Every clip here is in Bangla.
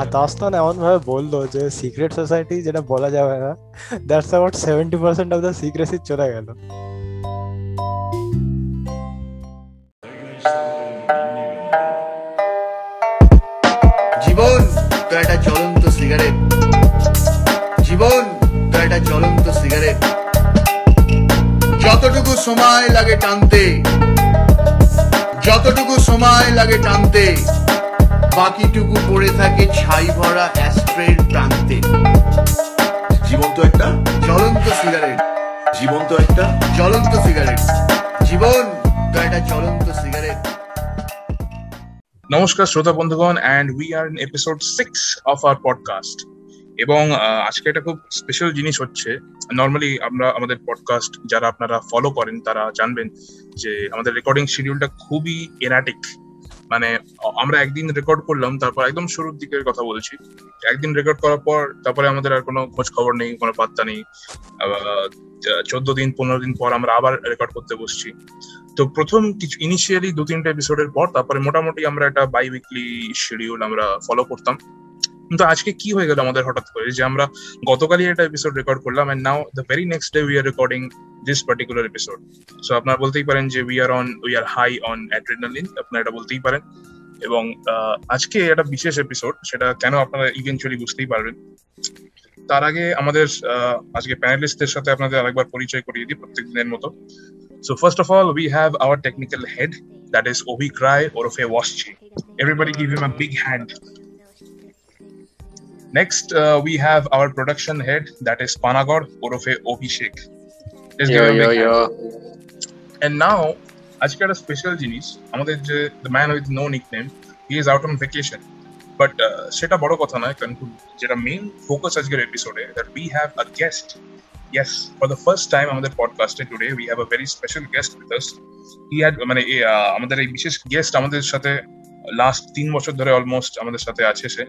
আর দাস্তান এমন ভাবে বলল যে সিক্রেট সোসাইটি যেটা বলা যাবে না that's about seventy percent of the secrecy চলে গেল। জীবন, তো একটা জ্বলন্ত সিগারেট জীবন, তো একটা জ্বলন্ত সিগারেট যতটুকু সময় লাগে টানতে, যতটুকু সময় লাগে টানতে বাকিটুকু পড়ে থাকে ছাই ভরা অ্যাস্ট্রের প্রান্তে। জীবন তো একটা? জ্বলন্ত সিগারেট। জীবন তো একটা? জ্বলন্ত সিগারেট। জীবন তো একটা জ্বলন্ত সিগারেট। নমস্কার শ্রোতা বন্ধুগণ and we are in episode six of our podcast এবং আজকে একটা খুব স্পেশাল জিনিস হচ্ছে। নর্মালি আমরা আমাদের পডকাস্ট যারা আপনারা ফলো করেন তারা জানবেন যে আমাদের রেকর্ডিং শিডিউলটা খুবই এনাটিক মানে আমরা একদিন রেকর্ড করলাম, তারপর একদম শুরুর দিকের কথা বলছি। একদিন রেকর্ড করার পর, তারপরে আমাদের আর কোনো খোঁজ খবর নেই, কোনো পাত্তা নেই। চোদ্দ দিন, পনেরো দিন পর আমরা আবার রেকর্ড করতে বসছি। তো প্রথম কিছু ইনিশিয়ালি দু তিনটা এপিসোডের পর, তারপরে মোটামুটি আমরা একটা বাই উইকলি শিডিউল আমরা ফলো করতাম। কিন্তু আজকে কি হয়ে গেল আমাদের হঠাৎ করে? যে আমরা গতকালই একটা এপিসোড রেকর্ড করলাম and now the very next day we are recording this particular episode so আপনারা বলতেই পারেন যে we are on we are high on adrenaline আপনারা এটা বলতেই পারেন এবং আজকে একটা বিশেষ এপিসোড সেটা কেন আপনারা ইভেনচুয়ালি বুঝতেই পারবেন তার আগে আমাদের আজকে প্যানেলিস্টদের সাথে আপনাদের আরেকবার পরিচয় করিয়ে দিই প্রত্যেক দিনের মতো So first of all, we have our technical head, that is Obi Krai Orofe Washchi. Everybody give him a big hand. Next, uh, we have our production head, that is Panagod Orofe Obhishek. Let's give Yo, him a yo, yo. And now, আজকে একটা স্পেশাল জিনিস আমাদের যে the man with no nickname he is out on vacation but সেটা বড় কথা নয় কারণ যেটা মেইন ফোকাস আজকের এপিসোডে that we have a guest yes for the first time আমাদের পডকাস্টে today we have a very special guest with us. He had মানে আমাদের এই বিশেষ গেস্ট আমাদের সাথে লাস্ট তিন বছর ধরে অলমোস্ট আমাদের সাথে আছে সে।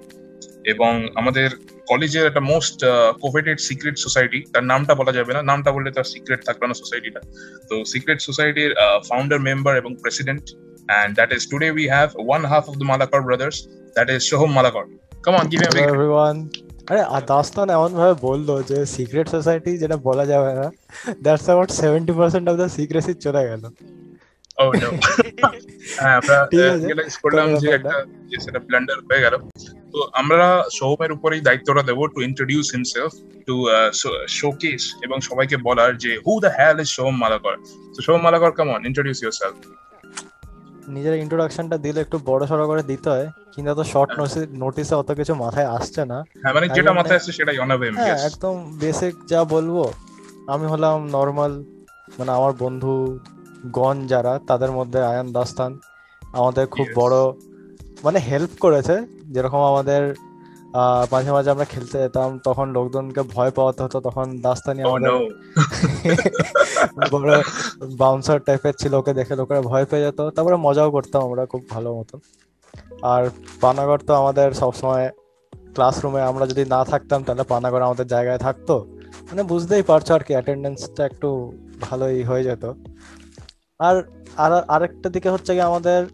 এবং আমাদের কলেজের একটা মোস্ট কোভেটেড সিক্রেট সোসাইটি তার নামটা বলা যাবে না, নামটা বললে তার সিক্রেট থাকবে না সোসাইটিটা তো সিক্রেট সোসাইটির ফাউন্ডার মেম্বার এবং president and that today we have one half of the Malakar brothers that is Soham Malakar come on give hello everyone আরে আর দাস্তান এমন ভাবে বলল যে সিক্রেট সোসাইটি যেটা বলা যাবে না that's about seventy percent of the secrecy চলে গেল। ও নো হ্যাঁ আমরা। রিয়েলাইজ করলাম যে একটা সেটা ব্লান্ডার হয়ে গেল তো আমরা সোহমের উপরেই দায়িত্বটা দেবো to introduce himself to showcase এবং সবাইকে বলার যে who the hell is Soham Malakar তো Soham Malakar come on introduce yourself নিজের ইন্ট্রোডাকশনটা দিলে একটু বড় সড়ো করে দিতে হয়। কিন্তু তো শর্ট নোটিসে অত কিছু মাথায় আসছে না। হ্যাঁ মানে যেটা মাথায় আসছে সেটাই অনাবে হ্যাঁ একদম বেসিক যা বলব আমি হলাম নর্মাল মানে আমার বন্ধু গণ যারা তাদের মধ্যে আয়ান দাস্তান আমাদের খুব বড় মানে হেল্প করেছে। যেরকম আমাদের মাঝে মাঝে আমরা খেলতে যেতাম তখন লোকজনকে ভয় পাওয়াতে হতো তখন দাস্তানি আমাদের বড় বাউন্সার টাইপের ছিল ওকে দেখে লোকেরা ভয় পেয়ে যেত। তারপরে মজাও করতাম আমরা খুব ভালো মতো। আর পানাগড় তো আমাদের সবসময় ক্লাসরুমে আমরা যদি না থাকতাম তাহলে পানাগড় আমাদের জায়গায় থাকতো। মানে বুঝতেই পারছ আর কি অ্যাটেন্ডেন্সটা একটু ভালোই হয়ে যেত। আর আর আরেকটা দিকে হচ্ছে কি আমাদের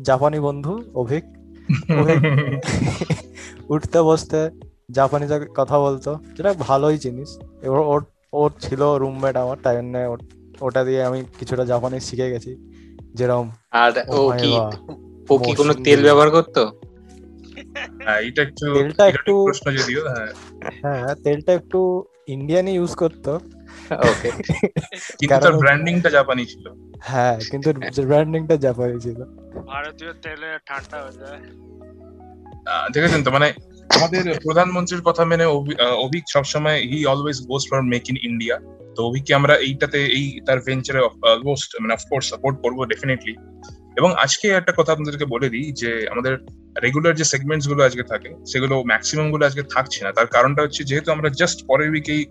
জাপানি বন্ধু অভিক। অভিক উঠতে বসতে জাপানিতে কথা বলতো যেটা ভালোই জিনিস। এবার ওর ওর ছিল রুমমেট আমার তাই জন্য ওটা দিয়ে আমি কিছুটা জাপানি শিখে গেছি। যেরকম আর ও ও কি ও কি কোনো তেল ব্যবহার করতো? হ্যাঁ এটা একটু তেলটা একটু- প্রশ্ন যদিও হ্যাঁ। হ্যাঁ তেলটা একটু ইন্ডিয়ানই ইউজ করতো। ওকে কিন্তু তার ব্র্যান্ডিংটা জাপানি ছিল। হ্যাঁ কিন্তু ব্র্যান্ডিংটা জাপানি ছিল। ভারতীয় তেলে ঠান্ডা হয়ে যায়। দেখেছেন তো মানে আমাদের প্রধানমন্ত্রীর কথা মেনে অভি- অভিক সবসময় he always goes for make in India তো অভিককে আমরা এইটাতে এই তার ভেঞ্চারে অলমোস্ট মানে অফকোর্স সাপোর্ট করব ডেফিনেটলি এবং আজকে একটা কথা আপনাদেরকে বলে দিই যে আমাদের রেগুলার যে সেগমেন্টসগুলো আজকে থাকে, সেগুলো ম্যাক্সিমামগুলো আজকে থাকছে না। তার কারণটা হচ্ছে যেহেতু আমরা জাস্ট পরের উইকেই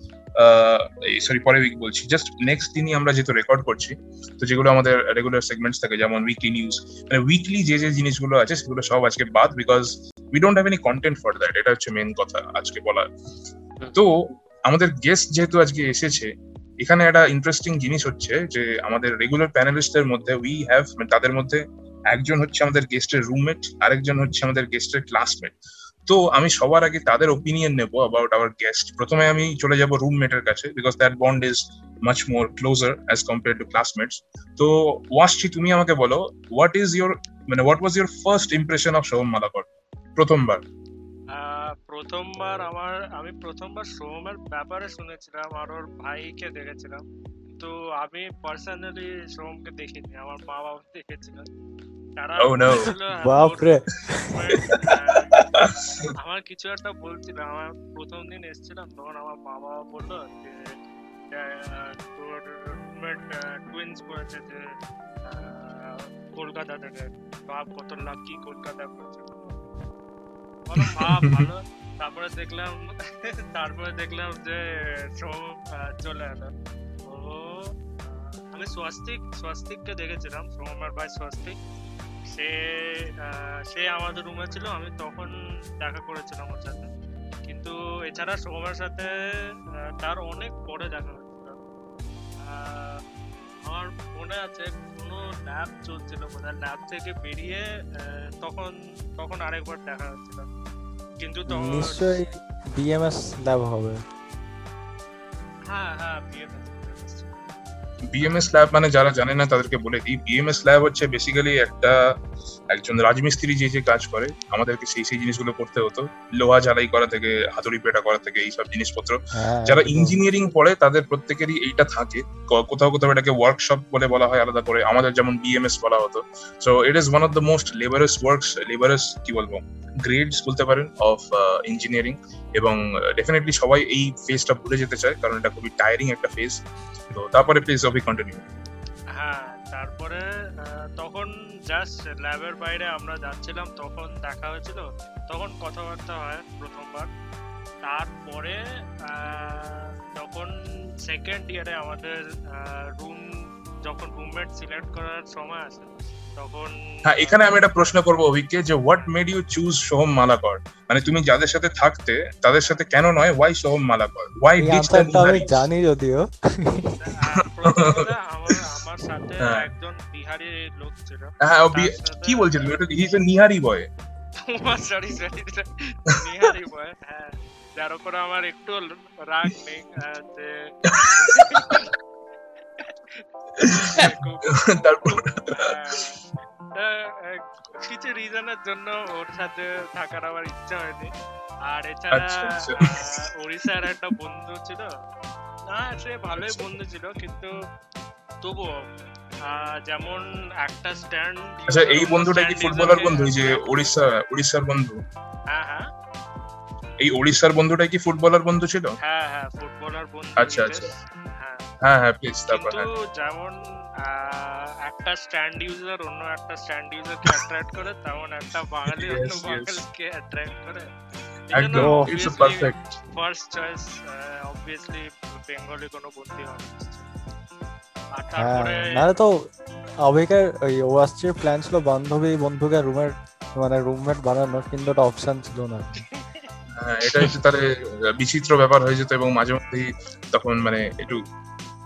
সরি পরের উইক বলছি জাস্ট নেক্সট দিনই আমরা যেহেতু রেকর্ড করছি, তো যেগুলো আমাদের রেগুলার সেগমেন্টস থাকে, যেমন উইকলি নিউজ মানে উইকলি যে যে জিনিসগুলো আছে, সেগুলো সব আজকে বাদ because we don't have any content for that এটা হচ্ছে মেন কথা আজকে বলার। তো আমাদের গেস্ট যেহেতু আজকে এসেছে, এখানে একটা ইন্টারেস্টিং জিনিস হচ্ছে যে আমাদের রেগুলার প্যানেলিস্টদের মধ্যে উই হ্যাভ তাদের মধ্যে একজন হচ্ছে আমাদের গেস্টের রুমমেট আরেকজন হচ্ছে আমাদের গেস্টের ক্লাসমেট তো আমি সবার আগে তাদের ওপিনিয়ন নেব অ্যাবাউট আওয়ার গেস্ট প্রথমে আমি চলে যাব রুমমেটের কাছে because that bond is much more closer as compare to classmates তো ওয়াসছি তুমি আমাকে বলো হোয়াট ইজ ইয়োর মানে what was your first impression of Soham Malakar প্রথমবার। প্রথমবার আমার, আমি প্রথমবার সোহমের ব্যাপারে শুনেছিলাম আর ওর ভাইকে দেখেছিলাম। কিন্তু আমি পার্সোনালি সোহমকে দেখিনি, আমার মা বাবা দেখেছিল। তারা Oh, no. বলছিল, হ্যাঁ, আহ, আমার কিছু একটা বলছিল আমার প্রথম দিন এসেছিলাম তখন আমার মা বাবা বলল যে তোর রুমমেট টুইন্স করেছে যে কলকাতা থেকে। বাপ কত লাকি কলকাতা করেছে মা ভালো? তারপরে দেখলাম তারপরে দেখলাম যে সব চলে এলো। ও আমি স্বস্তিক স্বস্তিককে দেখেছিলাম সোমার ভাই স্বস্তিক সে সে আমাদের রুমে ছিল আমি তখন দেখা করেছিলাম ওর সাথে। কিন্তু এছাড়া সোমের সাথে তার অনেক পরে দেখা হয়েছিল। আমার মনে আছে কোনো ল্যাব চলছিল বোধহয় ল্যাব থেকে বেরিয়ে তখন তখন আরেকবার দেখা হচ্ছিল কিন্তু নিশ্চয়ই বিএমএস ল্যাব হবে। হ্যাঁ হ্যাঁ বিয়ে বিএমএস ল্যাব মানে যারা জানে না তাদেরকে বলে দিই। বিএমএস ল্যাব হচ্ছে বেসিক্যালি একটা একজন রাজমিস্ত্রি যে যে কাজ করে আমাদেরকে সেই সেই জিনিসগুলো করতে হতো। লোহা ঝালাই করা থেকে হাতুড়ি পেটা করা থেকে এইসব জিনিসপত্র। হ্যাঁ যারা ইঞ্জিনিয়ারিং পড়ে তাদের প্রত্যেকেরই এইটা থাকে। কোথাও কোথাও এটাকে ওয়ার্কশপ বলে বলা হয় আলাদা করে। আমাদের যেমন বিএমএস বলা হতো। So it is one of the most laborious works laborious কি বলব গ্রেডস বলতে পারেন অফ ইঞ্জিনিয়ারিং এবং ডেফিনেটলি সবাই এই ফেজটা ভুলে যেতে চায় কারণ এটা খুবই টায়ারিং একটা ফেজ তো তারপরে প্লিজ অভি কন্টিনিউ হ্যাঁ তারপরে তখন জাস্ট ল্যাবের বাইরে আমরা যাচ্ছিলাম, তখন দেখা হয়েছিল, তখন কথাবার্তা হয় প্রথমবার। তারপরে তখন সেকেন্ড ইয়ারে আমাদের রুম যখন রুমমেট সিলেক্ট করার সময় আসে হ্যাঁ এখানে আমি একটা প্রশ্ন করব অভিককে যে what made you choose Soham Malakar? মানে তুমি যাদের সাথে থাকতে তাদের সাথে কেন নয় ওয়াই সোহম মালাকর? ওয়াই আমি জানি যদিও। আমার আমার সাথে হ্যাঁ। একজন বিহারি লোক ছিল। হ্যাঁ কি বলছিল? He is a nihari boy sorry sorry nihari boy হ্যাঁ। যার উপরে আমার একটু রাগ নেই যে তারপর কিছু রিজনের জন্য ওর সাথে থাকার আমার ইচ্ছা হয়নি। আর এছাড়া আচ্ছা, আচ্ছা। ওড়িশার একটা বন্ধু ছিল। না সে ভালোই আচ্ছা। বন্ধু ছিল কিন্তু তবুও যেমন একটা স্ট্যান্ড আচ্ছা এই বন্ধুটা কি ফুটবলার বন্ধু যে ওড়িশা ওড়িশার বন্ধু? হ্যাঁ হ্যাঁ। এই ওড়িশার বন্ধুটাই কি ফুটবলার বন্ধু ছিল? হ্যাঁ হ্যাঁ ফুটবলার বন্ধু আচ্ছা, আচ্ছা। হ্যাঁ হ্যাঁ প্লিজ তারপর কিন্তু হ্যাঁ। যেমন আহ, একটা স্ট্যান্ড ইউজার অন্য একটা স্ট্যান্ড ইউজারকে অ্যাট্রাক্ট করে তেমন একটা বাঙালি অন্য. বাঙালিকে অ্যাট্রাক্ট করে। একদম it's perfect first choice obviously Bengali কোনো বন্ধু হবে আর হ্যাঁ তারপরে তো অভিকের ওই ওয়াসচির প্ল্যান ছিল বান্ধবী বন্ধুকে রুমের মানে রুমমেট বানানোর কিন্তু অপশন ছিল না। হ্যাঁ এটা একটু তাহলে বিচিত্র ব্যাপার হয়ে যেত এবং মাঝে মধ্যেই তখন মানে একটু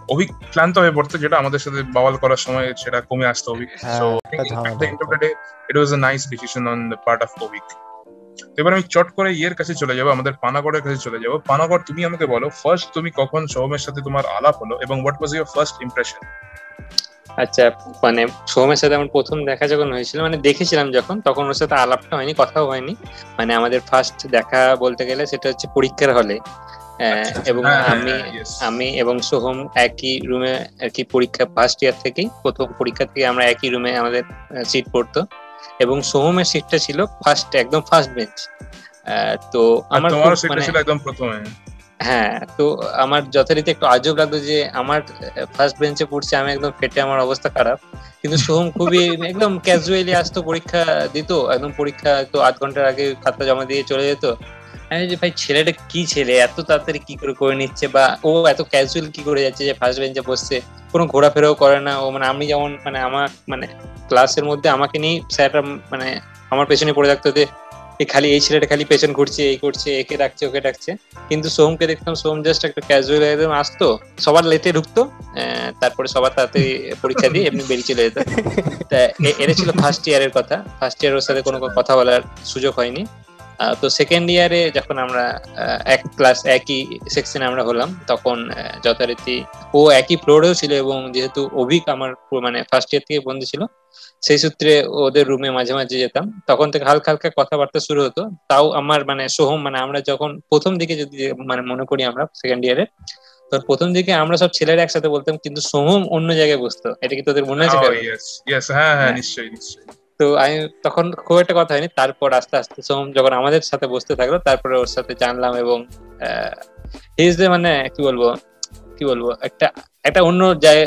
অভিক ক্লান্ত হয়ে পড়তো যেটা আমাদের সাথে বাওয়াল করার সময় সেটা কমে আসতো অভিক সো একটা ঝামেলা the end of the day it was a nice decision on the part of Abhik এবার আমি চট করে ইয়ের কাছে চলে যাব আমাদের পানাগড়ের কাছে চলে যাব। পানাগড় তুমি আমাকে বলো ফার্স্ট তুমি কখন সোহমের সাথে তোমার আলাপ হলো এবং what was your first impression আচ্ছা মানে সৌমের সাথে আমার প্রথম দেখা যখন হয়েছিল মানে দেখেছিলাম যখন তখন ওর সাথে আলাপটা হয়নি কথাও হয়নি। মানে আমাদের ফার্স্ট দেখা বলতে গেলে সেটা হচ্ছে পরীক্ষার হলে। এবং হ্যাঁ, হ্যাঁ, আমি আমি এবং সোহম একই রুমে আর কি পরীক্ষা ফার্স্ট ইয়ার থেকেই প্রথম পরীক্ষা থেকে আমরা একই রুমে আমাদের সিট পড়তো। এবং সোহমের সিটটা ছিল ফার্স্ট একদম ফার্স্ট বেঞ্চ তো আমার মানে- ছিল একদম প্রথমে। হ্যাঁ তো আমার যথারীতি একটু আজব লাগতো যে আমার ফার্স্ট বেঞ্চে পড়ছে আমি একদম ফেটে আমার অবস্থা খারাপ। কিন্তু সোহম খুবই একদম ক্যাজুয়ালি আসতো পরীক্ষা দিত একদম পরীক্ষা তো আধ ঘণ্টার আগে খাতা জমা দিয়ে চলে যেত। আমি যে ভাই ছেলেটা কি ছেলে, এত তাড়াতাড়ি কি করে করে নিচ্ছে বা ও এত ক্যাজুয়াল কি করে যাচ্ছে যে ফার্স্ট বেঞ্চে বসছে, কোনো ঘোরাফেরাও করে না, ও মানে আমি যেমন মানে আমার মানে ক্লাসের মধ্যে আমাকে নিয়ে স্যাররা মানে আমার পেছনে পড়ে থাকতো যে খালি এই ছেলেটা খালি পেছন ঘুরছে, এই করছে, একে ডাকছে, ওকে ডাকছে। কিন্তু সোমকে দেখতাম, সোম জাস্ট একটা ক্যাজুয়াল একদম আসতো, সবার লেটে ঢুকতো তারপরে সবার তাড়াতাড়ি পরীক্ষা দিয়ে এমনি বেরিয়ে চলে যেত। তা এটা ছিল ফার্স্ট ইয়ারের কথা ফার্স্ট ইয়ার ওর সাথে কোনো কথা বলার সুযোগ হয়নি। তো সেকেন্ড ইয়ারে যখন আমরা এক ক্লাস একই সেকশনে আমরা হলাম তখন যথারীতি ও একই ফ্লোরেও ছিল এবং যেহেতু অভিক আমার মানে ফার্স্ট ইয়ার থেকে বন্ধু ছিল সেই সূত্রে ওদের রুমে মাঝে মাঝে যেতাম। তখন থেকে হালকা হালকা কথাবার্তা শুরু হতো। তাও আমার মানে সোহম মানে আমরা যখন প্রথম দিকে যদি মানে মনে করি আমরা সেকেন্ড ইয়ারে তো প্রথম দিকে আমরা সব ছেলেরা একসাথে বলতাম কিন্তু সোহম অন্য জায়গায় বসতো। এটা কি তোদের মনে আছে ইয়েস হ্যাঁ হ্যাঁ হ্যাঁ। নিশ্চয়ই নিশ্চয়ই। তো আমি তখন খুব একটা কথা হয়নি। তারপর আস্তে আস্তে সোহম যখন আমাদের সাথে বসতে থাকল তারপরে ওর সাথে জানলাম এবং হিজ যে মানে কি বলব কি বলব একটা একটা অন্য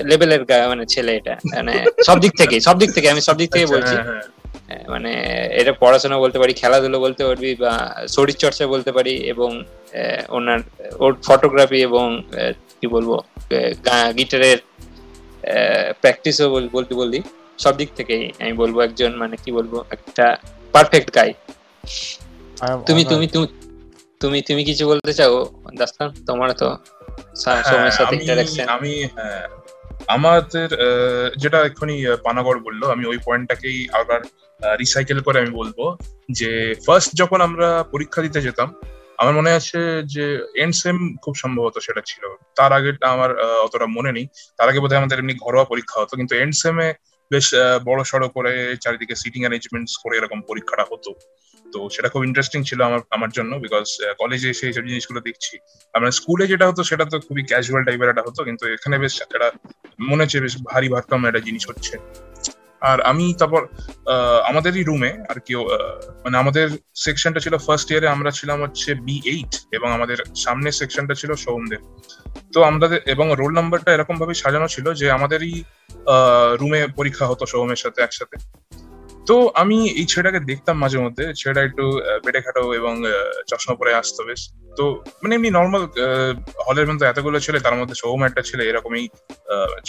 লেভেলের মানে ছেলে এটা। মানে সব দিক থেকে সব দিক থেকে আমি সব দিক থেকে আচ্ছা, বলছি। হ্যাঁ, হ্যাঁ। আহ, মানে এটা পড়াশোনা বলতে পারি খেলাধুলো বলতে পারবি বা শরীর চর্চা বলতে পারি এবং ওনার ওর ফটোগ্রাফি এবং কি বলব গিটারের প্র্যাকটিসও বলতে বললি। সব দিক থেকেই আমি বলব একজন মানে কি বলব একটা পারফেক্ট গাই তুমি তুমি তুমি তুমি তুমি কিছু বলতে চাও দাস্তান? তোমার তো হ্যাঁ, সময়ের সাথে আমি ইন্টারাকশন আমি হ্যাঁ, আমাদের আহ, যেটা এক্ষুনি পানাগড় বলল আমি ওই পয়েন্টটাকেই আবার রিসাইকেল করে আমি বলব যে ফার্স্ট যখন আমরা পরীক্ষা দিতে যেতাম আমার মনে আছে যে এন্ড সেম খুব সম্ভবত সেটা ছিল। তার আগে আমার অতটা মনে নেই। তার আগে বোধহয় আমাদের এমনি ঘরোয়া পরীক্ষা হতো কিন্তু এন্ড সেমে বেশ বড় সড়ো করে চারিদিকে সিটিং অ্যারেঞ্জমেন্টস করে এরকম পরীক্ষাটা হতো। তো সেটা খুব ইন্টারেস্টিং ছিল আমার আমার জন্য বিকজ কলেজে এসে এইসব জিনিসগুলো দেখছি। আমরা স্কুলে যেটা হতো সেটা তো খুবই ক্যাজুয়াল টাইপের একটা হতো কিন্তু এখানে বেশ একটা মনে হচ্ছে বেশ ভারী ভারকাম একটা জিনিস হচ্ছে। আর আমি তারপর আমাদেরই রুমে আর কি আহ, মানে আমাদের সেকশনটা ছিল ফার্স্ট ইয়ারে আমরা ছিলাম হচ্ছে বি এইট এবং আমাদের সামনের সেকশনটা ছিল সৌমদের তো আমাদের এবং রোল নাম্বারটা এরকম ভাবে সাজানো ছিল যে আমাদেরই রুমে পরীক্ষা হতো সৌমের সাথে একসাথে। তো আমি এই ছেলেটাকে দেখতাম মাঝে মধ্যে, ছেলেটা একটু বেটে খাটো এবং চশমা পরে আসতো বেশ। তো মানে এমনি নর্মাল হলের মধ্যে এতগুলো ছেলে, তার মধ্যে সৌম একটা ছেলে, এরকমই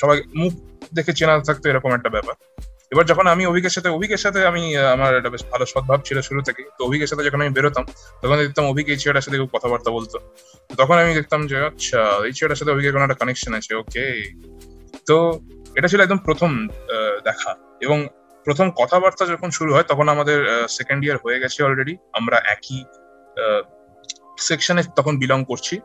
সবাই মুখ দেখে চেনা থাকতো এরকম একটা ব্যাপার। এবার যখন আমি অভিকের সাথে অভিকের সাথে আমি আমার একটা বেশ ভালো সদ্ভাব ছিল শুরু থেকে, তো অভিকের সাথে যখন আমি বেরোতাম, তখন দেখতাম অভিক এই ছেলেটার সাথে কথাবার্তা বলতো। তখন আমি দেখতাম যে আচ্ছা এই ছেলেটার সাথে অভিকের কোনো একটা কানেকশন আছে ওকে তো এটা ছিল একদম প্রথম দেখা। এবং প্রথম কথাবার্তা যখন শুরু হয়, তখন আমাদের সেকেন্ড ইয়ার হয়ে গেছে অলরেডি আমরা একই সেকশনে তখন বিলং করছি।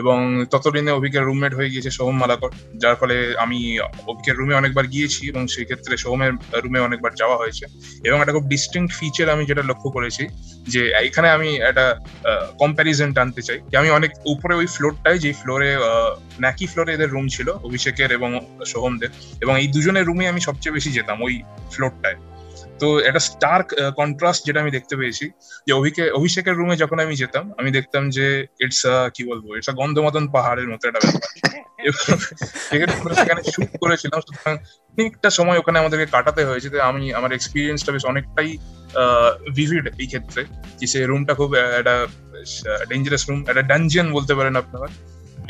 এবং ততদিনে অভিকের রুমমেট হয়ে গিয়েছে সোহম মালাকর, যার ফলে আমি অভিকের রুমে অনেকবার গিয়েছি এবং সেই ক্ষেত্রে সোহমের রুমে অনেকবার যাওয়া হয়েছে। এবং একটা খুব ডিস্টিংক্ট ফিচার আমি যেটা লক্ষ্য করেছি, যে এখানে আমি একটা কম্প্যারিজন টানতে চাই। যে আমি অনেক উপরে ওই ফ্লোরটায় যে ফ্লোরে একই ফ্লোরে এদের রুম ছিল, অভিষেকের এবং সোহমদের। এবং এই দুজনের রুমে আমি সবচেয়ে বেশি যেতাম ওই ফ্লোরটায় তো একটা স্টার্ক কন্ট্রাস্ট যেটা আমি দেখতে পেয়েছি যে অভিকে অভিষেকের রুমে যখন আমি যেতাম আমি দেখতাম যে ইটস কি বলব ইটস গন্ধমাদন পাহাড়ের মতো একটা ব্যাপার। সেখানে শুট করেছিলাম সুতরাং অনেকটা সময় ওখানে আমাদেরকে কাটাতে হয়েছে তো আমি আমার এক্সপিরিয়েন্সটা বেশ অনেকটাই ভিভিড এই ক্ষেত্রে যে সে রুমটা খুব একটা ডেঞ্জারাস রুম একটা ডানজিয়ান বলতে পারেন আপনারা।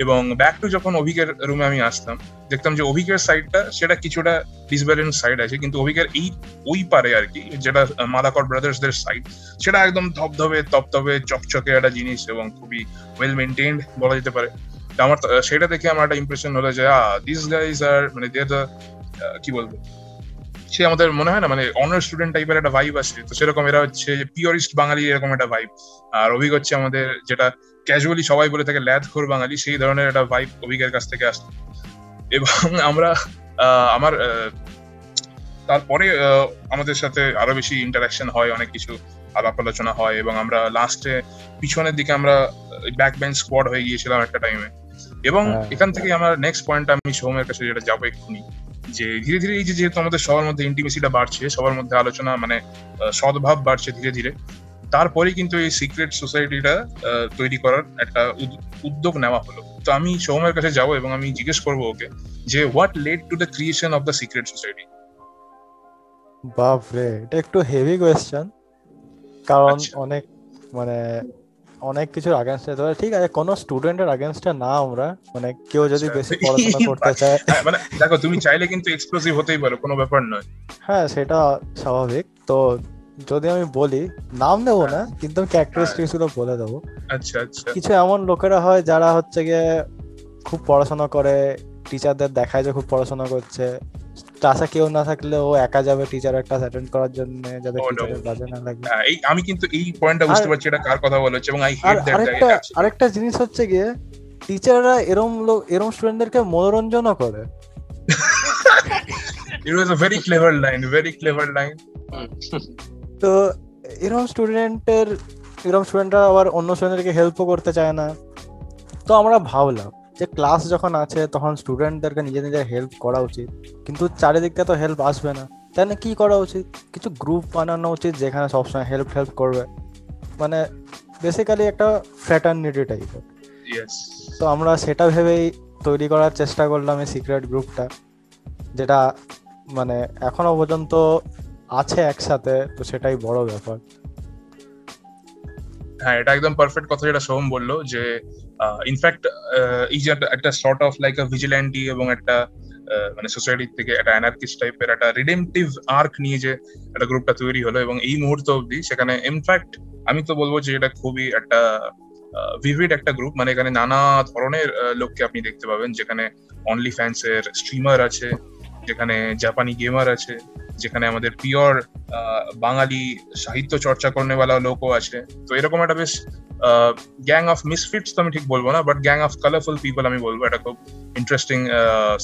এবং ব্যাক টু যখন অভিকের রুমে আমি আসতাম, দেখতাম যে অভিকের সাইডটা সেটা কিছুটা ডিসব্যালেন্স সাইড আছে, কিন্তু অভিকের এই, ওই পারে আর কি, যেটা মালাকর ব্রাদার্সদের সাইড সেটা একদম ধবধবে তপতবে চকচকে একটা জিনিস এবং খুবই ওয়েল মেনটেন্ড বলা যেতে পারে। আমার সেটা দেখে আমার একটা ইমপ্রেশন হলো যে দিস গাইজ আর মানে দে দ্য কি বলব? সে আমাদের মনে হয় না মানে অনার স্টুডেন্ট টাইপের একটা ভাইব আছে তো সেরকম এরা হচ্ছে পিওরিস্ট বাঙালি এরকম একটা ভাইব আর অভিক হচ্ছে আমাদের যেটা ক্যাজুয়ালি সবাই বলে থাকে ল্যাদখোর বাঙালি। সেই ধরনের একটা ভাইব অভিকের কাছ থেকে আসতো। এবং আমরা আমার তারপরে আমাদের সাথে আরও বেশি ইন্টারাকশন হয় অনেক কিছু আলাপ আলোচনা হয় এবং আমরা লাস্টে পিছনের দিকে আমরা ব্যাক বেঞ্চ স্কোয়াড হয়ে গিয়েছিলাম একটা টাইমে এবং হ্যাঁ। এখান থেকে আমার নেক্সট পয়েন্ট আমি সৌমের কাছে যেটা যাব এক্ষুনি যে ধীরে ধীরে এই যে যেহেতু আমাদের সবার মধ্যে ইন্টিমেসিটা বাড়ছে সবার মধ্যে আলোচনা মানে সদ্ভাব বাড়ছে ধীরে ধীরে তারপরে কিন্তু এই সিক্রেট সোসাইটিটা তৈরি করার একটা উদ- উদ্যোগ নেওয়া হলো। তো আমি সৌমের কাছে যাব এবং আমি জিজ্ঞেস করব ওকে যে what led to the creation of the secret society বাপ রে এটা একটু হেভি কোয়েশ্চেন কারণ আচ্ছা। অনেক মানে অনেক কিছুর আগেনস্টে তবে ঠিক আছে কোনো স্টুডেন্টের আগেনস্টে না আমরা মানে কেউ যদি আচ্ছা। বেশি পড়াশোনা করতে চায়। মানে দেখো তুমি চাইলে কিন্তু এক্সক্লুসিভ হতেই পারো কোনো ব্যাপার নয়। হ্যাঁ সেটা স্বাভাবিক। তো যদি আমি বলি নাম দেবো না কিন্তু আমি ক্যারেক্টারিস্টিক্সগুলো বলে দেবো। আচ্ছা আচ্ছা। কিছু এমন লোকেরা হয় যারা হচ্ছে গিয়ে খুব পড়াশোনা করে টিচারদের দেখায় যে খুব পড়াশোনা করছে। ক্লাসে কেউ না থাকলে ও একা যাবে টিচার একটা অ্যাটেন্ড করার জন্য যাতে Oh, টিচারের বাজে না লাগে। হ্যাঁ, এই আমি কিন্তু এই পয়েন্টটা বুঝতে পারছি এটা কার কথা বলা হচ্ছে এবং আই আর হেট দ্যাট আরেকটা আরেকটা জিনিস হচ্ছে গিয়ে টিচাররা এরম লোক এরম স্টুডেন্টদেরকে মনোরঞ্জনও করে। It was a very clever line very clever line তো এরকম স্টুডেন্টের এরকম স্টুডেন্টরা আবার অন্য স্টুডেন্টদেরকে হেল্পও করতে চায় না। তো আমরা ভাবলাম যে ক্লাস যখন আছে তখন স্টুডেন্টদেরকে নিজে নিজে হেল্প করা উচিত। কিন্তু চারিদিক থেকে তো হেল্প আসবে না। তাই না কি করা উচিত? কিছু গ্রুপ বানানো উচিত যেখানে সবসময় হেল্প হেল্প করবে। মানে বেসিক্যালি একটা ফ্র্যাটার্নিটি টাইপের তো আমরা সেটা ভেবেই তৈরি করার চেষ্টা করলাম এই সিক্রেট গ্রুপটা যেটা মানে এখনও পর্যন্ত আছে একসাথে, তো সেটাই বড় ব্যাপার। হ্যাঁ এটা একদম পারফেক্ট কথা যেটা সোহম বলল যে ইনফ্যাক্ট এই যে একটা- sort of like a vigilante এবং একটা মানে সোসাইটি থেকে একটা অ্যানার্কিস্ট টাইপের একটা রিডেমটিভ আর্ক নিয়ে যে একটা গ্রুপটা তৈরি হলো এবং এই মুহূর্ত অবধি সেখানে ইনফ্যাক্ট আমি তো বলব যে এটা খুবই একটা ভিভিড একটা গ্রুপ মানে এখানে নানা ধরনের লোককে আপনি দেখতে পাবেন, যেখানে অনলি ফ্যান্সের স্ট্রিমার আছে যেখানে জাপানি গেমার আছে, যেখানে আমাদের পিওর বাঙালি সাহিত্য চর্চা করনেওয়ালা লোকও আছে। তো এরকম একটা বেশ গ্যাং অফ মিসফিটস তো আমি ঠিক বলব না but gang of colourful people আমি বলব। এটা খুব ইন্টারেস্টিং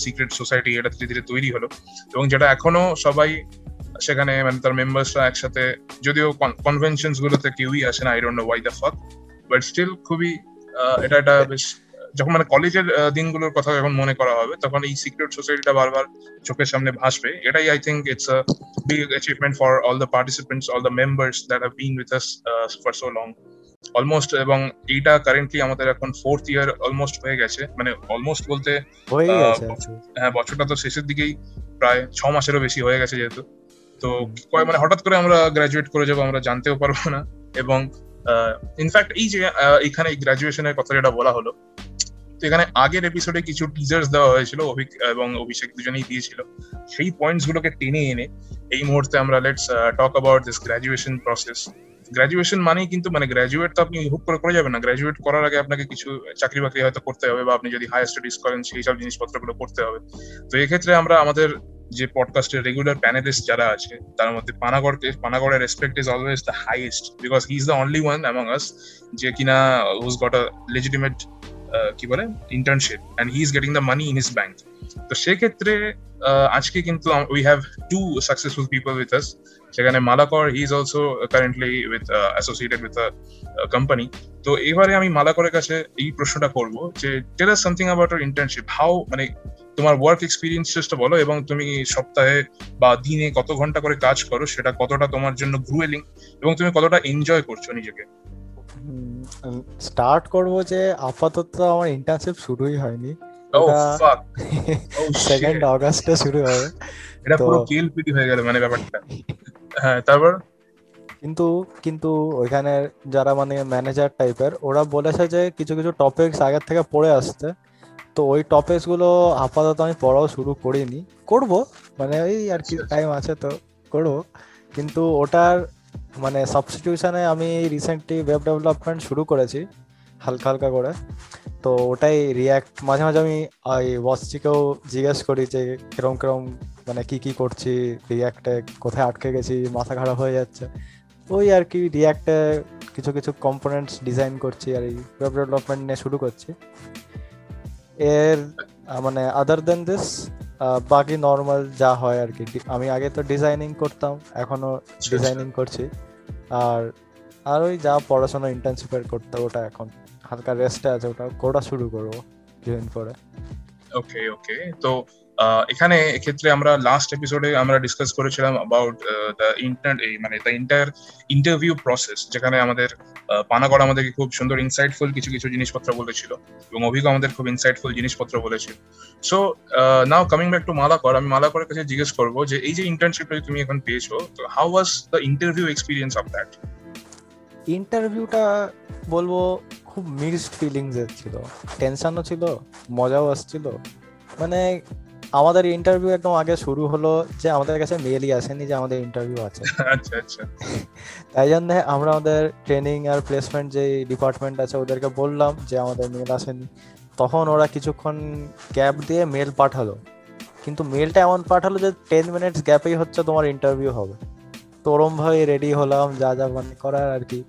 সিক্রেট সোসাইটি এটা ধীরে ধীরে তৈরি হলো। এবং যেটা এখনও সবাই সেখানে মানে তার মেম্বার্সরা একসাথে, যদিও কনভেনশনস গুলোতে কেউই আসে না I don't know why the fuck but still খুবই এটা একটা বেশ যখন মানে কলেজের দিনগুলোর কথা যখন মনে করা হবে তখন এই সিক্রেট সোসাইটিটা বারবার চোখের সামনে ভাসবে। এটাই I think it's a achievement for all the participants, all the members that have been with us uh, for so long. Almost এবং এইটা কারেন্টলি আমাদের এখন ফোর্থ ইয়ার অলমোস্ট হয়ে গেছে। মানে অলমোস্ট বলতে হয়ে আহ, গেছে হ্যাঁ বছরটা তো শেষের দিকেই প্রায় ছ মাসেরও বেশি হয়ে গেছে যেহেতু। তো কয় মানে হঠাৎ করে আমরা গ্রাজুয়েট করে যাব আমরা জানতেও পারব না। এবং ইনফ্যাক্ট এই যে এখানে গ্রাজুয়েশনের কথা যেটা বলা হলো তো এখানে আগের এপিসোডে কিছু টিজার্স দেওয়া হয়েছিল, অভিক এবং অভিষেক দুজনেই দিয়েছিল। সেই পয়েন্টস গুলোকে টেনে এনে এই মুহূর্তে আমরা let's talk about this graduation process graduation মানেই কিন্তু মানে গ্রাজুয়েট তো আপনি হুক করে করে যাবেন না। গ্রাজুয়েট করার আগে আপনাকে কিছু চাকরি বাকরি হয়তো করতে হবে বা আপনি যদি হায়ার স্টাডিজ করেন, সেই সব জিনিসপত্রগুলো করতে হবে। তো এক্ষেত্রে আমরা আমাদের যে পডকাস্টের রেগুলার প্যানেলিস্ট যারা আছে, তার মধ্যে পানাগড়কে, পানাগড়ের respect is always the highest because he is the only one among us যে কিনা হুজ গট আ লেজিটিমেট কি বলে internship and he is getting the money in his bank তো সেক্ষেত্রে আজকে কিন্তু we have two successful people with us সেখানে Malakar he is also currently with associated with company তো এবারে আমি মালাকরের কাছে এই প্রশ্নটা করব যে tell us something about internship how মানে তোমার ওয়ার্ক এক্সপিরিয়েন্সটা বলো, এবং তুমি সপ্তাহে বা দিনে কত ঘণ্টা করে কাজ করো, সেটা কতটা তোমার জন্য গ্রুয়েলিং এবং তুমি কতটা এনজয় করছ নিজেকে। স্টার্ট করব যে আপাতত আমার ইন্টার্নশিপ শুরুই হয়নি। ও ওটা- ফাক ও সেকেন্ড আগস্টে শুরু হবে। এটা পুরো কেলপিটি হয়ে গেল মানে ব্যাপারটা। হ্যাঁ তারপর? কিন্তু কিন্তু ওইখানে যারা মানে ম্যানেজার টাইপের ওরা বলেছে যে কিছু কিছু টপিকস আগের থেকে পড়ে আসতে। তো ওই টপিকসগুলো আপাতত আমি পড়াও শুরু করিনি। করব মানে ওই আর কি টাইম আছে তো করব। কিন্তু ওটার মানে সাবস্টিটিউশনে আমি রিসেন্টলি ওয়েব ডেভেলপমেন্ট শুরু করেছি, হালকা হালকা করে। তো ওটাই রিয়াক্ট মাঝে মাঝে আমি, ওই বসটিকেও জিজ্ঞেস করি যে কিরম কিরম মানে কি কি করছি রিয়াক্টে কোথায় আটকে গেছি, মাথা খারাপ হয়ে যাচ্ছে। ওই আর কি রিয়াক্টে কিছু কিছু কম্পোনেন্টস ডিজাইন করছি আর এই ওয়েব ডেভেলপমেন্ট নিয়ে শুরু করছি। এর মানে আদার দেন দিস বাকি নর্মাল যা হয় আর কি। আমি আগে তো ডিজাইনিং করতাম এখনও ডিজাইনিং করছি। আর আর ওই যা পড়াশোনা ইন্টার্নশিপের করতে ওটা এখন হালকা রেস্টে আছে ওটা কোটা শুরু করব কিছুদিন পরে। ওকে ওকে তো এখানে এক্ষেত্রে আমরা লাস্ট এপিসোডে আমরা ডিসকাস করেছিলাম অ্যাবাউট দ্য ইন্টার মানে দ্য ইন্টার ইন্টারভিউ প্রসেস যেখানে আমাদের পানাগড় আমাদেরকে খুব সুন্দর ইনসাইটফুল কিছু কিছু জিনিসপত্র বলেছিল এবং অভিজ্ঞ আমাদের খুব ইনসাইটফুল জিনিসপত্র বলেছিল। So now coming back to Malakar আমি মালাকরের কাছে জিজ্ঞেস করব যে এই যে ইন্টার্নশিপটা তুমি এখন পেয়েছ, তো how was the interview experience of that ইন্টারভিউটা বলব খুব মিক্সড ফিলিংস ছিল। টেনশনও ছিল, মজাও আসছিল। মানে আমাদের ইন্টারভিউ একদম আগে শুরু হলো যে আমাদের কাছে মেলই আসেনি যে আমাদের ইন্টারভিউ আছে। আচ্ছা আচ্ছা। তাই জন্য আমরা আমাদের ট্রেনিং আর প্লেসমেন্ট যে ডিপার্টমেন্ট আছে ওদেরকে বললাম যে আমাদের মেল আসেনি। তখন ওরা কিছুক্ষণ গ্যাপ দিয়ে মেল পাঠালো। কিন্তু মেলটা এমন পাঠালো যে টেন মিনিটস গ্যাপেই হচ্ছে তোমার ইন্টারভিউ হবে। তো ওরম ভাবে রেডি হলাম যা যা মানে করার আর কি।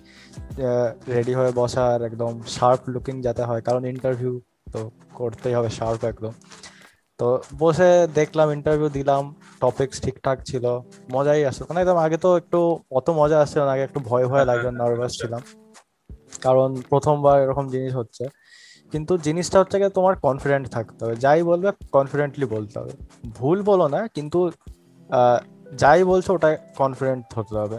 রেডি হয়ে বসার একদম শার্প লুকিং যাতে হয় কারণ ইন্টারভিউ তো করতেই হবে শার্প একদম। তো বসে দেখলাম ইন্টারভিউ দিলাম টপিকস ঠিকঠাক ছিল, মজাই আসছে মানে একদম আগে তো একটু অত মজা আসছিল না, আগে একটু ভয় ভয় লাগবে নার্ভাস ছিলাম। কারণ প্রথমবার এরকম জিনিস হচ্ছে। কিন্তু জিনিসটা হচ্ছে গিয়ে তোমার কনফিডেন্ট থাকতে হবে। যাই বলবে কনফিডেন্টলি বলতে হবে। ভুল বলো না, কিন্তু যাই বলছো ওটা কনফিডেন্ট হতে হবে।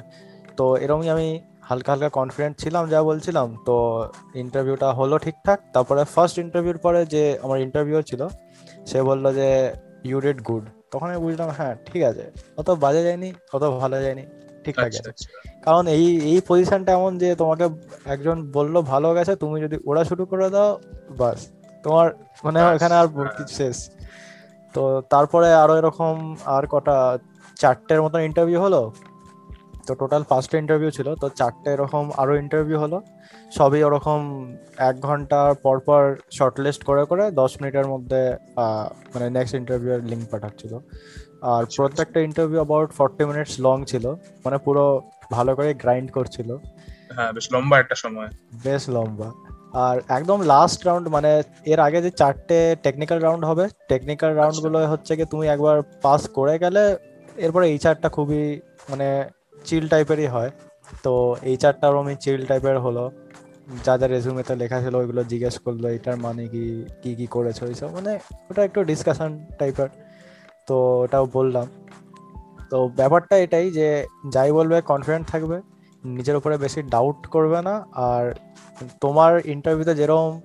তো এরকমই আমি হালকা হালকা কনফিডেন্ট ছিলাম, যা বলছিলাম। তো ইন্টারভিউটা হলো ঠিকঠাক। তারপরে ফার্স্ট ইন্টারভিউর পরে যে আমার ইন্টারভিউ ছিল সে বলল যে ইউ ডিড গুড তখন আমি বুঝলাম হ্যাঁ ঠিক আছে। অত বাজে যায়নি অত ভালো যায়নি ঠিকঠাক আচ্ছা আছে। আচ্ছা। কারণ এই এই পজিশনটা এমন যে তোমাকে একজন বলল ভালো গেছে তুমি যদি ওরা শুরু করে দাও বাস। তোমার মানে এখানে আর। কিছু শেষ। তো তারপরে আরও এরকম আর কটা চারটের মতন ইন্টারভিউ হলো। তো টোটাল পাঁচটা ইন্টারভিউ ছিল তো চারটে এরকম আরও ইন্টারভিউ হলো। সবই ওরকম এক ঘণ্টার পর পর শর্টলিস্ট করে করে দশ মিনিটের মধ্যে মানে নেক্সট ইন্টারভিউ এর লিঙ্ক পাঠাচ্ছিল। আর আচ্ছা। প্রত্যেকটা interview about forty minutes long ছিল মানে পুরো ভালো করে গ্রাইন্ড করছিল। হ্যাঁ বেশ লম্বা একটা সময়। বেশ লম্বা। আর একদম লাস্ট রাউন্ড মানে এর আগে যে চারটে টেকনিক্যাল রাউন্ড হবে টেকনিক্যাল রাউন্ডগুলো হচ্ছে কি তুমি একবার পাস করে গেলে এরপরে এই চারটা খুবই মানে চিল টাইপেরই হয়। তো এই চারটার আমি চিল টাইপের হলো। যা যা রেজুমেতে লেখা ছিল, ওইগুলো জিজ্ঞেস করল, এটার মানে কি কি কি করেছ? এইসব। মানে ওটা একটু ডিসকাশন টাইপের তো ওটাও বললাম। তো ব্যাপারটা এটাই যে, যাই বলবে কনফিডেন্ট থাকবে। নিজের উপরে বেশি ডাউট করবে না। আর তোমার ইন্টারভিউতে যেরকম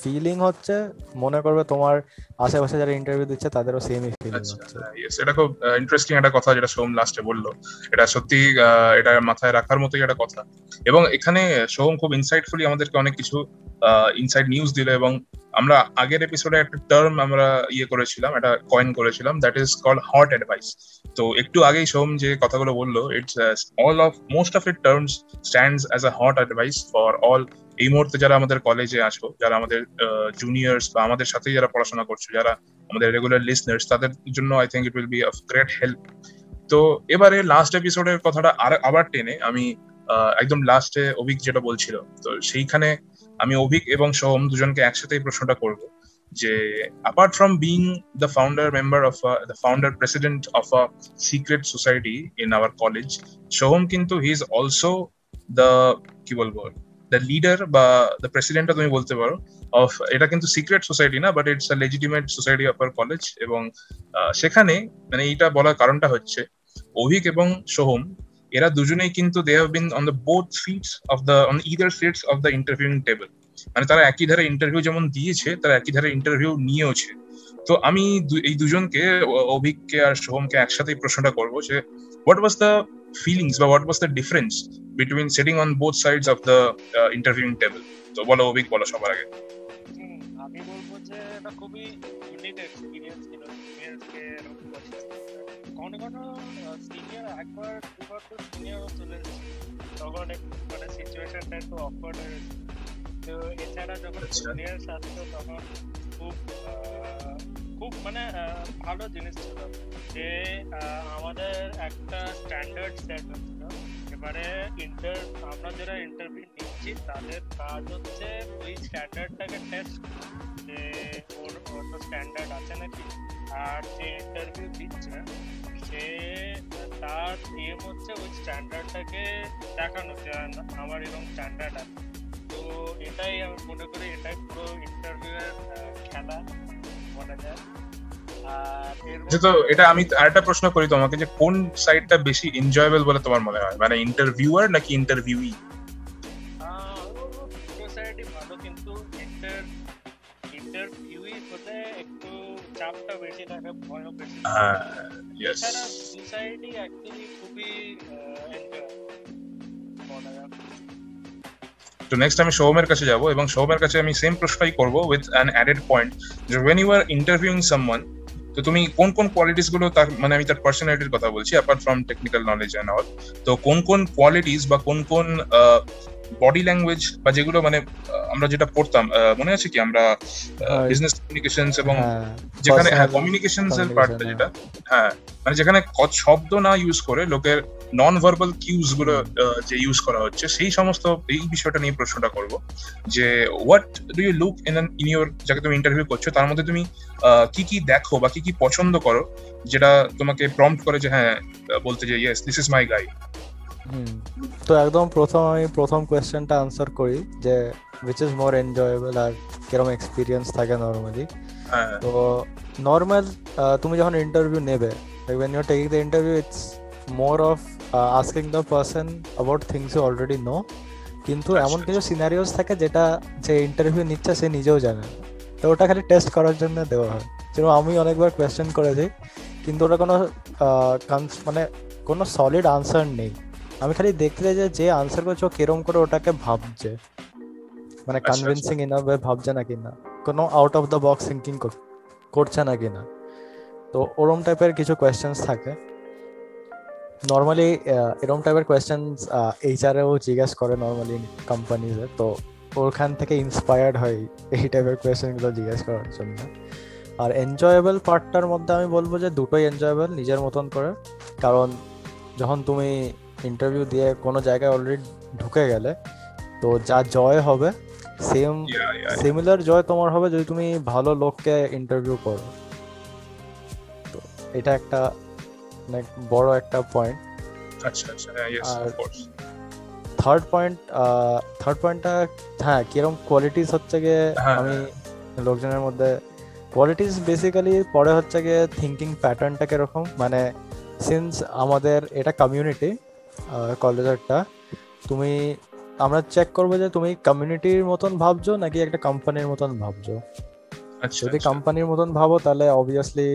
ফিলিং হচ্ছে মনে করবে তোমার আশেপাশে যারা ইন্টারভিউ দিচ্ছে তাদেরও সেমই ফিলিং আচ্ছা হচ্ছে। এটা খুব ইন্টারেস্টিং একটা কথা যেটা সোম লাস্টে বলল। এটা সত্যি এটা মাথায় রাখার মতোই একটা কথা। এবং এখানে সোম খুব ইনসাইটফুলি আমাদেরকে অনেক কিছু ইনসাইড নিউজ দিল এবং আমরা আগের এপিসোডে একটা টার্ম আমরা ইয়ে করেছিলাম একটা কয়েন করেছিলাম that is call hot advice তো একটু আগেই সোম যে কথাগুলো বলল it's all of most of it terms stands as a hot advice for all এই মুহূর্তে যারা আমাদের কলেজে আসো যারা আমাদের জুনিয়র্স বা আমাদের সাথে যারা পড়াশোনা করছ, যারা আমাদের রেগুলার লিসনার্স তাদের জন্য I think it will be of great help তো এবারে লাস্ট এপিসোডের কথাটা আর, আবার টেনে আমি একদম লাস্টে অভিক যেটা বলছিল, তো সেইখানে আমি অভিক এবং সোহম দুজনকে একসাথে প্রশ্নটা করব যে apart from being the founder member of the founder president of a secret society in our college Soham কিন্তু হি ইজ অলসো দ্য কি বলব দ্য লিডার বা দ্য প্রেসিডেন্টটা তুমি বলতে পারো অফ এটা কিন্তু সিক্রেট সোসাইটি না but it's a legitimate society of our college এবং সেখানে মানে এইটা বলার কারণটা হচ্ছে, অভিক এবং সোহম, এরা দুজনেই কিন্তু they have been on the both seats of the on either seats of the interviewing table মানে তারা একই ধারে ইন্টারভিউ যেমন দিয়েছে, তারা একই ধারে ইন্টারভিউ নিয়েওছে। তো আমি এই দুজনকে অভিককে আর সোহমকে একসাথে এই প্রশ্নটা করব যে হোয়াট ওয়াজ দ্য ফিলিংস বা what was the difference between sitting on both sides of the interviewing table তো বলো অভিক, বলো সবার আগে। আমি বলব যে এটা খুবই ইউনিক এক্সপিরিয়েন্স ছিল সিনিয়রকে বসে কখনো সিনিয়র একবার, দুবার তো সিনিয়রও চলে তখন মানে সিচুয়েশনটা একটু অকওয়ার্ড গেছে। তো এছাড়া যখন আচ্ছা। সিনিয়র আসতো তখন খুব খুব মানে ভালো জিনিস ছিল। যে আমাদের একটা স্ট্যান্ডার্ড সেট হচ্ছিল। এবারে ইন্টার আমরা যারা ইন্টারভিউ নিচ্ছি তাদের কাজ হচ্ছে ওই স্ট্যান্ডার্ডটাকে টেস্ট যে ওর তো স্ট্যান্ডার্ড আছে নাকি? আর যে ইন্টারভিউ দিচ্ছে সে তার এম হচ্ছে ওই স্ট্যান্ডার্ডটাকে দেখানো। যে আমার এরকম স্ট্যান্ডার্ড আছে। তো এটাই আমি মনে করি এটাই পুরো ইন্টারভিউয়ের খেলা বলা যায়। তো এটা আমি আরেকটা প্রশ্ন করি তোমাকে যে কোন সাইডটা বেশি এনজয়েবল বলে তোমার মনে হয়? মানে ইন্টারভিউয়ার নাকি ইন্টারভিউই সোসাইটি ভালো কিন্তু ইন্টার ইন্টারভিউই হলে একটু চাপটা বেশি থাকে ভয়ও বেশি হ্যাঁ সোসাইটি অ্যাকচুয়ালি খুবই এনজয় বলা যায়। তো নেক্সট আমি সৌমের কাছে যাব এবং সৌমের কাছে আমি সেম প্রশ্নই করব উইথ অ্যান অ্যাডেড পয়েন্ট যে when you are interviewing someone তো তুমি কোন কোন কোয়ালিটিসগুলো তার মানে আমি তার পার্সোনালিটির কথা বলছি apart from technical knowledge and all তো কোন কোন কোয়ালিটিস বা কোন কোন বডি ল্যাঙ্গুয়েজ বা যেগুলো মানে আমরা যেটা পড়তাম মনে আছে কি আমরা হ্যাঁ। বিজনেস কমিউনিকেশনস এবং হ্যাঁ যেখানে হ্যাঁ কমিউনিকেশনস এর পার্টটা যেটা হ্যাঁ মানে যেখানে শব্দ না ইউজ করে লোকের নন ভার্বাল কিউজগুলো যে ইউজ করা হচ্ছে সেই সমস্ত এই বিষয়টা নিয়ে প্রশ্নটা করব। যে what do you look in in your যাকে তুমি ইন্টারভিউ করছ তার মধ্যে তুমি কি কি দেখো বা কি কি পছন্দ করো যেটা তোমাকে প্রম্পট করে যে হ্যাঁ বলতে যে yes this is my guy তো একদম প্রথম আমি প্রথম কোয়েশ্চেনটা আনসার করি যে উইচ ইজ মোর এনজয়েবল আর কীরকম এক্সপিরিয়েন্স থাকে নর্মালি হ্যাঁ। তো নর্মাল তুমি যখন ইন্টারভিউ নেবে when you're taking the interview it's more of uh, asking the person about things you already know কিন্তু আচ্ছা, এমন কিছু সিনারিওস থাকে যেটা যে ইন্টারভিউ নিচ্ছে সে নিজেও জানে তো ওটা খালি টেস্ট করার জন্য দেওয়া হয়। যেরকম আমি অনেকবার কোয়েশ্চেন করেছি কিন্তু ওটা কোনো আহ, মানে কোনো সলিড আনসার নেই। আমি খালি দেখতে চাই যে যে আনসার করছে ও কিরম করে ওটাকে ভাবছে। মানে আচ্ছা, আচ্ছা। কনভিন্সিং ইনাফ ভাবছে নাকি না কোনো। Out of the box thinking করছে নাকি না তো ওরম টাইপের কিছু কোয়েশ্চেন্স থাকে। নর্মালি এরম টাইপের কোয়েশ্চেন্স এইচআরও জিজ্ঞেস করে নর্মালি কোম্পানিজে তো ওখান থেকে ইন্সপায়ার্ড হয় এই টাইপের কোয়েশ্চেনগুলো জিজ্ঞেস করার জন্য। আর এনজয়েবল পার্টটার মধ্যে আমি বলব যে দুটোই এনজয়েবল নিজের মতন করে। কারণ যখন তুমি ইন্টারভিউ দিয়ে কোনো জায়গায় অলরেডি ঢুকে গেলে তো যা জয় হবে সেম সিমিলার জয় তোমার হবে যদি তুমি ভালো লোককে ইন্টারভিউ করো। তো এটা একটা মানে বড় একটা পয়েন্ট আচ্ছা আচ্ছা হ্যাঁ yes R- of course third point third পয়েন্টটা হ্যাঁ কীরকম কোয়ালিটিস হচ্ছে গিয়ে হ্যাঁ, আমি লোকজনের মধ্যে কোয়ালিটিস বেসিক্যালি পরে হচ্ছে গিয়ে থিঙ্কিং প্যাটার্নটা কীরকম? মানে সিন্স আমাদের এটা কমিউনিটি কলেজেরটা তুমি আমরা চেক করব যে তুমি কমিউনিটির মতন ভাবছ নাকি একটা কোম্পানির মতন ভাবছ? আচ্ছা যদি আচ্ছা। কোম্পানির মতন ভাবো তাহলে obviously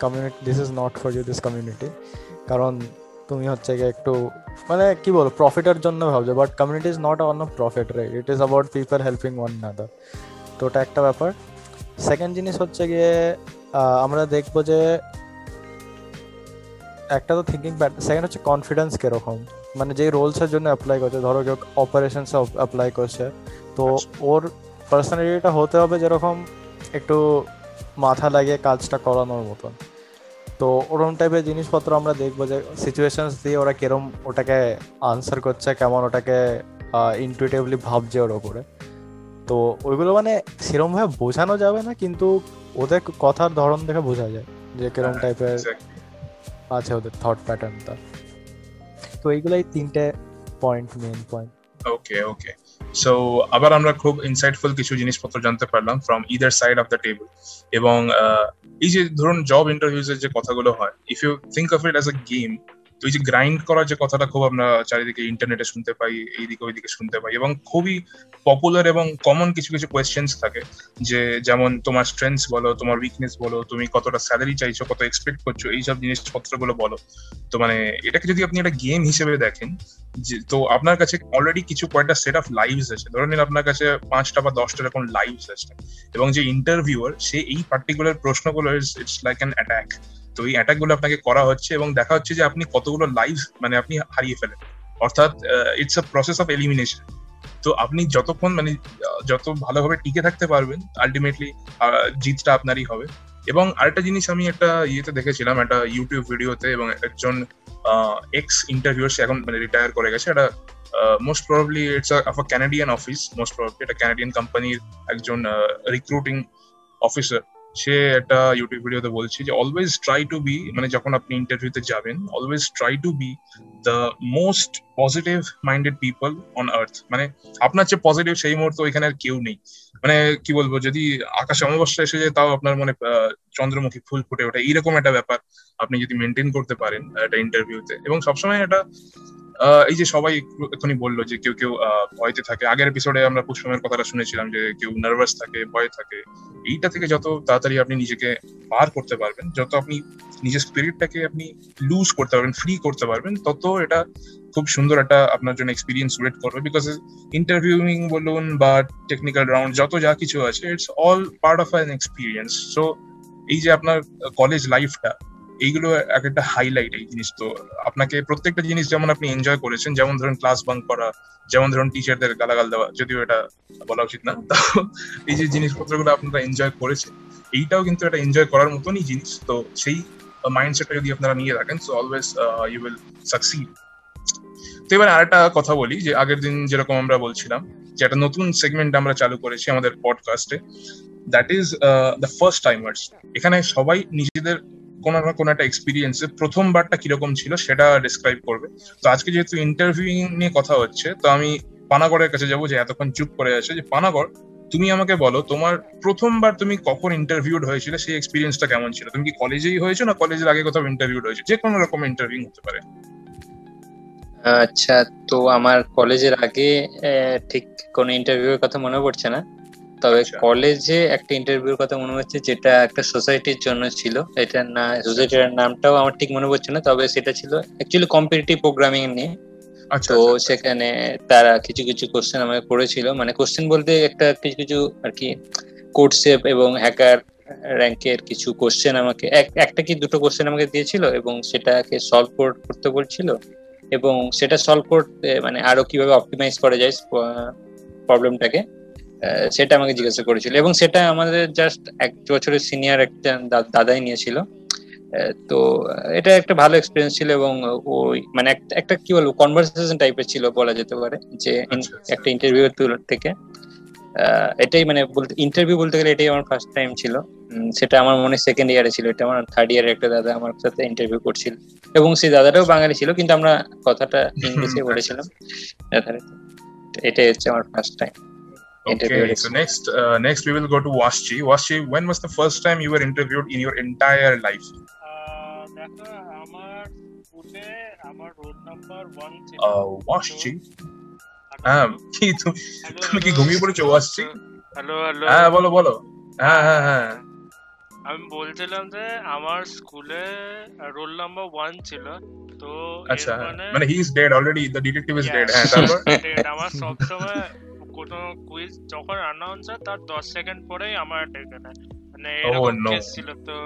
community this is not for you this community কারণ তুমি হচ্ছে গিয়ে একটু মানে কি বলব প্রফিটের জন্য ভাবছ but community is not on profit right it is about people helping one another তো ওটা একটা ব্যাপার সেকেন্ড জিনিস হচ্ছে গিয়ে আমরা দেখব যে একটা তো থিঙ্কিং সেকেন্ড হচ্ছে কনফিডেন্স কীরকম মানে যে রোলসের জন্য অ্যাপ্লাই করছে ধরো কেউ অপারেশনস অ্যাপ্লাই করছে তো। ওর পার্সোনালিটিটা হতে হবে যেরকম একটু মাথা লাগিয়ে কাজটা করানোর মতন। তো ওরকম টাইপের জিনিসপত্র আমরা দেখব যে সিচুয়েশনস দিয়ে ওরা কিরম ওটাকে আনসার করছে কেমন ওটাকে ইনটুইটিভলি ভাবছে ওর ওপরে। তো ওইগুলো মানে সেরমভাবে বোঝানো যাবে না কিন্তু ওদের কথার ধরন দেখে বোঝা যায় যে কিরম হ্যাঁ, টাইপের আছে ওদের থট প্যাটার্নটা তো এইগুলাই তিনটে point main point okay okay so আবার আমরা খুব ইনসাইটফুল কিছু জিনিসপত্র জানতে পারলাম from either side of the table এবং এই যে ধরুন জব ইন্টারভিউজের যে কথাগুলো হয় if you think of it as a game এই যে গ্রাইন্ড করার যে কথাটা খুব আমরা চারিদিকে ইন্টারনেটে শুনতে পাই, এইদিকে ওইদিকে শুনতে পাই এবং খুবই পপুলার এবং কমন কিছু কিছু কোয়েশ্চেন্স থাকে। যে যেমন তোমার স্ট্রেংথস বলো, তোমার উইকনেস বলো, তুমি কতটা স্যালারি চাইছো, কত এক্সপেক্ট করছ, এইসব জিনিসপত্রগুলো বলো। তো মানে এটাকে যদি আপনি একটা গেম হিসেবে দেখেন, যে তো আপনার কাছে অলরেডি কিছু কয়েকটা সেট অফ লাইভস আছে। ধরে নিন আপনার কাছে পাঁচটা বা দশটা এরকম লাইভস আছে এবং যে ইন্টারভিউয়ার সে এই পার্টিকুলার প্রশ্নগুলো ইটস লাইক অ্যান অ্যাটাক তো এই অ্যাটাকগুলো আপনাকে করা হচ্ছে এবং দেখা হচ্ছে যে আপনি কতগুলো লাইভ মানে আপনি হারিয়ে ফেলেন। অর্থাৎ it's a process of elimination তো আপনি যতক্ষণ মানে যত ভালোভাবে টিকে থাকতে পারবেন আলটিমেটলি জিতটা আপনারই হবে। এবং আরেকটা জিনিস আমি একটা ইয়েতে দেখেছিলাম, একটা ইউটিউব ভিডিওতে এবং একজন এক্স ইন্টারভিউ সে এখন মানে রিটায়ার করে গেছে। এটা most probably it's of a Canadian office most probably এটা ক্যানাডিয়ান কোম্পানির একজন রিক্রুটিং অফিসার সে একটা ইউটিউব ভিডিওতে বলছে যে অলওয়েজ ট্রাই টু বি মানে যখন আপনি ইন্টারভিউতে যাবেন always try to be the most positive minded people on earth মানে আপনার যে পজিটিভ সেই মুহূর্তে ওইখানে আর কেউ নেই। মানে কি বলব যদি আকাশ অমাবস্যা এসে যায় তাও আপনার মনে চন্দ্রমুখী ফুল ফুটে ওঠে। এইরকম একটা ব্যাপার আপনি যদি মেনটেন করতে পারেন একটা ইন্টারভিউতে এবং সবসময় আহ, এই যে সবাই এখনই বলল যে কেউ কেউ ভয়তে থাকে। আগের এপিসোডে আমরা পুষ্পমের কথাটা শুনেছিলাম যে কেউ নার্ভাস থাকে, ভয় থাকে। এইটা থেকে যত তাড়াতাড়ি আপনি নিজেকে পার করতে পারবেন, যত আপনি নিজের স্পিরিটটাকে আপনি লুজ করতে পারবেন ফ্রি করতে পারবেন, তত এটা খুব সুন্দর একটা আপনার জন্য এক্সপিরিয়েন্স ওয়েট করবে। বিকজ ইন্টারভিউইং বলুন বা টেকনিক্যাল রাউন্ড যত যা কিছু আছে it's all part of an experience so এই যে আপনার কলেজ লাইফটা এইগুলো এক একটা হাইলাইট এই জিনিস তো। আপনাকে প্রত্যেকটা জিনিস যেমন আপনি এনজয় করেছেন, যেমন ধরুন ক্লাস বাঙ্ক করা, যেমন ধরুন টিচারদের গালাগাল দেওয়া, যদিও এটা বলা উচিত না, তো এই যে জিনিসপত্রগুলো আপনারা এনজয় করেছেন, এইটাও কিন্তু একটা এনজয় করার মতনই জিনিস। তো সেই মাইন্ডসেটটা যদি আপনারা নিয়ে রাখেন so always you will succeed তো এবার আরেকটা কথা বলি, যে আগের দিন যেরকম আমরা বলছিলাম, যে একটা নতুন সেগমেন্ট আমরা চালু করেছি আমাদের পডকাস্টে that is the first timers এখানে সবাই নিজেদের কোনো না কোনো একটা এক্সপিরিয়েন্সে প্রথমবারটা কীরকম ছিল সেটা ডিসক্রাইব করবে। তো আজকে যেহেতু ইন্টারভিউ নিয়ে কথা হচ্ছে, তো আমি পানাগড়ের কাছে যাব যে এতক্ষণ চুপ করে আছে যে, পানাগড়, তুমি আমাকে বলো তোমার প্রথমবার তুমি কখন ইন্টারভিউড হয়েছিল, সেই এক্সপিরিয়েন্সটা কেমন ছিল? তুমি কি কলেজেই হয়েছো না কলেজের আগে কোথাও ইন্টারভিউড হয়েছো? যে কোনো রকম ইন্টারভিউ হতে পারে। আচ্ছা তো আমার কলেজের আগে ঠিক কোনো ইন্টারভিউর কথা মনে পড়ছে না। তবে আচ্ছা। কলেজে একটা ইন্টারভিউর কথা মনে হচ্ছে যেটা একটা সোসাইটির জন্য ছিল। এটার না সোসাইটির নামটাও আমার ঠিক মনে পড়ছে না তবে সেটা ছিল অ্যাকচুয়ালি কম্পিটিটিভ প্রোগ্রামিং নিয়ে। আচ্ছা তো আচ্ছা, আচ্ছা। সেখানে তারা কিছু কিছু কোশ্চেন আমাকে করেছিল। মানে কোশ্চেন বলতে একটা কিছু কিছু আর কি কোড শেপ এবং হ্যাকার র্যাঙ্কের কিছু কোশ্চেন আমাকে এক- একটা কি দুটো কোশ্চেন আমাকে দিয়েছিল এবং সেটাকে সলভ করতে বলছিল। এবং সেটা সলভ করতে মানে আরও কীভাবে অপটিমাইজ করা যায় প্রবলেমটাকে সেটা আমাকে জিজ্ঞাসা করেছিল। এবং সেটা আমাদের জাস্ট এক বছরের সিনিয়র একটা দাদাই নিয়েছিল। তো এটা একটা ভালো এক্সপিরিয়েন্স ছিল এবং ওই মানে একটা- কি বলব কনভারসেশন টাইপের ছিল বলা যেতে পারে যে আচ্ছা, আচ্ছা। একটা ইন্টারভিউ থেকে। এটাই মানে বলতে ইন্টারভিউ বলতে গেলে এটাই আমার ফার্স্ট টাইম ছিল। সেটা আমার মনে সেকেন্ড ইয়ারে ছিল। এটা আমার থার্ড ইয়ারের একটা দাদা আমার সাথে ইন্টারভিউ করছিল। এবং সেই দাদাটাও বাঙালি ছিল কিন্তু আমরা কথাটা ইংলিশে বলেছিলাম। এটাই হচ্ছে আমার first time Okay, so next, uh, next we will go to Washchi. Washchi, when was the first time you were interviewed in your entire life? আহ, দেখো আমার স্কুলে আমার রোল নাম্বার ওয়ান ছিল Uh, Washchi? Hello, হ্যাঁ hello, কি তুমি hello, তুমি কি hello. ঘুমিয়ে পড়েছো ওয়াশচি হ্যালো হ্যালো হ্যাঁ বলো বলো হ্যাঁ হ্যাঁ হ্যাঁ আমি বলছিলাম যে আমার স্কুলে রোল নাম্বার ওয়ান ছিল তো এর আচ্ছা হ্যাঁ। মানে মানে he is dead already the detective is Yeah. Dead হ্যাঁ তারপর dead. আমার সবসময় কোনো কুইজ যখন অ্যানাউন্স হয় তার দশ সেকেন্ড পরেই আমার ডেকে নেয়। মানে এরকম কেস ছিল তো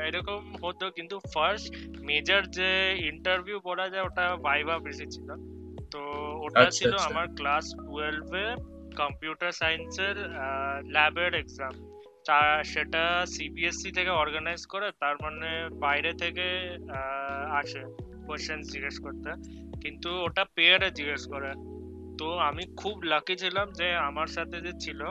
এরকম হতো। কিন্তু ফার্স্ট মেজর যে ইন্টারভিউ বলা যায় ওটা ভাইভা বেশি ছিল। তো ওটা আচ্ছা, ছিল আচ্ছা। আমার ক্লাস টুয়েলভে কম্পিউটার সায়েন্সের ল্যাবের এক্সাম তা সেটা সিবিএসসি E থেকে অর্গানাইজ করে তার মানে বাইরে থেকে আসে। কোয়েশ্চেন জিজ্ঞেস করতে। কিন্তু ওটা পেয়ারে জিজ্ঞেস করে। তো আমি খুব লাকি ছিলাম যে আমার সাথে যে ছিল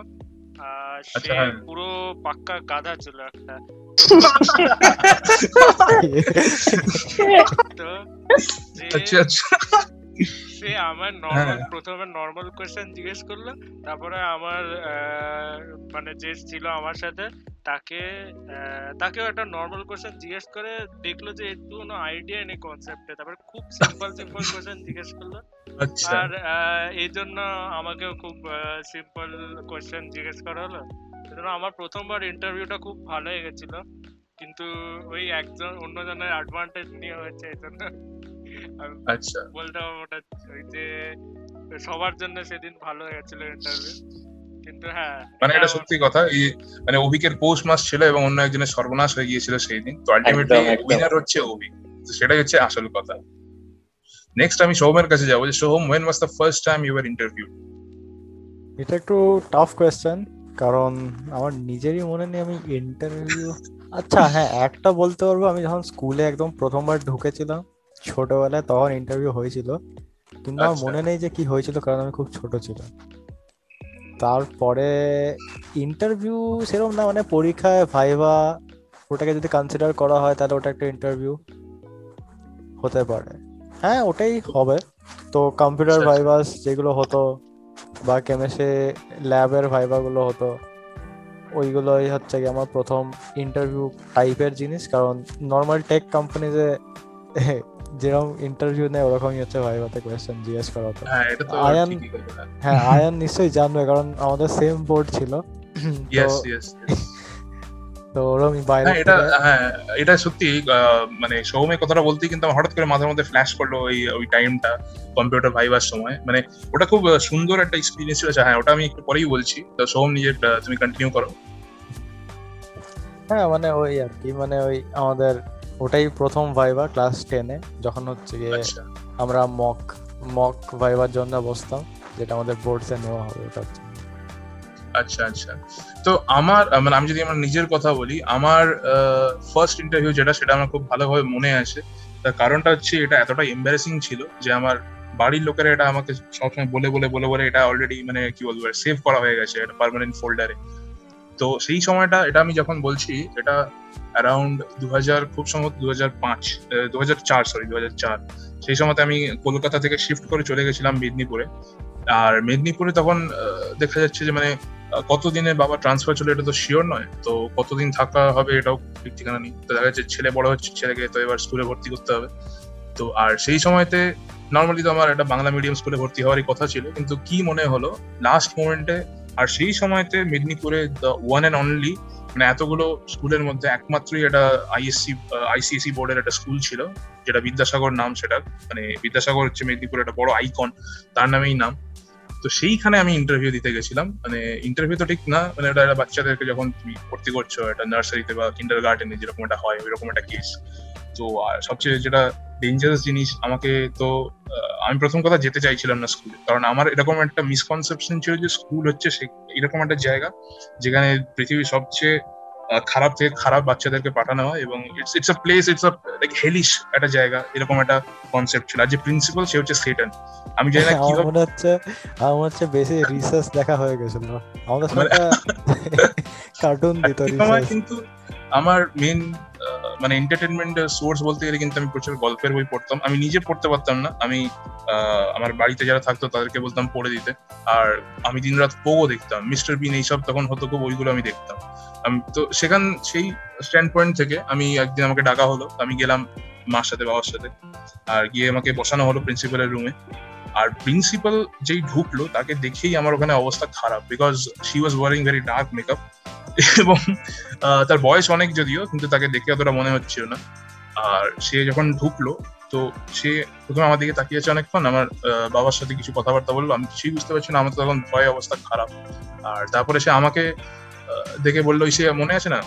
আর সে আচ্ছা, হ্যাঁ। পুরো পাক্কা গাধা ছিল একটা তো আচ্ছা আচ্ছা সে আমার নর্মাল। প্রথমে নর্মাল কোয়েশ্চেন জিজ্ঞেস করল তারপরে আমার মানে যে ছিল আমার সাথে তাকে তাকেও একটা নর্মাল কোয়েশ্চেন জিজ্ঞেস করে দেখল যে একটু কোনো আইডিয়া নেই কনসেপ্টে তারপরে খুব সিম্পল সিম্পল কোয়েশ্চেন জিজ্ঞেস করল। আচ্ছা। আর এই জন্য আমাকেও খুব সিম্পল কোয়েশ্চেন জিজ্ঞেস করা হলো। সেজন্য আমার প্রথমবার ইন্টারভিউটা খুব ভালো হয়ে গেছিল। কিন্তু ওই একজন অন্যজনের অ্যাডভান্টেজ নিয়ে হয়েছে এই জন্য। আচ্ছা। বলতে পারব ওটা ওই যে সবার জন্য সেদিন ভালো হয়ে গেছিল ইন্টারভিউ কিন্তু হ্যাঁ মানে এটা সত্যি কথা এই মানে অভিকের পৌষ মাস ছিল এবং অন্য একজনের সর্বনাশ হয়ে গিয়েছিল সেই দিন। তো আলটিমেটলি। উইনার হচ্ছে অভি তো সেটাই হচ্ছে আসল কথা। নেক্সট আমি সোহমের কাছে যাব যে Soham when was the first time you are interview এটা একটু টাফ কোয়েশ্চেন কারণ আমার নিজেরই মনে নেই আমি ইন্টারভিউ আচ্ছা হ্যাঁ একটা বলতে পারব আমি যখন স্কুলে একদম প্রথমবার ঢুকেছিলাম ছোটবেলায় তখন ইন্টারভিউ হয়েছিল। কিন্তু আমার আচ্ছা। মনে নেই যে কি হয়েছিল কারণ আমি খুব ছোট ছিলাম। তারপরে ইন্টারভিউ সেরকম না মানে পরীক্ষায় ভাইভা ওটাকে যদি কনসিডার করা হয় তাহলে ওটা একটা ইন্টারভিউ হতে পারে। হ্যাঁ ওটাই হবে। তো কম্পিউটার আচ্ছা, আচ্ছা। ভাইভাস যেগুলো হতো বা কেমিস্ট্রি ল্যাবের ভাইভাগুলো হতো ওইগুলোই হচ্ছে কি আমার প্রথম ইন্টারভিউ টাইপের জিনিস। কারণ নর্মাল টেক কোম্পানিতে যেরকম ইন্টারভিউ নেয় ওরকমই হচ্ছে ভাইভাতে কোয়েশ্চেন জিজ্ঞেস করা হতো। হ্যাঁ আয়ান- হ্যাঁ আয়ান নিশ্চয়ই জানবে কারণ আমাদের সেম বোর্ড ছিল। তো ইয়েস বাইরে হ্যাঁ এটা হ্যাঁ এটা সত্যি আহ, মানে কথাটা বলতেই কিন্তু হঠাৎ করে মাথার মধ্যে ফ্ল্যাশ করল ওই ওই টাইমটা কম্পিউটার ভাইবার সময়। মানে ওটা খুব সুন্দর একটা এক্সপিরিয়েন্স ছিল। আচ্ছা, হ্যাঁ ওটা আমি একটু পরেই বলছি। তো সৌম নিজের তুমি কন্টিনিউ করো। হ্যাঁ মানে ওই আর কি মানে ওই আমাদের ওটাই প্রথম ভাইবা ক্লাস টেনে যখন হচ্ছে গিয়ে আচ্ছা। আমরা মক মক ভাইবার জন্য বসতাম যেটা আমাদের বোর্ডসে নেওয়া হবে ওটা হচ্ছে আচ্ছা আচ্ছা। তো আমার মানে আমি যদি আমার নিজের কথা বলি আমার ফার্স্ট ইন্টারভিউ যেটা সেটা আমার খুব ভালোভাবে মনে আছে। তার কারণটা হচ্ছে এটা এতটা এম্বারেসিং ছিল যে আমার বাড়ির লোকেরা এটা আমাকে সবসময় বলে বলে বলে বলে এটা অলরেডি মানে কি বলব সেভ করা হয়ে গেছে এটা পার্মানেন্ট ফোল্ডারে তো সেই সময়টা, এটা আমি যখন বলছি, এটা অ্যারাউন্ড দু হাজার খুব সম্ভবত দু হাজার পাঁচ দু হাজার চার সরি দু হাজার চার। সেই সময়তে আমি কলকাতা থেকে শিফট করে চলে গেছিলাম মেদিনীপুরে। আর মেদিনীপুরে তখন দেখা যাচ্ছে যে মানে কতদিনে বাবা ট্রান্সফার চলে, এটা তো শিওর নয়। তো কতদিন থাকা হবে এটাও ঠিক ঠিকানা নেই। তো দেখা যাচ্ছে ছেলে বড় হচ্ছে, ছেলেকে তো এবার স্কুলে ভর্তি করতে হবে। তো আর সেই সময়তে নর্মালি তো আমার একটা বাংলা মিডিয়াম স্কুলে ভর্তি হওয়ারই কথা ছিল। কিন্তু কি মনে হলো লাস্ট মোমেন্টে আর সেই সময়তে মেদিনীপুরে দ্য ওয়ান অ্যান্ড অনলি মানে এতগুলো স্কুলের মধ্যে একমাত্রই একটা আইএসসি আইসিএসসি বোর্ডের একটা স্কুল ছিল, যেটা বিদ্যাসাগর নাম সেটা মানে বিদ্যাসাগর হচ্ছে মেদিনীপুরের একটা বড় আইকন তার নামেই নাম। তো সেইখানে আমি ইন্টারভিউ দিতে গেছিলাম মানে ইন্টারভিউ তো ঠিক না মানে এটা একটা বাচ্চাদেরকে যখন তুমি ভর্তি করছ, একটা নার্সারিতে বা কিন্ডার গার্ডেনে যেরকম একটা হয়, ওইরকম একটা কেস তো সবচেয়ে যেটা ডেঞ্জারাস জিনিস আমাকে তো আমি প্রথম কথা যেতে চাইছিলাম না স্কুলে কারণ আমার এরকম একটা মিসকনসেপশন ছিল যে স্কুল হচ্ছে এরকম একটা জায়গা যেখানে পৃথিবীর সবচেয়ে খারাপ থেকে খারাপ বাচ্চাদেরকে পাঠানো হয় এবং it's it's a place it's a like hellish একটা জায়গা এরকম একটা কনসেপ্ট ছিল। আর যে প্রিন্সিপাল সে হচ্ছে সেটান আমি জানি না কীভাবে মনে হচ্ছে আমার হচ্ছে বেশি রিসার্চ দেখা হয়ে গেছিল। আমাদের মানে- কার্টুন দিত সময় কিন্তু আমার মেন মানে এন্টারটেনমেন্ট সোর্স বলতে গেলে কিন্তু আমি প্রচুর গল্পের বই পড়তাম। আমি নিজে পড়তে পারতাম না। আমি আমার বাড়িতে যারা থাকতো তাদেরকে বলতাম পড়ে দিতে। আর আমি দিনরাত পোগো দেখতাম। মিস্টার বিন এইসব তখন হতো খুব ওইগুলো আমি দেখতাম। আমি তো সেখান সেই স্ট্যান্ড পয়েন্ট থেকে আমি একদিন আমাকে ডাকা হলো। আমি গেলাম মার সাথে বাবার সাথে। আর গিয়ে আমাকে বসানো হলো প্রিন্সিপালের রুমে আর প্রিন্সিপাল যেই ঢুকলো, তাকে দেখেই আমার ওখানে অবস্থা খারাপ because she was wearing very dark makeup এবং তার বয়স অনেক যদিও, কিন্তু তাকে দেখে অতটা মনে হচ্ছিল না। আর সে যখন ঢুকলো, তো সে প্রথমে আমার দিকে তাকিয়েছে অনেকক্ষণ, আমার বাবার সাথে কিছু কথাবার্তা বলল, আমি কিছুই বুঝতে পারছি না, আমার তো তখন ভয় অবস্থা খারাপ। আর তারপরে সে আমাকে দেখে বলল সে মনে আছে না?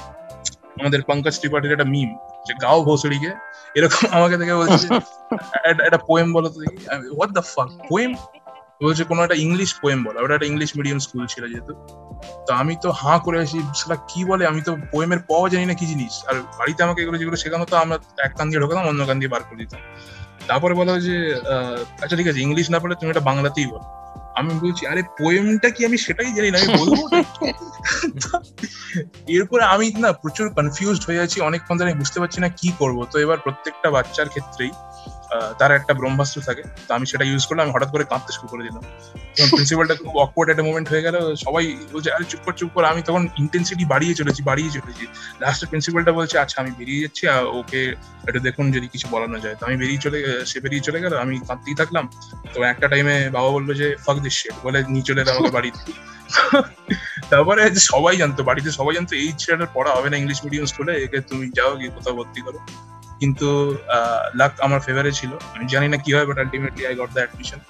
আমাদের পঙ্কজ ত্রিপাঠীর একটা মিম যে, গাও ভোসড়িকে এরকম আমাকে দেখে বলছে একটা- পোয়েম বলো তো দেখি। হোয়াট দ্য ফাক পোয়েম বলছে কোনো একটা ইংলিশ পোয়েম বলো। ওটা একটা ইংলিশ মিডিয়াম স্কুল ছিল যেহেতু। তো আমি তো হাঁ করে আসি সেটা কি বলে? আমি তো পোয়েমের পাওয়া জানি না কি জিনিস? আর বাড়িতে আমাকে এগুলো যেগুলো শেখানো তো আমরা এক কান দিয়ে ঢোকাতাম অন্য কান দিয়ে বার করে দিতাম। তারপরে বলো যে আচ্ছা ঠিক আছে ইংলিশ না পড়লে তুমি এটা বাংলাতেই বলো। আমি বলছি, আরে পোয়েমটা কি আমি সেটাই জানি না, আমি বলব? এরপরে আমি না প্রচুর কনফিউজড হয়ে আছি, অনেকক্ষণ ধরে বুঝতে পারছি না কি করব। তো এবার প্রত্যেকটা বাচ্চার ক্ষেত্রেই তার একটা ব্রহ্মাস্ত্র থাকে, তো আমি সেটা ইউজ করলাম, আমি হঠাৎ করে কাঁদতে শুরু করে দিলাম। প্রিন্সিপালটা খুব অকওয়ার্ড একটা মোমেন্ট হয়ে গেল, সবাই বলছে, আরে চুপ কর চুপ কর। আমি তখন ইন্টেন্সিটি বাড়িয়ে চলেছি বাড়িয়ে চলেছি। লাস্টে প্রিন্সিপালটা বলছে আচ্ছা আমি বেরিয়ে যাচ্ছি ওকে একটু দেখুন যদি কিছু বলানো যায়। তো আমি বেরিয়ে চলে, সে বেরিয়ে চলে গেল, আমি কাঁদতেই থাকলাম। তো একটা টাইমে বাবা বলল যে ফাক দিস বলে, নিয়ে চলে এলো আমাকে বাড়িতে। তারপরে সবাই জানতো, বাড়িতে সবাই জানতো, এই ছেলেটার পড়া হবে না ইংলিশ মিডিয়াম স্কুলে একে তুমি যাও, গিয়ে কোথাও ভর্তি করো। কিন্তু লাক আমার ফেভারে ছিল। আমি জানি না কি হয় but ultimately I got the admission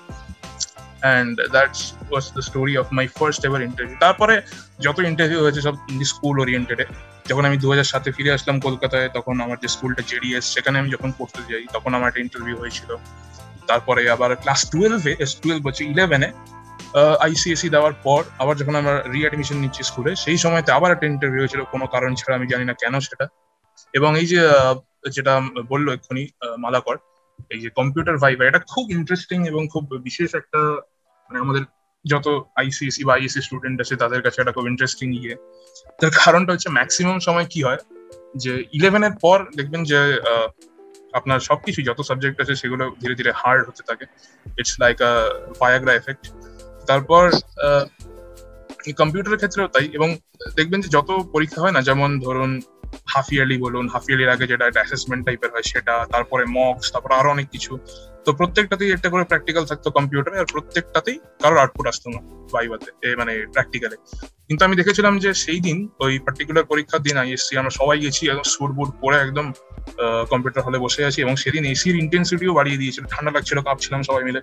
and that's was the story of my first ever interview তারপরে যত ইন্টারভিউ হয়েছে, সব স্কুল ওরিয়েন্টেডে যখন আমি দু হাজার সাতে ফিরে আসলাম কলকাতায়, তখন আমার যে স্কুলটা জেডিএস, সেখানে আমি যখন পড়তে যাই, তখন আমার একটা ইন্টারভিউ হয়েছিল। তারপরে আবার ক্লাস টুয়েলভে টুয়েলভ হচ্ছে ইলেভেনে আইসিএসি দেওয়ার পর আবার যখন আমরা রিঅ্যাডমিশন নিচ্ছি স্কুলে সেই সময়তে আবার একটা ইন্টারভিউ হয়েছিল, কোনো কারণ ছাড়া, আমি জানি না কেন সেটা। এবং এই যে যেটা বলল এক্ষুনি মালাকর, এই যে কম্পিউটার ভাইবার এটা খুব ইন্টারেস্টিং এবং খুব বিশেষ একটা মানে আমাদের যত আইসিএসি বা আইএসসি স্টুডেন্ট আছে, তাদের কাছে এটা খুব ইন্টারেস্টিং ইয়ে। তার কারণটা হচ্ছে ম্যাক্সিমাম সময় কি হয়? যে ইলেভেনের পর দেখবেন যে আপনার সবকিছু যত সাবজেক্ট আছে, সেগুলো ধীরে ধীরে হার্ড হতে থাকে। ইটস লাইক আ এফেক্ট তারপর কম্পিউটারের ক্ষেত্রেও তাই এবং দেখবেন যে যত পরীক্ষা হয় না, যেমন ধরুন হাফ ইয়ারলি বলুন হাফ ইয়ারলির আগে যেটা একটা অ্যাসেসমেন্ট টাইপের হয় সেটা, তারপরে মক্স তারপর আরও অনেক কিছু। তো প্রত্যেকটাতেই একটা করে প্র্যাকটিক্যাল থাকতো কম্পিউটারে আর প্রত্যেকটাতেই কারোর আউটপুট আসতো না ভাইভাতে মানে প্র্যাকটিক্যালে কিন্তু আমি দেখেছিলাম যে সেই দিন, ওই পার্টিকুলার পরীক্ষার দিন আইএসসি আমরা সবাই গেছি, একদম সুট বুট পরে একদম কম্পিউটার হলে বসে আছি, এবং সেদিন এসির ইন্টেন্সিটিও বাড়িয়ে দিয়েছিল, ঠান্ডা লাগছিল, কাঁপছিলাম সবাই মিলে।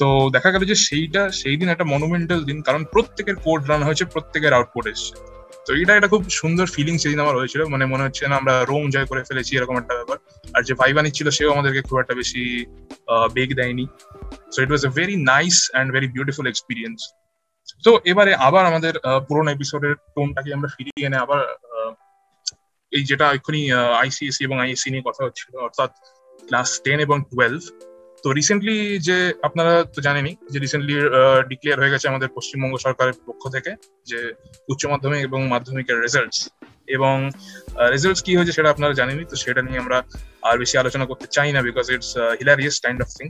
তো দেখা গেল যে সেইটা, সেই দিন একটা মনুমেন্টাল দিন, কারণ প্রত্যেকের কোড রান হয়েছে, প্রত্যেকের আউটপুট এসছে। তো এটা একটা খুব সুন্দর ফিলিং সেদিন আমার হয়েছিল। মানে মনে হচ্ছে না আমরা রোম জয় করে ফেলেছি, এরকম একটা ব্যাপার। আর যে ভাইবা ছিল, সেও আমাদেরকে খুব একটা বেশি বেগ দেয়নি। So it was a very nice and very beautiful experience তো এবারে আবার আমাদের পুরোনো এপিসোডের টোনটাকে আমরা ফিরিয়ে এনে আবার এই যেটা এক্ষুনি আইসিএসসি এবং আইএসসি নিয়ে কথা হচ্ছিল, অর্থাৎ ক্লাস টেন এবং টুয়েলভ তো রিসেন্টলি যে আপনারা তো জানেনই যে রিসেন্টলি ডিক্লেয়ার হয়ে গেছে আমাদের পশ্চিমবঙ্গ সরকারের পক্ষ থেকে যে উচ্চ মাধ্যমিক এবং মাধ্যমিকের রেজাল্টস এবং রেজাল্টস কি হয়েছে সেটা আপনারা জানেনই, তো সেটা নিয়ে আমরা আর বেশি আলোচনা করতে চাই না because it's hilarious kind of thing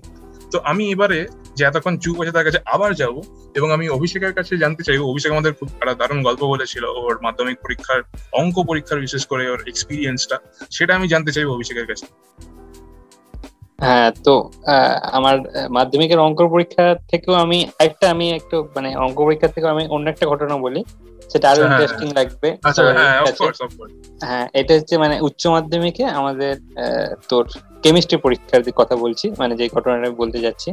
তো আমি এবারে যে এতক্ষণ চুপ আছে তার কাছে আবার যাব এবং আমি অভিষেকের কাছে জানতে চাইব। অভিষেক আমাদের খুব দারুণ গল্প বলেছিল, ওর মাধ্যমিক পরীক্ষার অঙ্ক পরীক্ষার বিশেষ করে ওর এক্সপিরিয়েন্সটা সেটা আমি জানতে চাইব অভিষেকের কাছে। হ্যাঁ তো আমার মাধ্যমিকের অঙ্ক পরীক্ষা থেকেও আমি একটা আমি একটু মানে অঙ্ক পরীক্ষা থেকেও আমি অন্য একটা ঘটনা বলি। সেটা আরও হ্যাঁ, ইন্টারেস্টিং লাগবে। আচ্ছা হ্যাঁ কাছে। অফকোর্স অফকোর্স হ্যাঁ এটা হচ্ছে মানে উচ্চ মাধ্যমিকে আমাদের তোর কেমিস্ট্রি পরীক্ষার কথা বলছি মানে যে ঘটনাটা বলতে যাচ্ছি।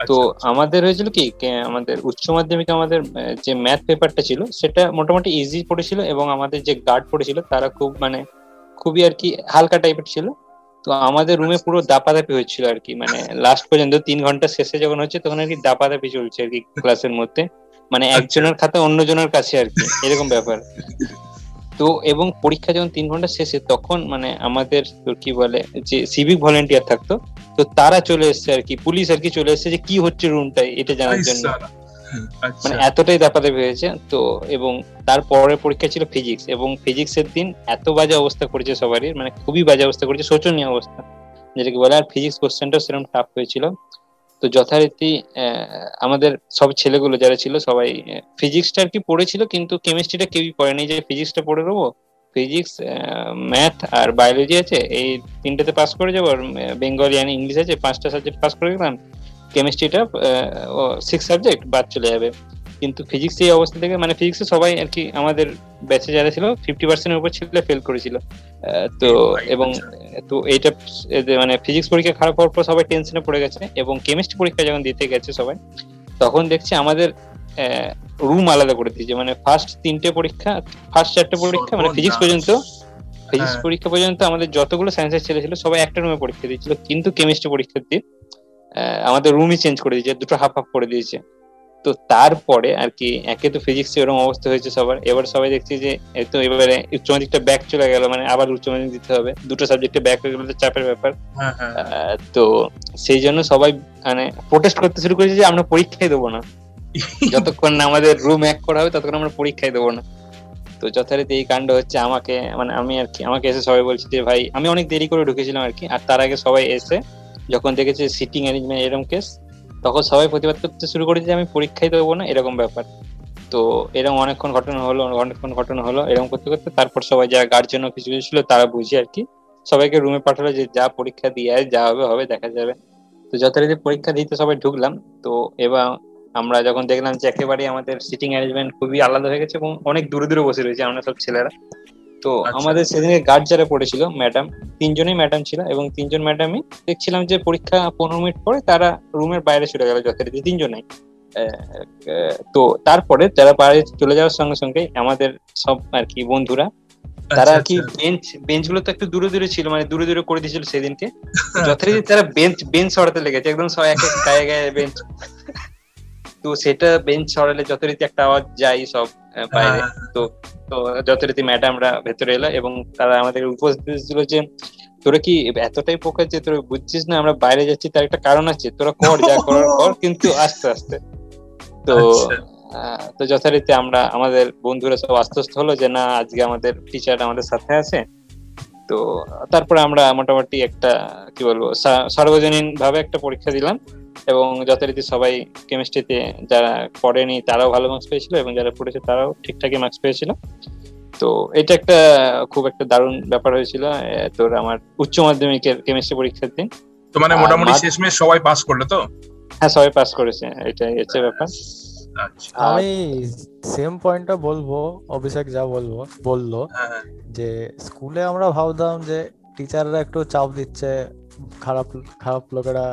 তো আচ্ছা, আমাদের হয়েছিল কি আমাদের উচ্চ মাধ্যমিকে আমাদের যে ম্যাথ পেপারটা ছিল সেটা মোটামুটি ইজি পড়েছিল এবং আমাদের যে গার্ড পড়েছিল তারা খুব মানে খুবই আর কি হালকা টাইপের ছিল। তো আমাদের রুমে পুরো দাপাদাপি হচ্ছিল আর কি মানে লাস্ট পর্যন্ত তিন ঘণ্টা শেষে যখন হচ্ছে তখন আর কি দাপাদাপি চলছে আর কি ক্লাসের মধ্যে। মানে একজনের খাতা অন্যজনের কাছে আর কি এরকম ব্যাপার। তো এবং পরীক্ষা যখন তিন ঘণ্টা শেষে তখন মানে আমাদের কি বলে যে সিভিক ভলেন্টিয়ার থাকতো তো তারা চলে এসেছে আর কি পুলিশ আর কি চলে এসেছে যে কি হচ্ছে রুমটায় এটা জানার জন্য। আচ্ছা মানে এতটাই দাপাদাপি হয়েছে তো এবং তারপরের পরীক্ষা ছিল ফিজিক্স এবং ফিজিক্সের দিন এত বাজে অবস্থা করেছে সবারই মানে খুবই বাজে অবস্থা করেছে, শোচনীয় অবস্থা। যেটাকে বলে আর ফিজিক্স কোশ্চেনটা সেরকম টাফ হয়েছিল। তো যথারীতি আমাদের সব ছেলেগুলো যারা ছিল সবাই ফিজিক্সটা আর কি পড়েছিল, কিন্তু কেমিস্ট্রিটা কেউই পড়েনি যে ফিজিক্সটা পড়ে দেবো ফিজিক্স ম্যাথ আর বায়োলজি আছে, এই তিনটাতে পাস করে যাব, আর বেঙ্গলি আর ইংলিশ আছে, পাঁচটা সাবজেক্ট পাস করে গেলাম। কেমিস্ট্রিটা সিক্স সাবজেক্ট বাদ চলে যাবে। কিন্তু ফিজিক্স এই অবস্থা থেকে মানে ফিজিক্সে সবাই আর কি আমাদের ব্যাচে যারা ছিল ফিফটি পার্সেন্টের উপর ছিল ফেল করেছিল। তো এবং তো এইটা মানে ফিজিক্স পরীক্ষা খারাপ হওয়ার পর সবাই টেনশনে পড়ে গেছে এবং কেমিস্ট্রি পরীক্ষা যখন দিতে গেছে সবাই তখন দেখছি আমাদের রুম আলাদা করে দিয়েছে। মানে ফার্স্ট তিনটে পরীক্ষা ফার্স্ট চারটে পরীক্ষা মানে ফিজিক্স পর্যন্ত ফিজিক্স হ্যাঁ। পরীক্ষা পর্যন্ত আমাদের যতগুলো সায়েন্সের ছেলে ছিল সবাই একটা রুমে পরীক্ষা দিয়েছিল। কিন্তু কেমিস্ট্রি পরীক্ষার দিন আমাদের রুমই চেঞ্জ করে দিয়েছে দুটো হাফ হাফ করে দিয়েছে। তো তারপরে আর কি একে তো ফিজিক্স এরকম অবস্থা হয়েছে সবার। এবার সবাই দেখছি যে তো এবারে উচ্চ মাধ্যমিকটা ব্যাক চলে গেল মানে আবার উচ্চ মাধ্যমিক দিতে হবে। দুটো সাবজেক্টে ব্যাক হয়ে গেলে তো চাপের ব্যাপার। হ্যাঁ হ্যাঁ। তো সেই জন্য সবাই মানে প্রোটেস্ট করতে শুরু করেছে যে আমরা পরীক্ষাই দেবো না। যতক্ষণ না আমাদের রুম এক করা হবে ততক্ষণ আমরা পরীক্ষাই দেবো না। তো যথারীতি এই কাণ্ড হচ্ছে আমাকে মানে আমি আর কি আমাকে এসে সবাই বলছে যে ভাই আমি অনেক দেরি করে ঢুকেছিলাম আর কি আর তার আগে সবাই এসে যখন দেখেছে সিটিং অ্যারেঞ্জমেন্ট এরকম কেস তখন সবাই প্রতিবাদ করতে শুরু করেছে যে আমি পরীক্ষাই দেবো না, এরকম ব্যাপার। তো এরকম অনেকক্ষণ ঘটনা হলো, অনেকক্ষণ ঘটনা হলো, এরকম করতে করতে তারপর সবাই যারা গার্জেন কিছু কিছু ছিল তারা বুঝে আর কি। সবাইকে রুমে পাঠালো যে যা পরীক্ষা দিয়ে যা হবে হবে, দেখা যাবে। তো যথারীতি পরীক্ষা দিতে সবাই ঢুকলাম। তো এবার আমরা যখন দেখলাম যে একেবারে আমাদের সিটিং অ্যারেঞ্জমেন্ট খুবই আলাদা হয়ে গেছে এবং অনেক দূরে দূরে বসে রয়েছে আমরা সব ছেলেরা। তো আচ্ছা। আমাদের সেদিনে গার্ড যারা পড়েছিল ম্যাডাম তিনজনই ম্যাডাম ছিল এবং তিনজন ম্যাডামই দেখছিলাম যে পরীক্ষা পনেরো মিনিট পরে তারা রুমের বাইরে চলে গেল যথারীতি তিনজনেই। তো তারপরে যারা বাইরে চলে যাওয়ার সঙ্গে সঙ্গে আমাদের সব আর কি বন্ধুরা তারা আর কি আচ্ছা, বেঞ্চ বেঞ্চগুলো তো একটু দূরে দূরে ছিল মানে দূরে দূরে করে দিয়েছিল সেদিনকে। আচ্ছা। যথারীতি তারা বেঞ্চ বেঞ্চ সরাতে লেগেছে একদম সব এক এক গায়ে গায়ে বেঞ্চ তো সেটা বেঞ্চ সরালে যথারীতি একটা আওয়াজ যায় সব। বাইরে হ্যাঁ, তো তো যথারীতি ম্যাডামরা ভেতরে এলো এবং তারা আমাদের উপস্থিত ছিল যে তোরা কি এতটাই পোকা যে তোরা বুঝছিস না আমরা বাইরে যাচ্ছি তার একটা কারণ আছে। তোরা কর যা করার কর কিন্তু আস্তে আস্তে। তো আচ্ছা। তো যথারীতি আমরা আমাদের বন্ধুরা সব আশ্বস্ত হলো যে না আজকে আমাদের টিচার আমাদের সাথে আছে। তো তারপরে আমরা মোটামুটি একটা কি বলব সার্বজনীন ভাবে একটা পরীক্ষা দিলাম এবং যথারীতি সবাই কেমিস্ট্রিতে যারা পড়েনি তারাও ভালো মার্কস পেয়েছিল এবং যারা পড়েছে তারাও ঠিকঠাকই মার্কস পেয়েছিল। তো এটা একটা খুব একটা দারুণ ব্যাপার হয়েছিল তোর আমার উচ্চ মাধ্যমিকের কেমিস্ট্রি পরীক্ষার দিন। তো মানে মোটামুটি শেষমেশ সবাই পাস করল তো? হ্যাঁ সবাই পাস করেছে এটাই হচ্ছে ব্যাপার। আমি সেম পয়েন্টটা বলব অভিষেক যা বলব বলল হ্যাঁ হ্যাঁ। যে স্কুলে আমরা ভাবতাম যে টিচাররা একটু চাপ দিচ্ছে খারাপ খারাপ লোকেরা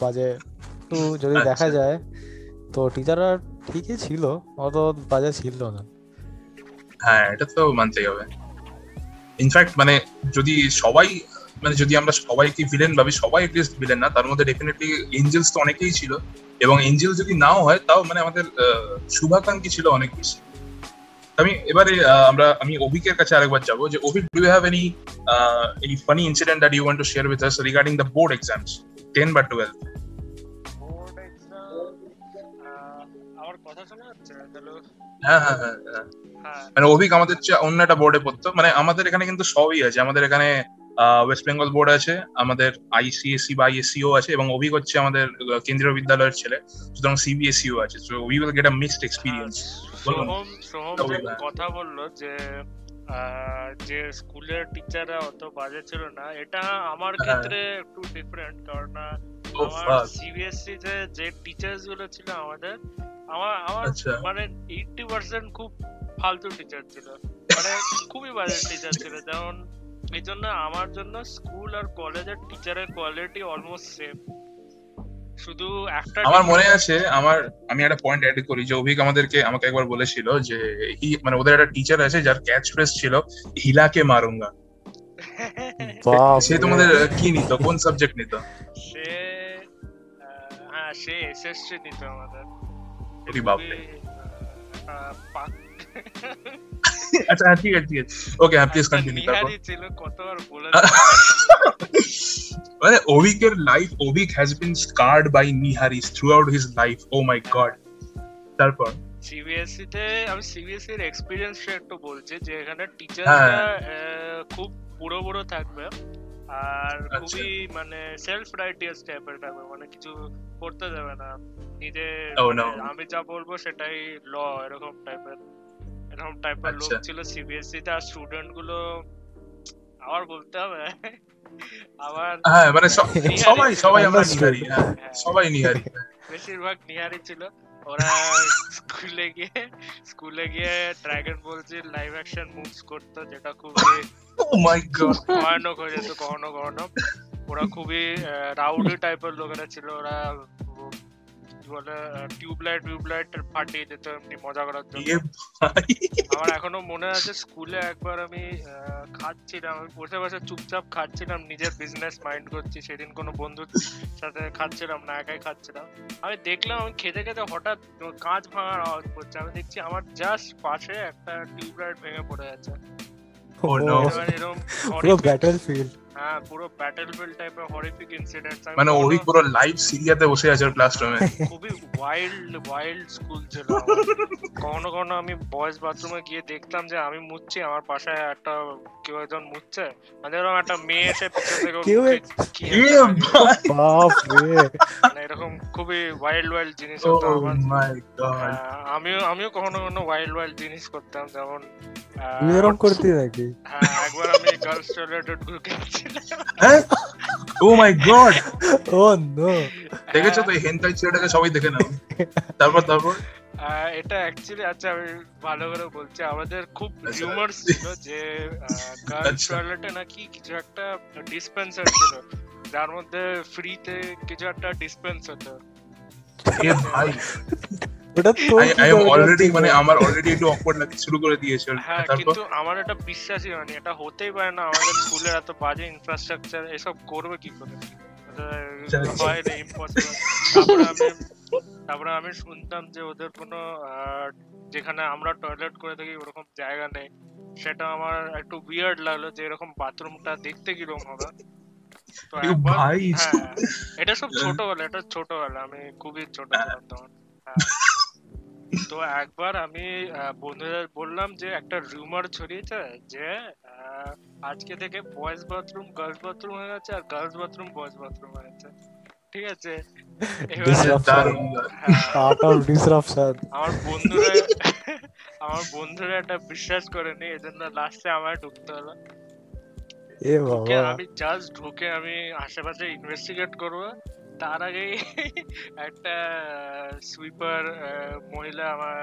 বাজে একটু যদি দেখা আচ্ছা। যায় তো টিচাররা ঠিকই ছিল অত বাজে ছিল না হ্যাঁ এটা তো মানতেই হবে ইনফ্যাক্ট মানে যদি সবাই মানে যদি আমরা সবাইকে ভিলেন ভাবি সবাই এটলিস্ট ভিলেন না তার মধ্যে ডেফিনেটলি এঞ্জেলস তো অনেকেই ছিল। এবং এঞ্জেল যদি নাও হয় তাও মানে আমাদের শুভাকাঙ্ক্ষী ছিল অনেক বেশি। আমি এবারে আমরা আমি অভিকের কাছে আরেকবার যাব যে Avik do have any any funny incident that you want to share with us regarding the board exams ten বা টুয়েলভ বোর্ড এক্সাম আমার কথা শোনা যাচ্ছে হ্যাঁ হ্যাঁ হ্যাঁ মানে অভিক আমাদের চেয়ে অন্য একটা বোর্ডে পড়তো। মানে আমাদের এখানে কিন্তু সবই আছে। আমাদের এখানে ওয়েস্ট বেঙ্গল বোর্ড আছে আমাদের আইসিএসসি বা আইএসসিও আছে এবং অভিক হচ্ছে আমাদের কেন্দ্রীয় বিদ্যালয়ের ছেলে সুতরাং সিবিএসইও আছে। So we will get a mixed experience Soham Soham না। কথা বলল যে যে স্কুলের টিচাররা অত বাজে ছিল না এটা আমার হ্যাঁ। ক্ষেত্রে একটু ডিফারেন্ট কারণ আমার সিবিএসসি তে যে টিচার্সগুলো ছিল আমাদের আমার আমার আচ্ছা। মানে এইটটি পার্সেন্ট খুব ফালতু টিচার ছিল। মানে খুবই বাজে টিচার ছিল। যেমন এই জন্য আমার জন্য স্কুল আর কলেজের টিচারের কোয়ালিটি অলমোস্ট সেম শুধু একটা আমার মনে আছে আমার আমি একটা পয়েন্ট অ্যাড করি যে অভিক আমাদেরকে আমাকে একবার বলেছিল যে হি- মানে ওদের একটা টিচার আছে যার ক্যাচ ফ্রেজ ছিল হিলাকে মারুঙ্গা। সে তোমাদের কি নিত? কোন সাবজেক্ট নিত? সে হ্যাঁ সে এসএসসি নিত আমাদের। বাপরে। আচ্ছা হ্যাঁ, ঠিক আছে ঠিক আছে। ওকে হ্যাঁ প্লিজ কন্টিনিউ তারপর। বলে মানে অভিকের life Avik has been scarred by নিহারিস throughout his life oh my God তারপর সিবিএসসি তে আমি সিবিএসসি এর এক্সপিরিয়েন্সটা একটু বলছি যে এখানে হ্যাঁ। টিচাররা খুব পুরো পুরো থাকবে আর আচ্ছা। খুবই মানে সেলফ রাইটিয়াস টাইপের থাকবে মানে কিছু করতে দেবে না। নিজে Oh, মানে. আমি যা বলব সেটাই ল এরকম টাইপের এরকম টাইপের লোক আচ্ছা। ছিল সিবিএসসি তে আর স্টুডেন্টগুলো আবার বলতে হবে। আবার হ্যাঁ মানে সবাই সবাই আমরা নিহারি হ্যাঁ হ্যাঁ। সবাই নিহারি। বেশিরভাগ নিহারি ছিল। ওরা স্কুলে গিয়ে স্কুলে গিয়ে ড্রাগন বলছি লাইভ অ্যাকশন মুভস করতো যেটা খুবই ও মাই গড ভয়ানক হয়ে যেত কখনো কখনো। ওরা খুবই রাউডি টাইপের লোকেরা ছিল। ওরা বলে টিউবলাইট টিউবলাইট ফাটিয়ে যেত এমনি মজা করার জন্য। আমার এখনও মনে আছে স্কুলে একবার আমি খাচ্ছিলাম আমি বসে বসে চুপচাপ খাচ্ছিলাম নিজের বিজনেস মাইন্ড করছি। সেদিন কোনো বন্ধুর সাথে খাচ্ছিলাম না একাই খাচ্ছিলাম। আমি দেখলাম আমি খেতে খেতে হঠাৎ কাঁচ ভাঙার আওয়াজ করছে। আমি দেখছি আমার জাস্ট পাশে একটা টিউবলাইট ভেঙে পড়ে যাচ্ছে Oh, পুরো ব্যাটল ফিল্ড হ্যাঁ পুরো ব্যাটল ফিল্ড টাইপের হরিফিক ইনসিডেন্ট মানে পুরো লাইভ সিরিয়াতে বসে আছে ক্লাসরুমে খুবই ওয়াইল্ড ওয়াইল্ড স্কুল ছিল। কখনো কখনো আমি বয়েজ বাথরুমে গিয়ে দেখতাম যে আমি মুছছি আমার পাশে একটা কেউ একজন মুছছে মানে এরকম একটা মেয়ে এসে পিছন থেকে কেউ বাপ রে মানে এরকম খুবই ওয়াইল্ড ওয়াইল্ড জিনিস হতো গড হ্যাঁ, আমিও আমিও কখনো কখনো ওয়াইল্ড ওয়াইল্ড জিনিস করতাম যেমন এরকম করতি নাকি? হ্যাঁ একবার আমি গার্লস টয়লেটে ঢুকেছিলাম হ্যাঁ? ও মাই গড ও নো দেখেছ তো এই হেনটাই ছেলেটাকে সবাই দেখে নাও। তারপর তারপর? আহ, এটা অ্যাকচুয়ালি আচ্ছা আমি ভালো করে বলছি আমাদের খুব আচ্ছা। রিউমার্স ছিল যে গার্লস আচ্ছা। টয়লেটে নাকি কিছু একটা ডিসপেন্সার ছিল। যার মধ্যে ফ্রিতে কিছু একটা ডিসপেন্স হতো। ভাই। ওটা তো আই আই এম অলরেডি মানে আমার অলরেডি একটু অকওয়ার্ড লাগতে শুরু করে দিয়েছে হ্যাঁ কিন্তু আমার এটা বিশ্বাসই হয়নি এটা হতেই পারে না আমাদের স্কুলের এত বাজে ইনফ্রাস্ট্রাকচার এসব করবে কি করে? তারপরে আমি তারপরে আমি শুনতাম যে ওদের কোনো আহ, যেখানে আমরা টয়লেট করে থাকি ওরকম জায়গা নেই। সেটা আমার একটু বিয়ার্ড লাগল যে এরকম বাথরুমটা দেখতে কীরকম হবে। হ্যাঁ এটা সব ছোটবেলা এটা ছোটবেলা আমি খুবই ছোট ছিলাম তখন। হ্যাঁ। তো একবার আমি বন্ধুদের বললাম যে একটা রিউমার ছড়িয়েছে যে আহ, আজকে থেকে বয়েজ বাথরুম গার্লস বাথরুম হয়ে গেছে আর গার্লস বাথরুম বয়েজ বাথরুম হয়ে গেছে। ঠিক আছে? হ্যাঁ, আমার বন্ধুরা আমার বন্ধুরা এটা বিশ্বাস করেনি এজন্য লাস্টে আমায় ঢুকতে হলো। আমি জাস্ট ঢুকে আমি আশেপাশে ইনভেস্টিগেট করব। তার আগে একটা সুইপার মহিলা আমার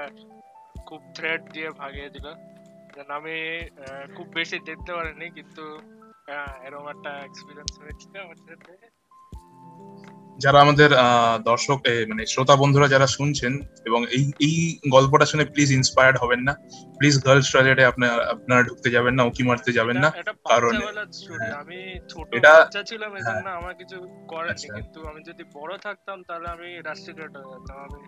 খুব থ্রেড দিয়ে ভাগিয়ে দিল। যেন আমি খুব বেশি দেখতে পারিনি, কিন্তু এরকম একটা এক্সপিরিয়েন্স হয়েছিল আমার সাথে। যারা আমাদের আহ, দর্শক মানে শ্রোতা বন্ধুরা যারা শুনছেন এবং এই এই গল্পটা শুনে প্লিজ ইন্সপায়ার্ড হবেন না। প্লিজ গার্লস টয়লেটে আপনার আপনারা ঢুকতে যাবেন না উকি মারতে যাবেন না। কারণ- হ্যাঁ। আমি ছোট এটা- বাচ্চা ছিলাম এই জন্য আমার কিছু করার নেই। আচ্ছা। কিন্তু আমি যদি বড় থাকতাম তাহলে আমি রাষ্ট্রীয়টা যেতাম আমি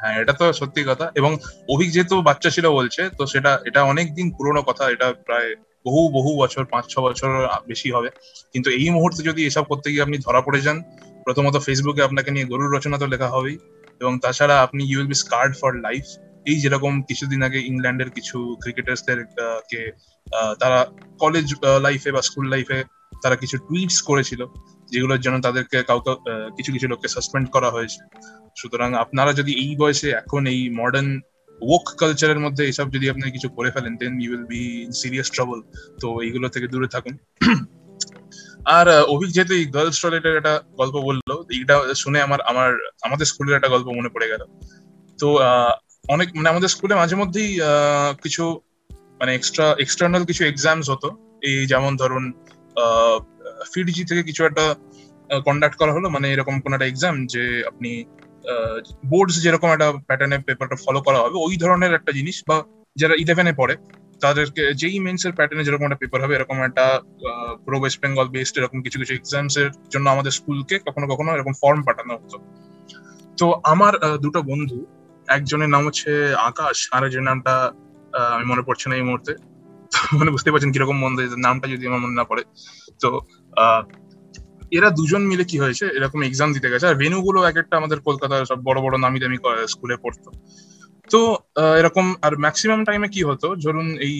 হ্যাঁ এটা তো সত্যি কথা। এবং অভিক যেহেতু বাচ্চা ছিল বলছে তো সেটা এটা অনেক দিন পুরোনো কথা। এটা প্রায় বহু বহু বছর পাঁচ ছ বছর বেশি হবে। কিন্তু এই মুহূর্তে যদি এসব করতে গিয়ে আপনি ধরা পড়ে যান প্রথমত ফেসবুকে আপনাকে নিয়ে গরুর রচনা তো লেখা হবেই। এবং তাছাড়া আপনি you will be scarred for life এই যেরকম কিছুদিন আগে ইংল্যান্ডের কিছু ক্রিকেটার্সদের কে তারা কলেজ লাইফে বা স্কুল লাইফে তারা কিছু টুইটস করেছিল, যেগুলোর জন্য তাদেরকে কাউকে কিছু কিছু লোককে সাসপেন্ড করা হয়েছে। সুতরাং আপনারা যদি এই বয়সে এখন এই মডার্ন ওক কালচারের মধ্যে এসব যদি আপনি কিছু করে ফেলেন then you will be serious trouble তো এইগুলো থেকে দূরে থাকুন। আর অভিক যেহেতু গার্লস টয়লেটের একটা গল্প বলল, এইটা শুনে আমার আমার, আমাদের স্কুলের একটা গল্প মনে পড়ে গেল। তো অনেক মানে আমাদের স্কুলে মাঝে মধ্যেই কিছু মানে এক্সট্রা এক্সটার্নাল কিছু এক্সামস হতো। এই যেমন ধরুন ফিডিজি থেকে কিছু একটা কন্ডাক্ট করা হলো। মানে এরকম কোন একটা এক্সাম যে আপনি বোর্ডস যেরকম একটা প্যাটার্নে পেপারটা ফলো করা হবে, ওই ধরনের একটা জিনিস বা যারা ইলেভেনে পড়ে তাদেরকে যেই মেন্স এর প্যাটার্নে যেরকম একটা পেপার হবে, এরকম একটা পুরো ওয়েস্ট বেঙ্গল বেসড এরকম কিছু কিছু এক্সামস এর জন্য আমাদের স্কুলকে কখনো কখনো এরকম ফর্ম পাঠানো হতো। তো আমার দুটো বন্ধু, একজনের নাম হচ্ছে আকাশ আর একজনের নামটা আমি মনে পড়ছে না এই মুহূর্তে। মানে বুঝতে পারছেন কীরকম বন্ধু নামটা যদি আমার মনে না পড়ে। তো এরা দুজন মিলে কি হয়েছে, এরকম এক্সাম দিতে গেছে। আর ভেনু গুলো এক একটা আমাদের কলকাতার সব বড় বড় নামি দামি স্কুলে পড়তো। তো এরকম আর ম্যাক্সিমাম টাইমে কি হতো? ধরুন এই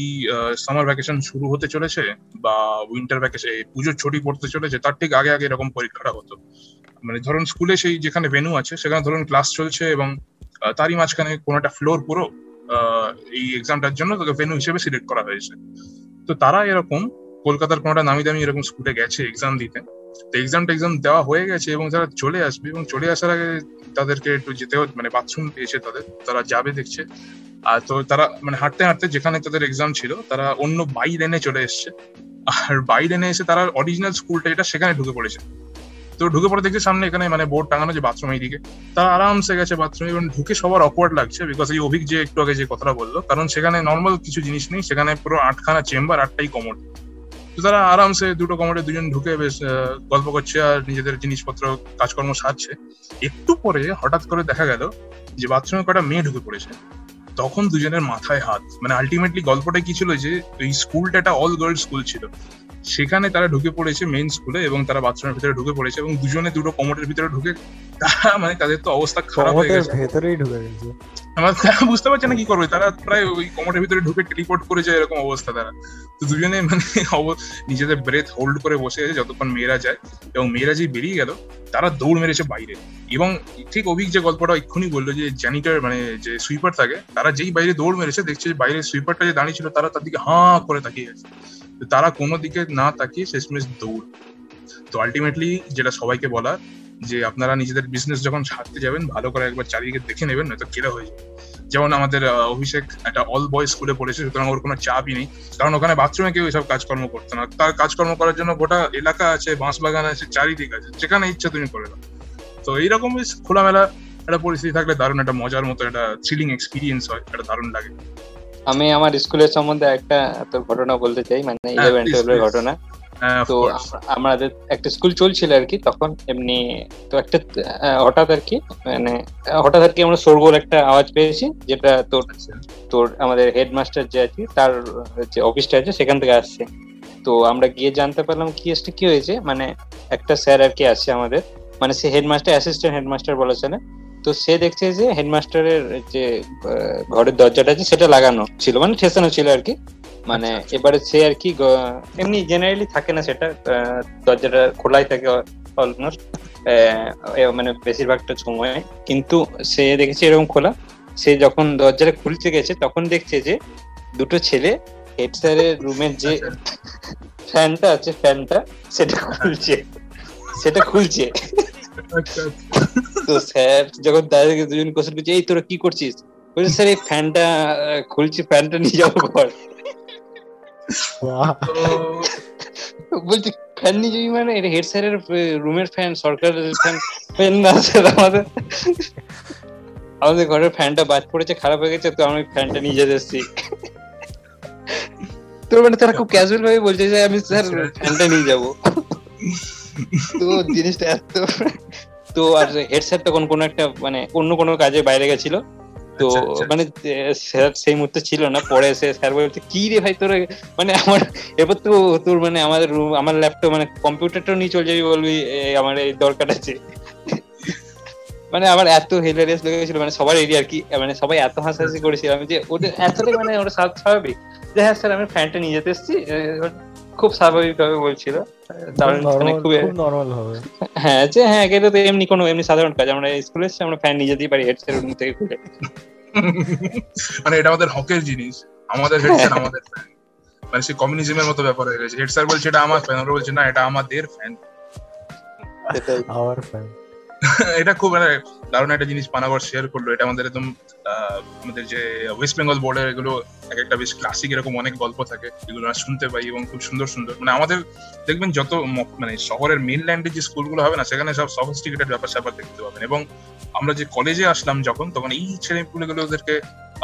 সামার ভ্যাকেশন শুরু হতে চলেছে বা উইন্টার ভ্যাকেশন পুজোর ছুটি পড়তে চলেছে, তার ঠিক আগে আগে এরকম পরীক্ষাটা হতো। মানে ধরুন স্কুলে সেই যেখানে ভেনু আছে, সেখানে ধরুন ক্লাস চলছে এবং তারই মাঝখানে কোনো একটা ফ্লোর পুরো এই এক্সামটার জন্য তাকে ভেনু হিসেবে সিলেক্ট করা হয়েছে। তো তারা এরকম, কলকাতার কোনো একটা নামি দামি এরকম স্কুলে গেছে এক্সাম দিতে। এক্সাম টেক্সাম দেওয়া হয়ে গেছে এবং তারা চলে আসবে এবং চলে আসার আগে তাদেরকে একটু যেতে মানে বাথরুম পেয়েছে তাদের, তারা যাবে দেখছে। আর তো তারা মানে হাঁটতে হাঁটতে যেখানে তাদের এক্সাম ছিল, তারা অন্য বাই লেনে চলে এসছে। আর বাই লেনে এসে তারা অরিজিনাল স্কুলটা এটা সেখানে ঢুকে পড়েছে। তো ঢুকে পড়ে দেখছে সামনে এখানে মানে বোর্ড টাঙানো যে বাথরুম এইদিকে। তারা আরামসে গেছে বাথরুমে এবং ঢুকে সবার অকওয়ার্ড লাগছে বিকজ এই অভিক যে একটু আগে যে কথাটা বলল, কারণ সেখানে নর্মাল কিছু জিনিস নেই, সেখানে পুরো আটখানা চেম্বার আটটাই কমোড তো তারা আরামসে দুটো কমোডে দুজন ঢুকে বেশ গল্প করছে আর নিজেদের জিনিসপত্র, কাজকর্ম সারছে। একটু পরে হঠাৎ করে দেখা গেল যে বাথরুমে কটা মেয়ে ঢুকে পড়েছে। তখন দুজনের মাথায় হাত মানে আলটিমেটলি গল্পটা কি ছিল যে, এই স্কুলটা একটা অল গার্লস স্কুল ছিল। সেখানে তারা ঢুকে পড়েছে মেন স্কুলে এবং তারা বাথরুমের ভিতরে ঢুকে পড়েছে এবং দুজনে দুটো কমোডের ভিতরে ঢুকে তারা মানে তাদের তো অবস্থা খারাপ হয়ে গেছে। ভেতরেই ঢুকে গেছে। আমার তারা বুঝতে পারছে না কি করবে তারা প্রায় ওই কমোডের ভিতরে ঢুকে টেলিপোর্ট করে যায় এরকম অবস্থা তারা। তো দুজনে মানে নিজেদের ব্রেথ হোল্ড করে বসে আছে যতক্ষণ মেয়েরা যায় এবং মেয়েরা যে বেরিয়ে গেল তারা দৌড় মেরেছে বাইরে। এবং ঠিক অভিক যে গল্পটা এক্ষুনি বলল যে জ্যানিটার মানে যে সুইপার থাকে তারা যেই বাইরে দৌড় মেরেছে দেখছে যে বাইরে সুইপারটা যে দাঁড়িয়ে ছিল তারা তার দিকে হাঁ করে তাকিয়ে আছে। তো তারা কোনো দিকে না তাকিয়ে শেষমেশ দৌড়। তো আলটিমেটলি যেটা সবাইকে বলা যে আপনারা নিজেদের বিজনেস যখন ছাড়তে যাবেন, ভালো করে একবার চারিদিকে দেখে নেবেন, নয়তো কেরা হয়ে যাবে। যেমন আমাদের অভিষেক একটা অল বয় স্কুলে পড়েছে, সুতরাং ওর কোনো চাপই নেই। কারণ ওখানে বাথরুমে কেউ এসব কাজকর্ম করতো না। তার কাজকর্ম করার জন্য গোটা এলাকা আছে বাঁশ বাগান আছে, চারিদিক আছে, যেখানে ইচ্ছা তুমি করে দাও তো এইরকম খোলামেলা একটা পরিস্থিতি থাকলে দারুণ একটা মজার মতো একটা থ্রিলিং এক্সপিরিয়েন্স হয়, একটা দারুণ লাগে। আমি আমার স্কুলের সম্বন্ধে একটা তোর ঘটনা বলতে চাই মানে ইলেভেন please, টুয়েলভের ঘটনা। হ্যাঁ, তো আমাদের একটা স্কুল চলছিল আর কি তখন এমনি তো একটা হঠাৎ আর কি মানে হঠাৎ আর কি আমরা শোরগোল একটা আওয়াজ পেয়েছি যেটা তোর আচ্ছা। তোর আমাদের হেডমাস্টার যে আছে তার যে অফিসটা আছে সেখান থেকে আসছে। তো আমরা গিয়ে জানতে পারলাম কি এসটা কি হয়েছে মানে একটা স্যার আর কি আছে আমাদের মানে সে হেডমাস্টার অ্যাসিস্ট্যান্ট হেডমাস্টার বলা চলে। তো সে দেখছে যে হেডমাস্টারের যে ঘরের দরজাটা আছে সেটা লাগানো ছিল মানে ঠেসানো ছিল আর কি। মানে আচ্ছা, আচ্ছা। এবারে সে আর কি এমনি জেনারেলি থাকে না সেটা দরজাটা খোলাই থাকে অলমোস্ট মানে বেশিরভাগটা সময়। কিন্তু সে দেখেছে এরকম খোলা। সে যখন দরজাটা খুলতে গেছে তখন দেখছে যে দুটো ছেলে হেড স্যারের রুমের যে ফ্যানটা আছে ফ্যানটা সেটা খুলছে। সেটা খুলছে। আচ্ছা, আচ্ছা। তো স্যার যখন তাদেরকে দুজন কোশ্চেন করছে এই তোরা কি করছিস? বলছে স্যার এই ফ্যানটা খুলছি ফ্যানটা নিয়ে যাব ঘর বলছি ফ্যান নিয়ে যাবি মানে? এটা হেড স্যারের রুমের ফ্যান সরকারের ফ্যান ফ্যান না স্যার আমাদের। আমাদের ঘরের ফ্যানটা বাজ পড়েছে খারাপ হয়ে গেছে তো আমি ফ্যানটা নিয়ে যেতে এসেছি। তোর মানে তারা খুব ক্যাজুয়াল ভাবে বলছে যে আমি স্যার ফ্যানটা নিয়ে যাব। তো জিনিসটা এত তো আর হেড স্যার তখন কোনো একটা মানে অন্য কোনো কাজে বাইরে গেছিল। তো আচ্ছা, আচ্ছা। মানে স্যার সেই মুহূর্তে ছিল না। পরে এসে স্যার বলছে কি রে ভাই তোর মানে আমার এবার তো তোর মানে আমাদের room- আমার ল্যাপটপ মানে কম্পিউটারটা নিয়ে চলে যাবি বলবি আমার এই দরকার আছে। মানে আমার এত হিলারিয়াস লেগেছিল মানে সবার এরিয়া আর কি মানে সবাই এত হাসাহাসি করেছিলাম যে ওদের এতটাই মানে ওরা স্বা- স্বাভাবিক। যে হ্যাঁ স্যার আমি ফ্যানটা নিয়ে যেতে এসেছি খুব স্বাভাবিকভাবে বলছিল। মানে নর্মাল হবে। হ্যাঁ যে হ্যাঁ এটা তো এমনি কোনো এমনি সাধারণ কাজ। আমরা স্কুলে এসে আমরা ফ্যান নিজে পারি হেডসেট রুম থেকে খুলে মানে এটা আমাদের হকের জিনিস। আমাদের হেড স্যার আমাদের ফ্যান মানে সেই কমিউনিজমের মতো ব্যাপার হয়ে গেছে। হেড স্যার বলছে এটা আমার ফ্যান ওরা বলছে না এটা আমাদের ফ্যান সেটাই। ফ্যান এটা খুব মানে দারুণ একটা জিনিস পানাগড় শেয়ার করল। এটা আমাদের একদম আমাদের যে ওয়েস্ট বেঙ্গল বোর্ডের এগুলো এক একটা বেশ ক্লাসিক এরকম অনেক গল্প থাকে এগুলো আমরা শুনতে পাই এবং খুব সুন্দর সুন্দর। মানে আমাদের দেখবেন যত মানে শহরের মেন ল্যান্ডে যে স্কুলগুলো হবে না, সেখানে সব সফিস্টিকেটেড ব্যাপার স্যাপার দেখতে পাবেন। এবং আমরা যে কলেজে আসলাম যখন, তখন এই ছেলেগুলো ওদেরকে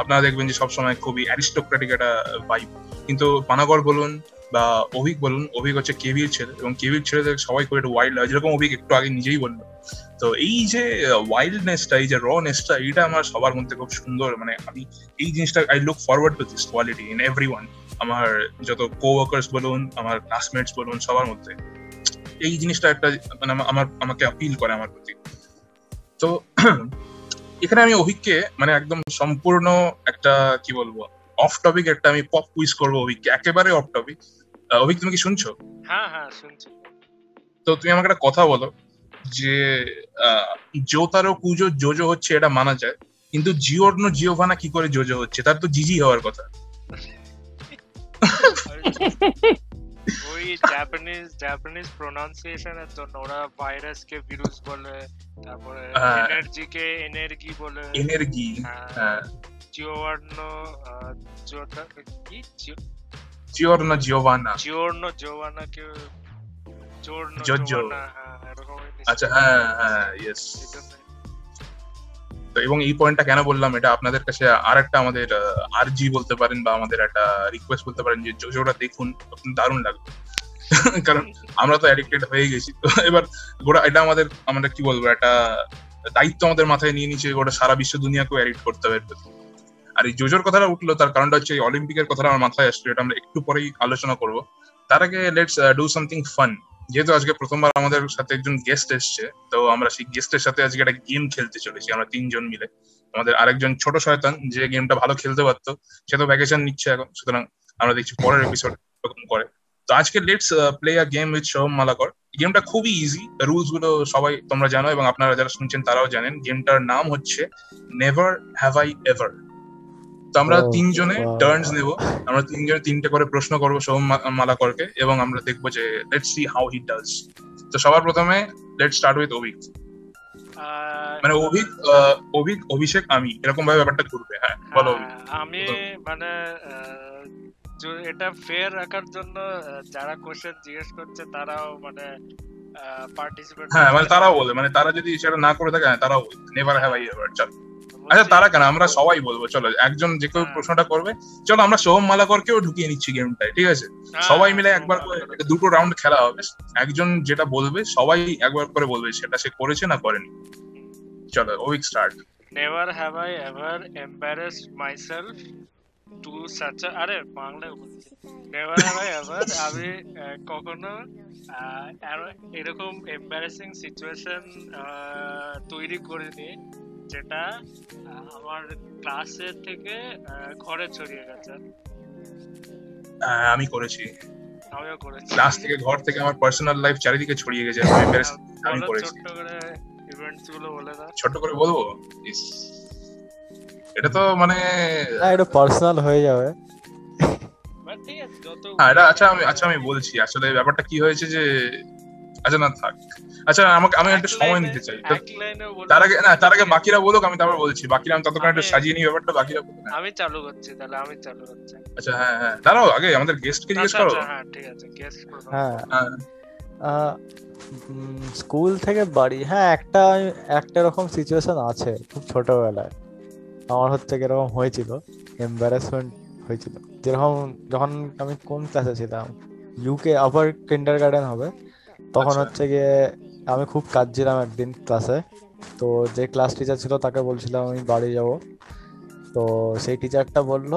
আপনারা দেখবেন যে সবসময় খুবই অ্যারিস্টোক্রেটিক একটা ভাইব কিন্তু পানাগড় বলুন বা অভিক বলুন, অভিক হচ্ছে কেভির ছেলে এবং কেভির ছেলেদের সবাই খুব একটু ওয়াইল্ড যেরকম অভিক একটু আগে নিজেই বলল। তো এই যে ওয়াইল্ডনেসটা এই যে রনেসটা এটা আমার সবার মধ্যে খুব সুন্দর মানে আমি এই জিনিসটা I look forward to this quality in every আমার যত কো ওয়ার্কার্স বলুন, আমার ক্লাসমেটস বলুন, সবার মধ্যে। এই জিনিসটা একটা মানে আমার, আমাকে আপিল করে আমার প্রতি। তো এখানে আমি অভিককে মানে একদম সম্পূর্ণ একটা, কি বলব অফ টপিক একটা আমি পপ কুইজ করব অভিককে, একেবারে অফ টপিক অভিক তুমি কি শুনছো? হ্যাঁ হ্যাঁ শুনছি। তো তুমি আমাকে একটা কথা বলো যে জোতারো কুজো জোজো হচ্ছে এটা মানা যায় কিন্তু জিওর্নো জিওভানা কি করে জোজো হচ্ছে? তার তো জিজি হওয়ার কথা। ওই জাপানিজ জাপানিজ প্রোনাউন্সিয়েশনের জন্য ওরা ভাইরাস কে ভিরুস বলে তারপরে হ্যাঁ। এনার্জি কে এনার্জি বলে। এনার্জি হ্যাঁ। জিওয়ার্ন জোটা কি? জিওর্নো জিওভানা জিওর্ন জোয়ানা কে এরকম আচ্ছা হ্যাঁ হ্যাঁ ইয়েস তো এবং এই পয়েন্টটা কেন বললাম এটা আপনাদের কাছে আর একটা আমাদের আরজি বলতে পারেন বা আমাদের একটা রিকোয়েস্ট বলতে পারেন যে জোজোটা দেখুন দারুণ লাগবে কারণ আমরা তো অ্যাডিক্টেড হয়ে গেছি। তো এবার গোটা এটা আমাদের আমরা কি বলব একটা দায়িত্ব আমাদের মাথায় নিয়ে নিচ্ছে গোটা সারা বিশ্ব দুনিয়াকেও অ্যাডিক্ট করতে হবে। আর এই জোজোর কথাটা উঠল, তার কারণটা হচ্ছে এই অলিম্পিকের কথাটা আমার মাথায় আসলো, এটা আমরা একটু পরেই আলোচনা করব। তার আগে লেটস ডু সামথিং ফান যেহেতু আজকে প্রথমবার আমাদের সাথে একজন গেস্ট এসছে, তো আমরা সেই গেস্টের সাথে আজকে একটা গেম খেলতে চলেছি, আমরা তিনজন মিলে। আমাদের আরেকজন ছোট শয়তান, যে গেমটা ভালো খেলতে পারতো, সে তো ভ্যাকেশন নিচ্ছে এখন, সুতরাং আমরা দেখছি পরের এপিসোড এরকম করে। তো আজকে let's play a game with Soham Malakar গেমটা খুবই ইজি রুলসগুলো সবাই তোমরা জানো এবং আপনারা যারা শুনছেন তারাও জানেন। গেমটার নাম হচ্ছে নেভার হ্যাভ আই এভার তো আমরা তিনজনে টার্নস নেব। আমরা তিনজনে তিনটে করে প্রশ্ন করব সোহম মালাকরকে এবং আমরা দেখব যে let's see how he does তো সবার প্রথমে লেটস স্টার্ট উইথ অভিক। মানে অভিক অভিক অভিষেক আমি এরকম ভাবে ব্যাপারটা ঘুরবে হ্যাঁ বলো আমি মানে এটা ফেয়ার রাখার জন্য যারা কোশ্চেন জিজ্ঞেস করছে তারাও মানে পার্টিসিপেট হ্যাঁ মানে তারাও বলে মানে তারা যদি সেটা না করে থাকে হ্যাঁ, তারাও নেভার হ্যাভ আই এভার চল। আচ্ছা তারা কেন আমরা সবাই বলব চলো একজন যে কেউ হ্যাঁ। প্রশ্নটা করবে চলো আমরা সোহম মালাকরকেও ঢুকিয়ে নিচ্ছি গেমটায় ঠিক আছে? হ্যাঁ, সবাই মিলে একবার করে দুটো রাউন্ড খেলা হবে একজন যেটা বলবে সবাই একবার করে বলবে সেটা সে করেছে না করেনি। চলো week start never have I ever embarrassed myself to such আরে বাংলায় বলছি। নেভার হ্যাভ আই এভার আমি কখনো এরকম এম্বারেসিং সিচুয়েশন তৈরি করিনি। যেটা আমার ক্লাসের থেকে ঘরে ছড়িয়ে গেছে। হ্যাঁ, আমি করেছি। আমিও করেছি। ক্লাস থেকে ঘর থেকে আমার পার্সোনাল লাইফ চারিদিকে ছড়িয়ে গেছে আমি করেছি। ছোট্ট করে ইভেন্টসগুলো বলে দাও। ছোট করে বলব? ইস, এটা তো মানে এটা পার্সোনাল হয়ে যাবে। ঠিক আছে হ্যাঁ এটা আচ্ছা আমি আচ্ছা আমি বলছি। আসলে ব্যাপারটা কি হয়েছে যে আচ্ছা না থাক। আচ্ছা আমাকে আমি একটা সময় নিতে চাই। তার আগে না তার আগে বাকিরা বলুক আমি তারপর বলছি। বাকিরা আমি ততক্ষণ একটু সাজিয়ে নিই ব্যাপারটা বাকিরা বলুক। আমি চালু করছি তাহলে আমি চালু করছি। আচ্ছা হ্যাঁ হ্যাঁ। দাঁড়াও আগে আমাদের গেস্টকে জিজ্ঞেস আচ্ছা করো। আচ্ছা হ্যাঁ ঠিক আছে গেস করো হ্যাঁ। হ্যাঁ। স্কুল থেকে বাড়ি হ্যাঁ একটা একটা রকম সিচুয়েশন আছে খুব ছোটবেলায়। আমার হচ্ছে এরকম হয়েছিল এম্বারাসমেন্ট হয়েছিল। যেরকম যখন আমি কোন ক্লাসে ছিলাম ইউকে আপার কিন্ডার গার্ডেন হবে তখন আচ্ছা। হচ্ছে গিয়ে আমি খুব কাঁদছিলাম একদিন ক্লাসে তো যে ক্লাস টিচার ছিল তাকে বলছিলাম আমি বাড়ি যাব। তো সেই টিচারটা বলল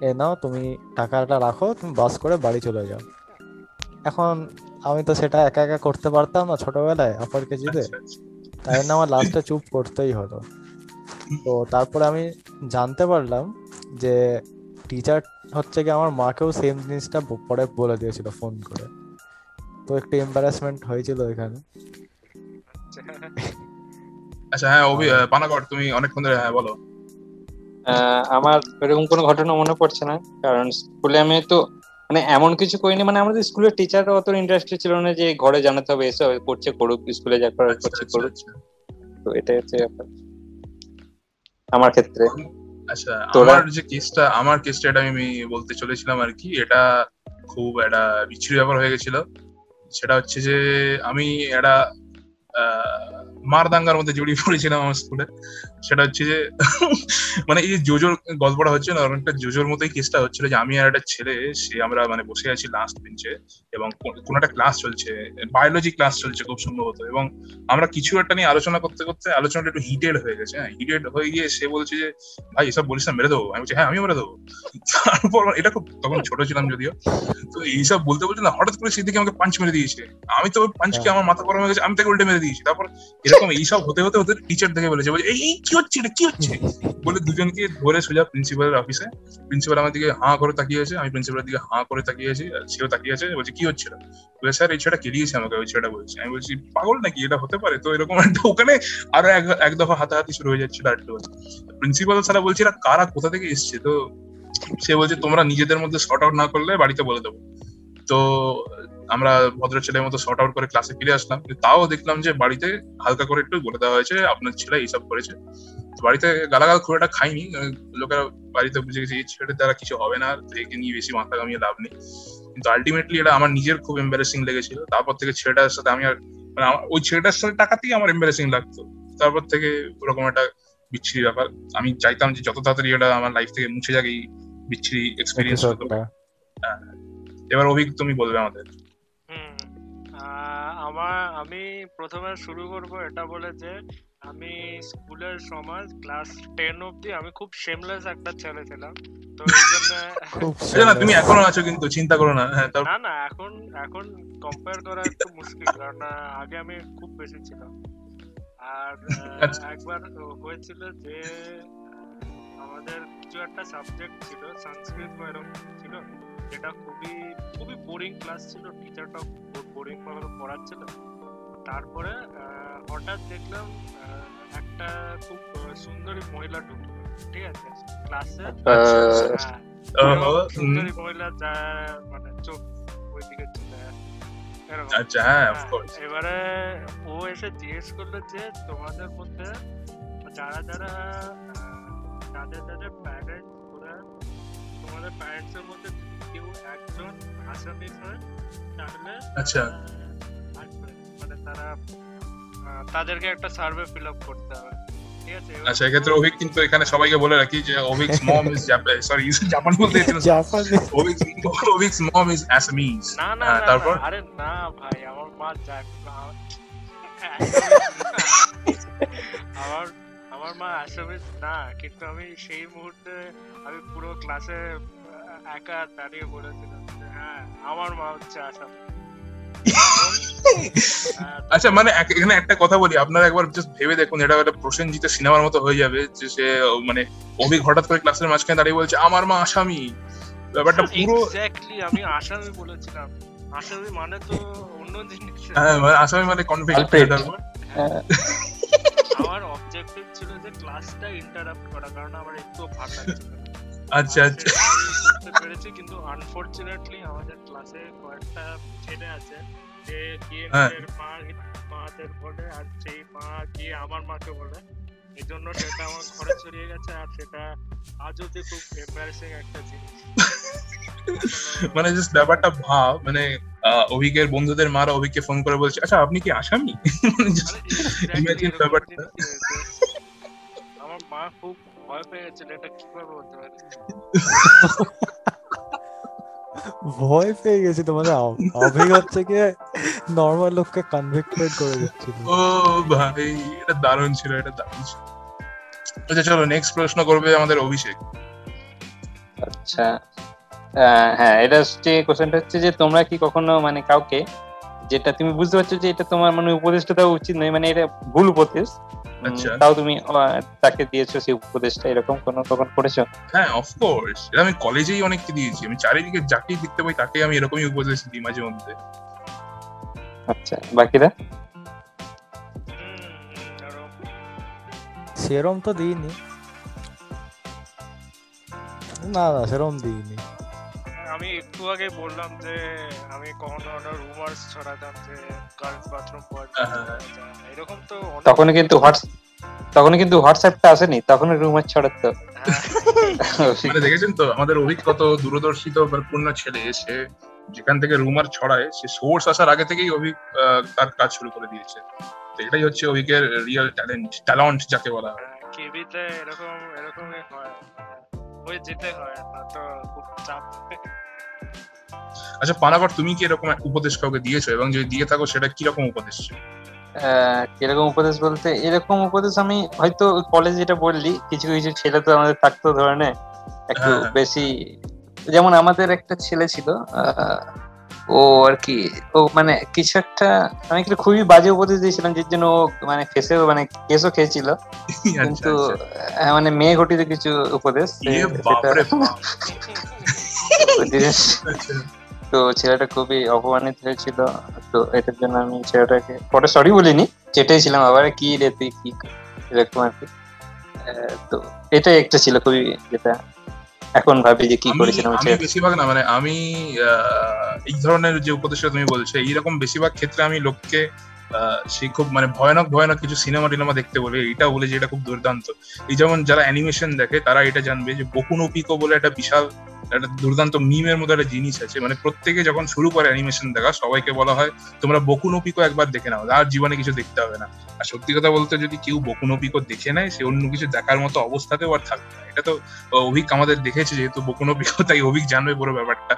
এ নাও তুমি টাকাটা রাখো তুমি বাস করে বাড়ি চলে যাও। এখন আমি তো সেটা একা একা করতে পারতাম না ছোটবেলায় আপার কেজিতে আচ্ছা, আচ্ছা। তাই জন্য আমার লাস্টে চুপ করতেই হলো। তো তারপরে আমি জানতে পারলাম যে টিচার হচ্ছে কি আমার মাকেও সেম জিনিসটা পরে বলে দিয়েছিল ফোন করে। তো একটু এম্বারাসমেন্ট হয়েছিল এখানে। আচ্ছা হ্যাঁ অভি আহ, পানাগড় তুমি অনেকক্ষণ ধরে হ্যাঁ বলো। আহ, আমার এরকম কোনো ঘটনা মনে পড়ছে না কারণ স্কুলে আমি তো মানে এমন কিছু করিনি মানে আমাদের স্কুলের টিচাররা অত ইন্টারেস্টেড ছিল না যে ঘরে জানাতে হবে এসে করছে করুক স্কুলে যা করার আচ্ছা, করছে আচ্ছা, করুক। আচ্ছা। তো এটাই হচ্ছে ব্যাপার। আমার ক্ষেত্রে। আচ্ছা আমার যে কেসটা আমার কেসটা এটা আমি বলতে চলেছিলাম আর কি এটা খুব একটা বিচ্ছিরি ব্যাপার হয়ে গেছিল। সেটা হচ্ছে যে আমি একটা মার দাঙ্গার মধ্যে জড়িয়ে পড়েছিলাম আমার স্কুলে। সেটা হচ্ছে যে মানে এই যে জোজোর গল্পটা হচ্ছে না অনেকটা জোজোর মতোই কেসটা হচ্ছিল যে আমি আর একটা ছেলে সে আমরা মানে বসে আছি লাস্ট বেঞ্চে এবং কোনো একটা ক্লাস চলছে বায়োলজি ক্লাস চলছে খুব সম্ভবত এবং আমরা কিছু একটা নিয়ে আলোচনা করতে করতে আলোচনাটা একটু হিটেড হয়ে গেছে হ্যাঁ হিটেড হয়ে গিয়ে সে বলছে যে ভাই এসব বলিস না মেরে দেবো। আমি বলছি হ্যাঁ আমিও মেরে দেবো। তারপর এটা খুব তখন ছোট ছিলাম যদিও তো এইসব বলতে বলতে না হঠাৎ করে সেদিকে আমাকে পাঞ্চ মেরে দিয়েছে। আমি তো পাঞ্চকে আমার মাথা গরম হয়ে গেছে আমি তাকে উল্টে মেরে দিয়েছি। তারপর এরকম এইসব হতে হতে হতে টিচার দেখে বলেছে বলছে, এই কি হচ্ছে এটা? কি হচ্ছে? বলে দুজনকে ধরে সোজা প্রিন্সিপালের অফিসে প্রিন্সিপাল আমার দিকে হাঁ করে তাকিয়েছে আমি প্রিন্সিপালের দিকে হাঁ করে তাকিয়েছি আর সেও তাকিয়ে আছে, বলছে, কি হচ্ছিল বলে, স্যার, এই ছেলেটা কেলিয়েছে আমাকে, ওই ছেলেটা বলছে। আমি বলছি, পাগল নাকি? এটা হতে পারে তো? এরকম একটা ওখানে আরও এক দফা হাতাহাতি শুরু হয়ে যাচ্ছিল আর একটু প্রিন্সিপাল সারা বলছে এরা কারা? কোথা থেকে এসছে? তো সে বলছে, তোমরা নিজেদের মধ্যে শর্ট আউট না করলে বাড়িতে বলে দেবো। তো আমরা ভদ্র ছেলের মতো শর্ট আউট করে ক্লাসে ফিরে আসলাম। তাও দেখলাম যে বাড়িতে হালকা করে একটু বলে দেওয়া হয়েছে আপনার ছেলে এইসব করেছে। বাড়িতে গালাগাল খুব একটা খাইনি লোকেরা বাড়িতে বুঝে গেছে এই ছেলেটার দ্বারা কিছু হবে না একে নিয়ে বেশি মাথা কামিয়ে লাভ নেই। কিন্তু আলটিমেটলি এটা আমার নিজের খুব এম্বারেসিং লেগেছিল। তারপর থেকে ছেলেটার সাথে আমি আর মানে ওই ছেলেটার সাথে টাকাতেই আমার এম্বারেসিং লাগতো। তারপর থেকে ওরকম একটা বিচ্ছিরি ব্যাপার। আমি চাইতাম যে যত তাড়াতাড়ি এটা আমার লাইফ থেকে মুছে যাক এই বিচ্ছিরি এক্সপিরিয়েন্স এপিসোডটা এবার অভিজ্ঞ তুমি বলবে আমাদের। আমার আমি প্রথমে শুরু করব এটা বলে যে আমি স্কুলের সময় ক্লাস টেন অব্দি আমি খুব শেমলেস একটা ছেলে ছিলাম। তো এই জন্য না তুমি এখনও আছো কিন্তু চিন্তা করো না হ্যাঁ না না এখন এখন কম্পেয়ার করা একটু মুশকিল কারণ আগে আমি খুব বেশি ছিলাম। আর আচ্ছা। একবার হয়েছিল যে আমাদের কিছু একটা সাবজেক্ট ছিল সংস্কৃত বা এরকম ছিল। যেটা খুবই খুবই বোরিং ক্লাস ছিল। টিচারটাও বোরিং ভাবে পড়াচ্ছিল। তারপরে হঠাৎ দেখলাম একটা খুব সুন্দরী মহিলা ঢুকলো ঠিক আছে? ক্লাসে আচ্ছা, আচ্ছা। হ্যাঁ। হুম। সুন্দরী মহিলা যা মানে চোখ ওইদিকে চলে আচ্ছা হ্যাঁ হ্যাঁ, এবারে ও এসে জিজ্ঞেস করল যে তোমাদের মধ্যে যারা যারা যাদের যাদের প্যারেন্টস ওরা তোমাদের প্যারেন্টস এর মধ্যে কেউ একজন আসামি হয় তাহলে আচ্ছা। মানে তারা তাদেরকে একটা সার্ভে ফিল আপ করতে হবে ঠিক আছে? এবার আচ্ছা এক্ষেত্রে অভিক কিন্তু এখানে সবাইকে বলে রাখি যে Avik mom is sorry Japan বলতে অভিক অভিক মম ইজ অ্যাসামিজ না না হ্যাঁ, তারপর? আরে না ভাই আমার মা যাক আমার আমার মা আসামিস না কিন্তু আমি সেই মুহূর্তে আমি পুরো ক্লাসে একা দাঁড়িয়ে বলেছিলাম যে, হ্যাঁ আমার মা হচ্ছে আসামি আচ্ছা মানে এখানে একটা কথা বলি আপনারা একবার জাস্ট ভেবে দেখুন এটা একটা প্রসেনজিতের সিনেমার মতো হয়ে যাবে যে সে মানে অভিক হঠাৎ করে ক্লাসের মাঝখানে দাঁড়িয়ে বলছে আমার মা আসামি। ব্যাপারটা পুরো এক্স্যাক্টলি আমি আসামি বলেছিলাম। আসামি মানে তো অন্য জিনিস। হ্যাঁ মানে আসামি মানে কনফিউজ আমার অবজেক্টিভ ছিল যে ক্লাসটা ইন্টারাপ্ট করা কারণ আমার একটু ভালো লাগছিল। আচ্ছা আচ্ছা। করতে পেরেছি কিন্তু আনফরচুনেটলি আমাদের ক্লাসে কয়েকটা ছেলে আছে যে গিয়ে হ্যাঁ। মা মাদের বলে আর সেই মা গিয়ে আমার মাকে বলে। এই জন্য সেটা আমার ঘরে ছড়িয়ে গেছে আর সেটা আজ অব্দি খুব এম্বারেসিং একটা জিনিস। মানে জাস্ট ব্যাপারটা ভাব মানে অভিকের বন্ধুদের মারা অভিককে ফোন করে বলছে আচ্ছা আপনি কি আসামি? এরকম ব্যাপারটা। আমার মা খুব ভয় পেয়ে গেছিল এটা কীভাবে হতে পারে? ভয় পেয়ে গেছি তো মানে আব- হচ্ছে কি নর্মাল লোককে কনভিক্টেড করে দিচ্ছিল ও ভাই এটা দারুণ ছিল এটা দারুণ ছিল। আচ্ছা চলো নেক্সট প্রশ্ন করবে আমাদের অভিষেক। আচ্ছা আহ, হ্যাঁ এটা হচ্ছে কোশ্চেনটা হচ্ছে যে তোমরা কি কখনো মানে কাউকে যেটা তুমি বুঝতে পারছ যে এটা তোমার মানে উপদেশটা দেওয়া উচিত নয় মানে এটা ভুল উপদেশ। তাও তুমি তাকে দিয়েছ সেই উপদেশটা এরকম কোনো কখন করেছ? হ্যাঁ অফকোর্স এটা আমি কলেজেই অনেককে দিয়েছি। আমি চারিদিকে যাকেই দেখতে পাই তাকে আমি এরকমই উপদেশ দিই মাঝে মধ্যে। আচ্ছা বাকিরা? সেরম তো দিইনি। না না সেরম দিইনি। আমি একটু আগে বললাম যে আমি কখনো রুমার্স ছড়াতাম যে গার্লস বাথরুম হ্যাঁ। এরকম তো তখন কিন্তু হোয়াটস তখন কিন্তু হোয়াটসঅ্যাপটা আসেনি তখন রুমার ছড়াতো হ্যাঁ, মানে দেখেছেন তো আমাদের অভিক কত দূরদর্শিত পূর্ণ ছেলে সে যেখান থেকে রুমার ছড়ায় সে সোর্স আসার আগে থেকেই অভিক আহ, তার কাজ শুরু করে দিয়েছে। তো এটাই হচ্ছে অভিকের রিয়েল ট্যালেন্ট ট্যালেন্ট যাকে বলা হয়। কেবিতে এরকম এরকমই হয় হয়ে যেতে হয় না তো খুব চাপ। আচ্ছা পানাগর তুমি কি এরকম উপদেশ কাউকে দিয়েছ? এবং যদি দিয়ে থাকো সেটা কীরকম উপদেশ ছিল? কীরকম উপদেশ বলতে এরকম উপদেশ আমি হয়তো কলেজ যেটা বললি কিছু কিছু ছেলে তো আমাদের থাকতো ধরনের একটু হ্যাঁ। বেশি যেমন আমাদের একটা ছেলে ছিল ও আর কি ও মানে কিছু একটা আমি একটা খুবই বাজে উপদেশ দিয়েছিলাম যে জন্য ও মানে ফেসেও মানে কেসও খেয়েছিল। আচ্ছা, কিন্তু আচ্ছা। মানে মেয়ে ঘটিত কিছু উপদেশ সেটা- তো ছেলেটা খুবই অপমানিত হয়েছিল। তো এটার জন্য আমি ছেলেটাকে পরে সরি বলিনি চেটেছিলাম আবার কি রে তুই কি এরকম আর কি। তো এটাই একটা ছিল খুবই যেটা এখন ভাবি যে কি আমি- করেছিলাম আমি বেশিরভাগ না মানে আমি আহ, এই ধরনের যে উপদেশটা তুমি বলছো এইরকম বেশিরভাগ ক্ষেত্রে আমি লোককে আহ, সেই খুব মানে ভয়ানক ভয়ানক কিছু সিনেমা টিনেমা দেখতে বলে এটা বলে যে এটা খুব দুর্দান্ত। এই যেমন যারা অ্যানিমেশন দেখে তারা এটা জানবে যে বকুনো পিকো বলে একটা বিশাল একটা দুর্দান্ত মিমের মধ্যে একটা জিনিস আছে। মানে প্রত্যেকে যখন শুরু করে অ্যানিমেশন দেখা সবাইকে বলা হয় তোমরা বকুনো পিকো একবার দেখে নাও আর জীবনে কিছু দেখতে হবে না। আর সত্যি কথা বলতে যদি কেউ বকুনো পিকো দেখে নেয় সে অন্য কিছু দেখার মতো অবস্থাতেও আর থাকবে না। এটা তো অভিক আমাদের দেখেছে যেহেতু বকুনো পিকো তাই অভিক জানবে পুরো ব্যাপারটা।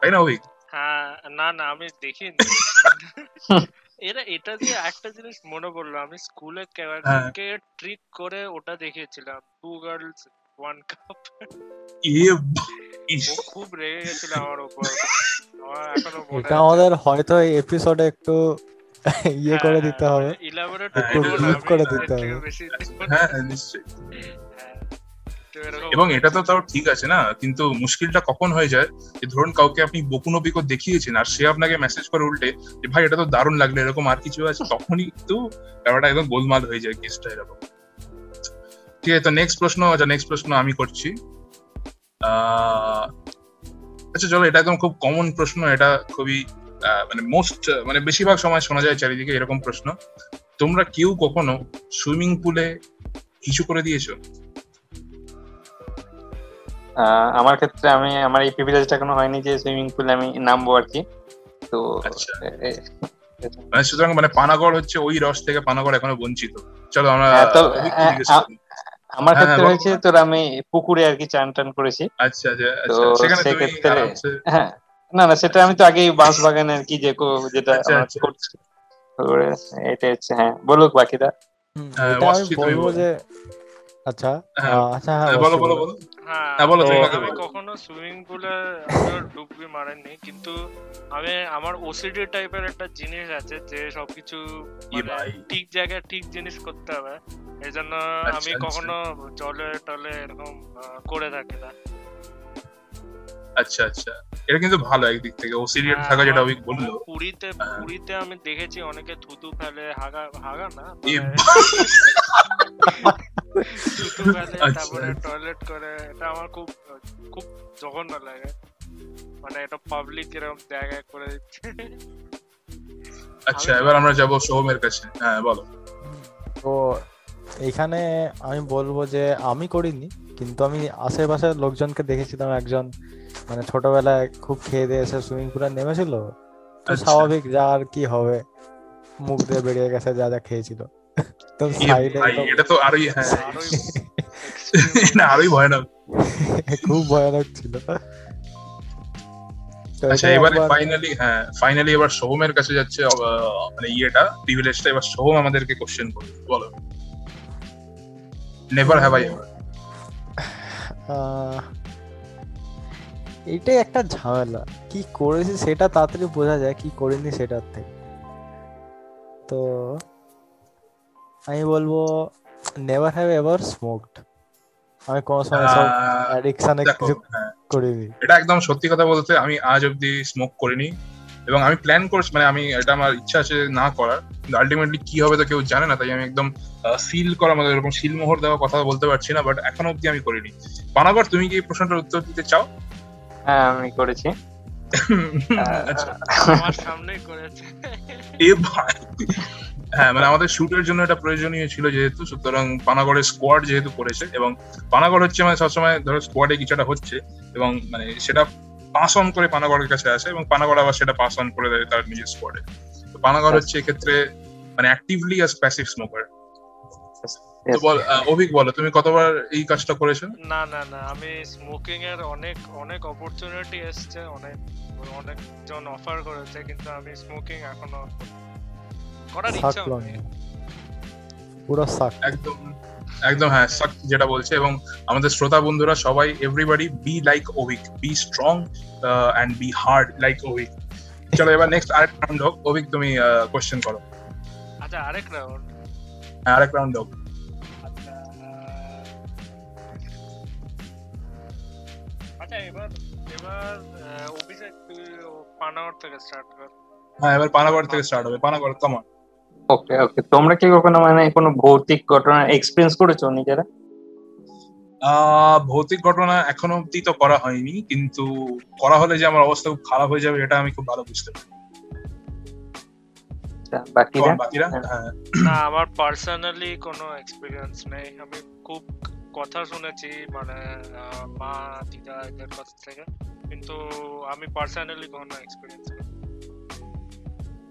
তাই না অভিক? হ্যাঁ না না আমি দেখিনি। এরা এটা দিয়ে একটা জিনিস মনে পড়ল আমি স্কুলে কে ট্রিক করে ওটা দেখিয়েছিলাম টু গার্লস ওয়ান কাপ খুব রেগে গেছিল আমার উপর। এটা আমাদের হয়তো এই এপিসোডে একটু ইয়ে করে দিতে হবে। ইলাবোরেট করে দিতে হবে। হ্যাঁ হ্যাঁ, নিশ্চয়ই। হ্যাঁ, এবং এটা তো তাও ঠিক আছে না? কিন্তু মুশকিলটা কখন হয়ে যায়? যে ধরুন কাউকে আপনি বকুনো পিকো দেখিয়েছেন আর সে আপনাকে মেসেজ করে উল্টে যে, ভাই, এটা তো দারুণ লাগল, এরকম আর কিছু আছে? তখনই কিন্তু ব্যাপারটা একদম গোলমাল হয়ে যায় কেসটা এরকম। ঠিক আছে, তো নেক্সট প্রশ্ন আচ্ছা নেক্সট প্রশ্ন আমি করছি। আচ্ছা চলো, এটা একদম খুব কমন প্রশ্ন, এটা খুবই মানে মোস্ট মানে বেশিরভাগ সময় শোনা যায় চারিদিকে এরকম প্রশ্ন। তোমরা কেউ কখনো সুইমিং পুলে হিসু করে দিয়েছ? আমার ক্ষেত্রে আমি আমার এই প্রিভিলেজটা এখনও হয়নি যে সুইমিং পুলে আমি নামবো আর কি তো আচ্ছা। মানে সুতরাং মানে পানাগড় হচ্ছে ওই রস থেকে পানাগড় এখনও বঞ্চিত চলো আমরা হ্যাঁ, করি। আমার হ্যাঁ, ক্ষেত্রে হয়েছে। তোর আমি পুকুরে আর কি চান টান করেছি আচ্ছা আচ্ছা তো আচ্ছা সেক্ষেত্রে- হ্যাঁ না না সেটা আমি তো আগেই বাঁশ বাগানে আর কি যে কো- যেটা। করছি এটা হচ্ছে হ্যাঁ বলুক বাকিটা হ্যাঁ, বলব যে আচ্ছা হ্যাঁ, আচ্ছা হ্যাঁ হ্যাঁ, বলো বলো বলো। হ্যাঁ বলো, আমি-। কখনো সুইমিং পুলে ডুববি মারেননি কিন্তু আমি আমার ওসিডি টাইপের একটা জিনিস আছে যে সবকিছু মানে। ঠিক জায়গায় ঠিক জিনিস করতে হবে এই জন্য আচ্ছা, আমি আচ্ছা। কখনো জলে টলে এরকম করে থাকি না আচ্ছা আচ্ছা এটা কিন্তু ভালো একদিক থেকে ও সিরিয়াস হ্যাঁ, থাকা যেটা আমার- বলল পুরীতে। পুরীতে আমি দেখেছি অনেকে থুতু ফেলে হাগা হাগা না আচ্ছা, তারপরে আচ্ছা। টয়লেট করে এটা আমার খুব খুব জঘন্য লাগে। মানে এটা পাবলিক এরকম জায়গায় করে দিচ্ছে। আচ্ছা আমি- এবার আমরা যাব সোহমের কাছে। হ্যাঁ বলো। তো এখানে আমি বলব যে আমি করিনি কিন্তু আমি আশেপাশের লোকজনকে দেখেছিলাম একজন মানে ছোটবেলায় খুব খেয়ে দিয়ে এসে সুইমিং পুলে নেমেছিল। আচ্ছা। স্বাভাবিক যা আর কি হবে মুখ দিয়ে বেরিয়ে গেছে যা যা খেয়েছিল। তো সাইডে এটা তো আরোই হ্যাঁ। না আরোই ভয়ানক। খুব ভয়ানক ছিল। আচ্ছা এবারে ফাইনালি হ্যাঁ ফাইনালি এবার সোহমের কাছে যাচ্ছে মানে ইয়েটা প্রিভিলেজটা এবার সোহম আমাদেরকে কোশ্চেন করবে বলো। Never have I ever ah, এইটাই একটা ঝামেলা। কি করেছি সেটা তাড়াতাড়ি বোঝা যায় কি করিনি সেটার থেকে। তো আমি বলব নেভার হ্যাভ এভার স্মোকড আমি কোনো সময় সব অ্যাডিকশনে কিছু হ্যাঁ। করিনি। এটা একদম সত্যি কথা বলতে আমি আজ অবধি স্মোক করিনি। এবং আমি প্ল্যান করছি মানে আমি এটা আমার ইচ্ছা আছে না করার। কিন্তু আলটিমেটলি কি হবে তো কেউ জানে না তাই আমি একদম সিল করা মানে এরকম সিলমোহর দেওয়া কথা বলতে পারছি না বাট এখনও অব্দি আমি করিনি। বানাবার তুমি কি এই প্রশ্নটার উত্তর দিতে চাও? হ্যাঁ আমি করেছি। আচ্ছা। আমার সামনেই করেছে। এ ভাই। হ্যাঁ মানে আমাদের শুটের জন্য এটা প্রয়োজনীয় ছিল যেহেতু সুতরাং পানাগড়ের স্কোয়াড যেহেতু করেছে এবং পানাগড় হচ্ছে মানে সবসময় ধরো স্কোয়াডে কিছুটা হচ্ছে এবং মানে সেটা পাস অন করে পানাগড়ের কাছে আসে এবং পানাগড় আবার সেটা পাস অন করে দেয় তার নিজের স্কোয়াডে তো পানাগড় হচ্ছে এক্ষেত্রে মানে অ্যাক্টিভলি অ্যাজ প্যাসিভ স্মোকার তো বল আহ, অভিক বলো তুমি কতবার এই কাজটা করেছ? না না না আমি স্মোকিং এর অনেক অনেক অপরচুনিটি এসছে অনেক অনেকজন অফার করেছে কিন্তু আমি স্মোকিং এখনও করার ইচ্ছা পুরো সাক। একদম একদম হ্যাঁ সাক যেটা বলছে এবং আমাদের শ্রোতা বন্ধুরা সবাই everybody be like Avik be strong and be hard like Avik চলো এবার নেক্সট আরেক রাউন্ড হোক। অভিক তুমি কোশ্চেন করো। আচ্ছা আরেক রাউন্ড হ্যাঁ, আরেক রাউন্ড হোক। আচ্ছা আচ্ছা এবার এবার অভিষেক তুই পানাওয়ার থেকে স্টার্ট কর। হ্যাঁ এবার পানাগড় থেকে স্টার্ট হবে। পানাগড় কমন ওকে ওকে তোমরা কি কখনো মানে কোনো ভৌতিক ঘটনা এক্সপিরিয়েন্স করেছ নিজেরা? আহ ভৌতিক ঘটনা এখনও অব্দি তো করা হয়নি কিন্তু করা হলে যে আমার অবস্থা খুব খারাপ হয়ে যাবে এটা আমি খুব ভালো বুঝতে পারি। আচ্ছা, বাকিরা? বাকিরা? হ্যাঁ। না আমার পার্সোনালি কোনো এক্সপিরিয়েন্স নেই। আমি খুব কথা শুনেছি মানে মা দিদা এদের কাছ থেকে কিন্তু আমি পার্সোনালি কোনো এক্সপিরিয়েন্স নেই।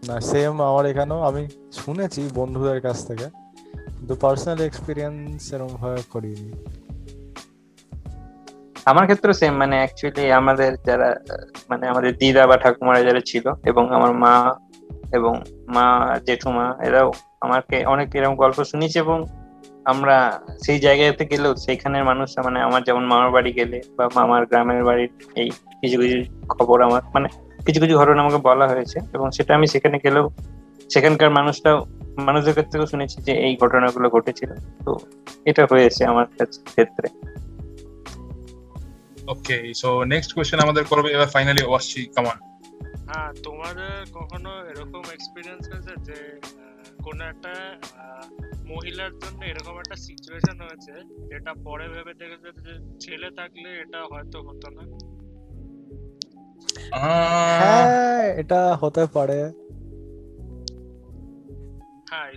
না সেম আমার এখানেও। আমি শুনেছি বন্ধুদের কাছ থেকে। কিন্তু পার্সোনাল এক্সপিরিয়েন্স এরকম ভাবে করিনি। আমার ক্ষেত্রে সেম মানে অ্যাকচুয়ালি আমাদের যারা মানে আমাদের দিদা বা ঠাকুমারা যারা ছিল এবং আমার মা এবং মা, জেঠুমা, এরাও আমাকে অনেক এরকম গল্প শুনিয়েছে এবং আমরা সেই জায়গাতে গেলেও সেইখানের মানুষরা মানে আমার যেমন মামার বাড়ি গেলে বা মামার গ্রামের বাড়ির এই কিছু কিছু খবর আমার মানে কিছু কিছু ঘটনা আমাকে বলা হয়েছে এবং সেটা আমি সেখানে গেলেও সেখানকার মানুষটা মানুষদের কাছ থেকেও শুনেছি যে এই ঘটনাগুলো ঘটেছিল। তো এটা হয়েছে আমার কাছে- ক্ষেত্রে। ওকে সো নেক্সট কোশ্চেন আমাদের করবে এবার ফাইনালি আসছি কামান হ্যাঁ তোমাদের কখনো এরকম এক্সপিরিয়েন্স হয়েছে যে কোনো একটা মহিলার জন্য এরকম একটা সিচুয়েশন হয়েছে যেটা পরে ভেবে দেখেছে যে ছেলে থাকলে এটা হয়তো হতো না? হ্যাঁ এটা হতে পারে। হ্যাঁ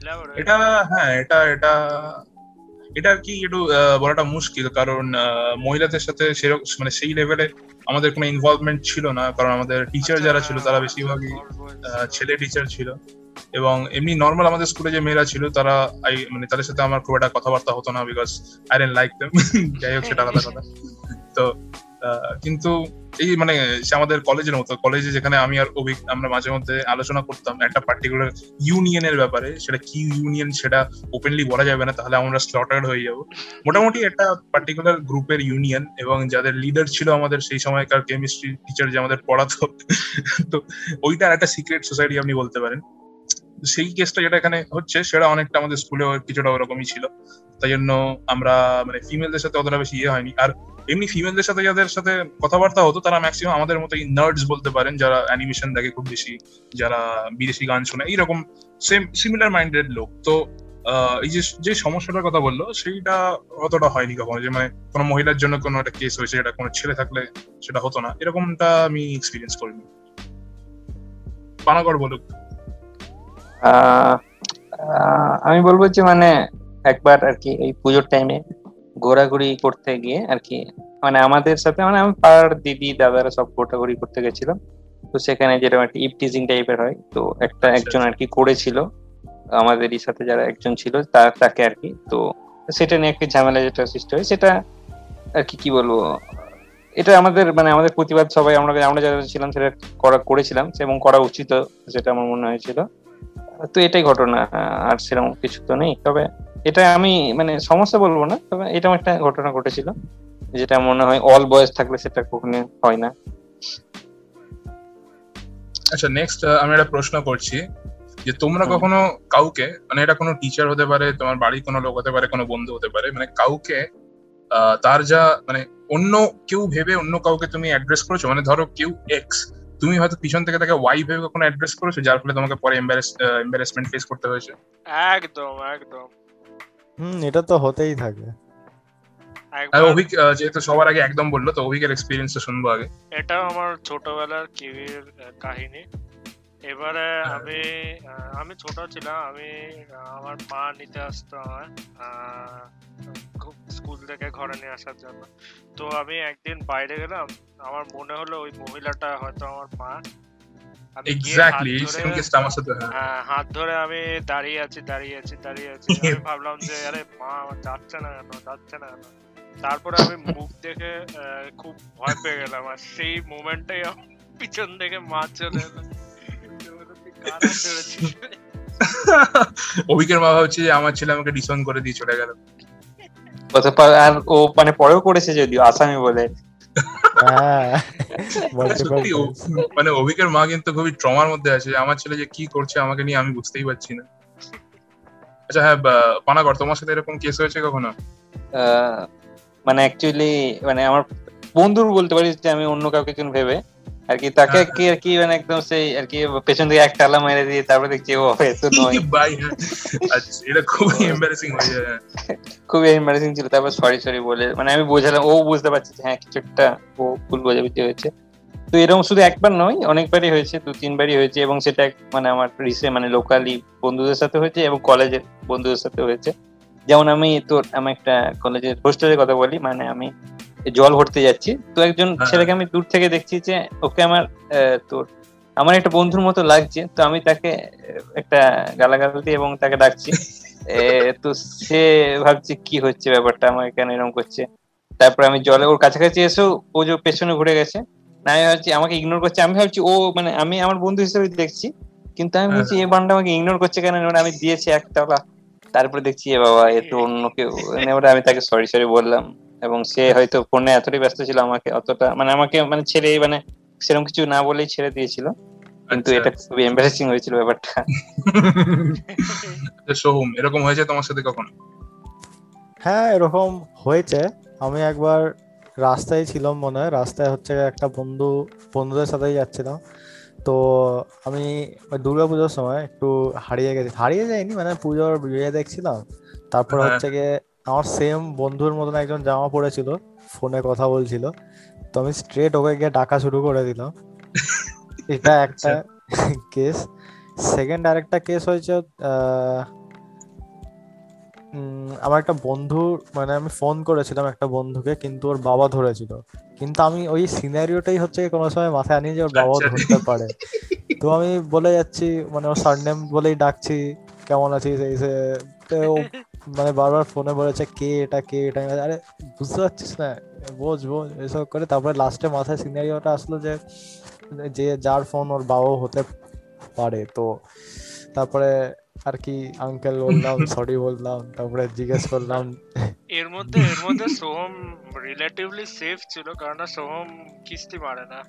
এটা হ্যাঁ এটা এটা এটা কি একটু আহ, বলাটা মুশকিল কারণ আহ, মহিলাদের সাথে সেরকম মানে সেই লেভেলে আমাদের কোনো ইনভলভমেন্ট ছিল না কারণ আমাদের টিচার যারা ছিল তারা বেশিরভাগই আহ, ছেলে টিচার ছিল। এবং এমনি নর্মাল আমাদের স্কুলে যে মেয়েরা ছিল তারা আই মানে তাদের সাথে আমার খুব একটা কথাবার্তা হতো না because I don't like them যাই হোক সেটা আলাদা কথা। তো কিন্তু এই মানে আমাদের কলেজের মতো কলেজে যেখানে আমি আর অভিক আমরা মাঝে মধ্যে আলোচনা করতাম একটা পার্টিকুলার ইউনিয়নের ব্যাপারে, সেটা কি ইউনিয়ন সেটা ওপেনলি বলা যাবে না, তাহলে আমরা স্লটার্ড হয়ে যাব। মোটামুটি একটা পার্টিকুলার গ্রুপের ইউনিয়ন এবং যাদের লিডার ছিল আমাদের সেই সময়কার কেমিস্ট্রি টিচার যে আমাদের পড়াতো, তো ওইটার একটা সিক্রেট সোসাইটি আপনি বলতে পারেন। সেই কেসটা যেটা এখানে হচ্ছে, সেটা অনেকটা আমাদের স্কুলে কিছুটা ওরকমই ছিল। তাই জন্য আমরা মানে ফিমেলদের সাথে অতটা বেশি ইয়ে হয়নি। আর এমনি ফিমেলদের সাথে যাদের সাথে কথাবার্তা হতো, তারা ম্যাক্সিমাম আমাদের মতো নার্ডস বলতে পারেন, যারা অ্যানিমেশন দেখে খুব বেশি, যারা বিদেশি গান শোনে, এইরকম সেম সিমিলার মাইন্ডেড লোক। তো এই যে যে সমস্যাটার কথা বলল, সেইটা অতটা হয়নি কখনো যে মানে কোনো মহিলার জন্য কোনো একটা কেস হয়েছে, এটা কোনো ছেলে থাকলে সেটা হতো না। এরকমটা আমি এক্সপিরিয়েন্স করিনি। পানাগড় বলুক। আমি বলব যে মানে একবার আর কি, এই পুজোর টাইমে ঘোরাঘুরি করতে গিয়ে আর কি মানে আমাদের সাথে মানে আমি পাড়ার দিদি দাদারা সব ঘোরাঘুরি করতে গেছিলাম। তো সেখানে যেরকম একটা ইপটিজিং টাইপের হয় তো একটা আচ্ছা, একজন আর কি করেছিল। আমাদেরই সাথে যারা একজন ছিল তাকে আর কি তো সেটা নিয়ে একটা ঝামেলা যেটা সৃষ্টি হয় সেটা আর কি কি বলব এটা আমাদের মানে আমাদের প্রতিবাদ সবাই আমরা আমরা যারা ছিলাম সেটা করা করেছিলাম এবং করা উচিত সেটা আমার মনে হয়েছিল। তো এটাই ঘটনা আর সেরকম কিছু তো নেই। তবে এটা আমি মানে সমস্যা বলব না তবে এরকম একটা ঘটনা ঘটেছিল যেটা মনে হয় অল বয়স থাকলে সেটা কখনো হয় না। আচ্ছা নেক্সট আমি একটা প্রশ্ন করছি যে তোমরা কখনো কাউকে মানে এটা কোনো টিচার হতে পারে তোমার বাড়ির কোনো লোক হতে পারে কোনো বন্ধু হতে পারে মানে কাউকে আহ, তার যা মানে অন্য কেউ ভেবে অন্য কাউকে তুমি অ্যাড্রেস করেছ? মানে ধরো কেউ এক্স তুমি হয়তো পিছন থেকে তাকে ওয়াই ভেবে কখনো অ্যাড্রেস করেছ যার ফলে তোমাকে পরে এম্বারেসমেন্ট ফেস করতে হয়েছে? একদম একদম। হুম এটা তো হতেই থাকে। আর অভিক যেহেতু সবার আগে একদম বলল তো অভিকের এক্সপিরিয়েন্সটা শুনব আগে। এটাও আমার ছোটবেলার কিবির আহ, কাহিনী। এবারে হ্যাঁ। আমি আমি ছোট ছিলাম আমি আমার মা নিতে আসতো আমার আহ, খুব স্কুল থেকে ঘরে নিয়ে আসার জন্য। তো আমি একদিন বাইরে গেলাম আমার মনে হলো ওই মহিলাটা হয়তো আমার মা। এক্স্যাক্টলি সেম কেসটা আমার সাথে হ্যাঁ। হাত ধরে আমি দাঁড়িয়ে আছি দাঁড়িয়ে আছি দাঁড়িয়ে আছি। আমি ভাবলাম যে আরে মা যাচ্ছে না কেন যাচ্ছে না কেন? তারপরে আমি মুখ দেখে খুব ভয় পেয়ে গেলাম। আর সেই মোমেন্টটাই পিছন থেকে মা চলে এলো? অভিকের মা ভাবছে যে আমার ছেলে আমাকে ডিসন করে দিয়ে চলে গেল। আর ও মানে পরেও করেছে যদিও আসামি বলে। সত্যি মানে অভিকের মা কিন্তু খুবই ট্রমার মধ্যে আছে আমার ছেলে যে কি করছে আমাকে নিয়ে আমি বুঝতেই পারছি না। আচ্ছা হ্যাঁ বা- পানাগর তোমার সাথে এরকম কেস হয়েছে কখনো? আহ, মানে অ্যাকচুয়ালি মানে আমার বন্ধুর বলতে পারি যে আমি অন্য কাউকে ভেবে আর কি তাকে কি আর কি মানে একদম সেই আর কি পেছন থেকে এক টালা মেরে দিয়ে তারপরে দেখছি ও এত নয় ভাই হ্যাঁ। আচ্ছা এটা খুবই এম্বারেসিং হয়ে যায় হ্যাঁ। খুবই এম্বারেসিং ছিল তারপর সরি সরি বলে মানে আমি বোঝালাম ও বুঝতে পারছে হ্যাঁ কিছু একটা ও ভুল বোঝাবুঝি হয়েছে তো এরকম শুধু একবার নয় অনেকবারই হয়েছে দু তিনবারই হয়েছে এবং সেটা মানে আমার রিসে মানে লোকালি বন্ধুদের সাথে হয়েছে এবং কলেজের বন্ধুদের সাথে হয়েছে যেমন আমি তোর আমি একটা কলেজের হোস্টেলের কথা বলি মানে আমি জল ভরতে যাচ্ছি। তো একজন হ্যাঁ। ছেলেকে আমি দূর থেকে দেখছি যে ওকে আমার তোর আমার একটা বন্ধুর মতো লাগছে। তো আমি তাকে একটা গালাগাল দিয়ে এবং তাকে ডাকছি। তো সে ভাবছে কি হচ্ছে ব্যাপারটা? আমার কেন এরকম করছে? তারপর আমি জলে ওর কাছাকাছি এসেও ও যে পেছনে ঘুরে গেছে। না আমি ভাবছি আমাকে ইগনোর করছে। আমি ভাবছি ও মানে আমি আমার বন্ধু হিসেবে দেখছি। কিন্তু আমি ভাবছি বলছি এ বান্ডা আমাকে ইগনোর করছে কেন? আমি দিয়েছি একতলা তারপরে দেখছি এ বাবা এ তো অন্য কেউ। মানে আমি তাকে সরি সরি বললাম। এবং সে হয়তো ফোনে এতটাই ব্যস্ত ছিল আমাকে অতটা মানে আমাকে মানে ছেড়ে মানে সেরকম কিছু না বলেই ছেড়ে দিয়েছিল। কিন্তু আচ্ছা, এটা খুবই এম্বারেসিং হয়েছিল ব্যাপারটা। আচ্ছা, সোহম এরকম হয়েছে তোমার সাথে কখনো? হ্যাঁ এরকম হয়েছে। আমি একবার রাস্তায় ছিলাম মনে হয়। রাস্তায় হচ্ছে একটা বন্ধু বন্ধুদের সাথেই যাচ্ছিলাম। তো আমি ওই দুর্গাপুজোর সময় একটু হারিয়ে গেছি। হারিয়ে যাইনি মানে পুজোর ইয়ে দেখছিলাম। তারপর হ্যাঁ। হচ্ছে গিয়ে আমার সেম বন্ধুর মতন একজন জামা পড়েছিল ফোনে কথা বলছিল। তো আমি স্ট্রেট ওকে গিয়ে ডাকা শুরু করে দিলাম। এটা একটা কেস সেকেন্ড আরেকটা কেস হয়েছে আমার একটা বন্ধু মানে আমি ফোন করেছিলাম একটা বন্ধুকে কিন্তু ওর বাবা ধরেছিল। কিন্তু আমি ওই সিনারিওটাই হচ্ছে কোনো সময় মাথায় আনি যে ওর বাবাও আচ্ছা। ধরতে পারে। তো আমি বলে যাচ্ছি মানে ওর সারনেম বলেই ডাকছি কেমন আছিস? এই সে মানে বারবার ফোনে বলেছে কে এটা কে এটা? আরে বুঝতে পারছিস না বোঝ বোঝ এসব করে তারপরে লাস্টে মাথায় সিনারিওটা আসলো যে যে যার ফোন ওর বাবাও হতে পারে। তো তারপরে আর কি আঙ্কেল বললাম সরি বললাম তারপরে জিজ্ঞেস করলাম। এর মধ্যে এর মধ্যে সোহম রিলেটিভলি সেফ ছিল কারণ সোহম কিস্তি মারে না।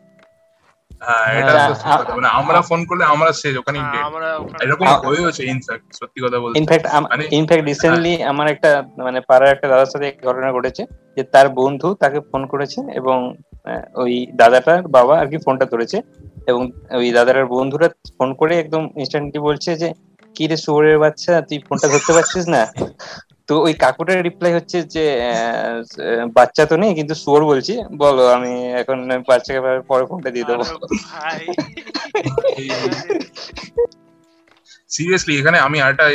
মানে আমরা ফোন করলে আমরা শেষ ওখানেই হ্যাঁ, dead। আমরা ওখানে এরকম আ- হয়েছে ইনফ্যাক্ট সত্যি কথা বলতে। ইনফ্যাক্ট মানে- ইনফ্যাক্ট রিসেন্টলি আমার একটা মানে পাড়ার একটা দাদার সাথে ঘটনা ঘটেছে যে তার বন্ধু তাকে ফোন করেছে এবং ওই দাদাটার বাবা আর কি ফোনটা ধরেছে এবং ওই দাদাটার বন্ধুরা ফোন করে একদম ইনস্ট্যান্টলি বলছে যে কি রে শুয়োরের বাচ্চা তুই ফোনটা ধরতে পারছিস না? তো ওই কাকুটার রিপ্লাই হচ্ছে যে বাচ্চা তো নেই কিন্তু শুয়োর বলছি। বলো আমি এখন বাচ্চাকে পরে ফোনটা দিয়ে দেবো। সিরিয়াসলি এখানে আমি আরেকটা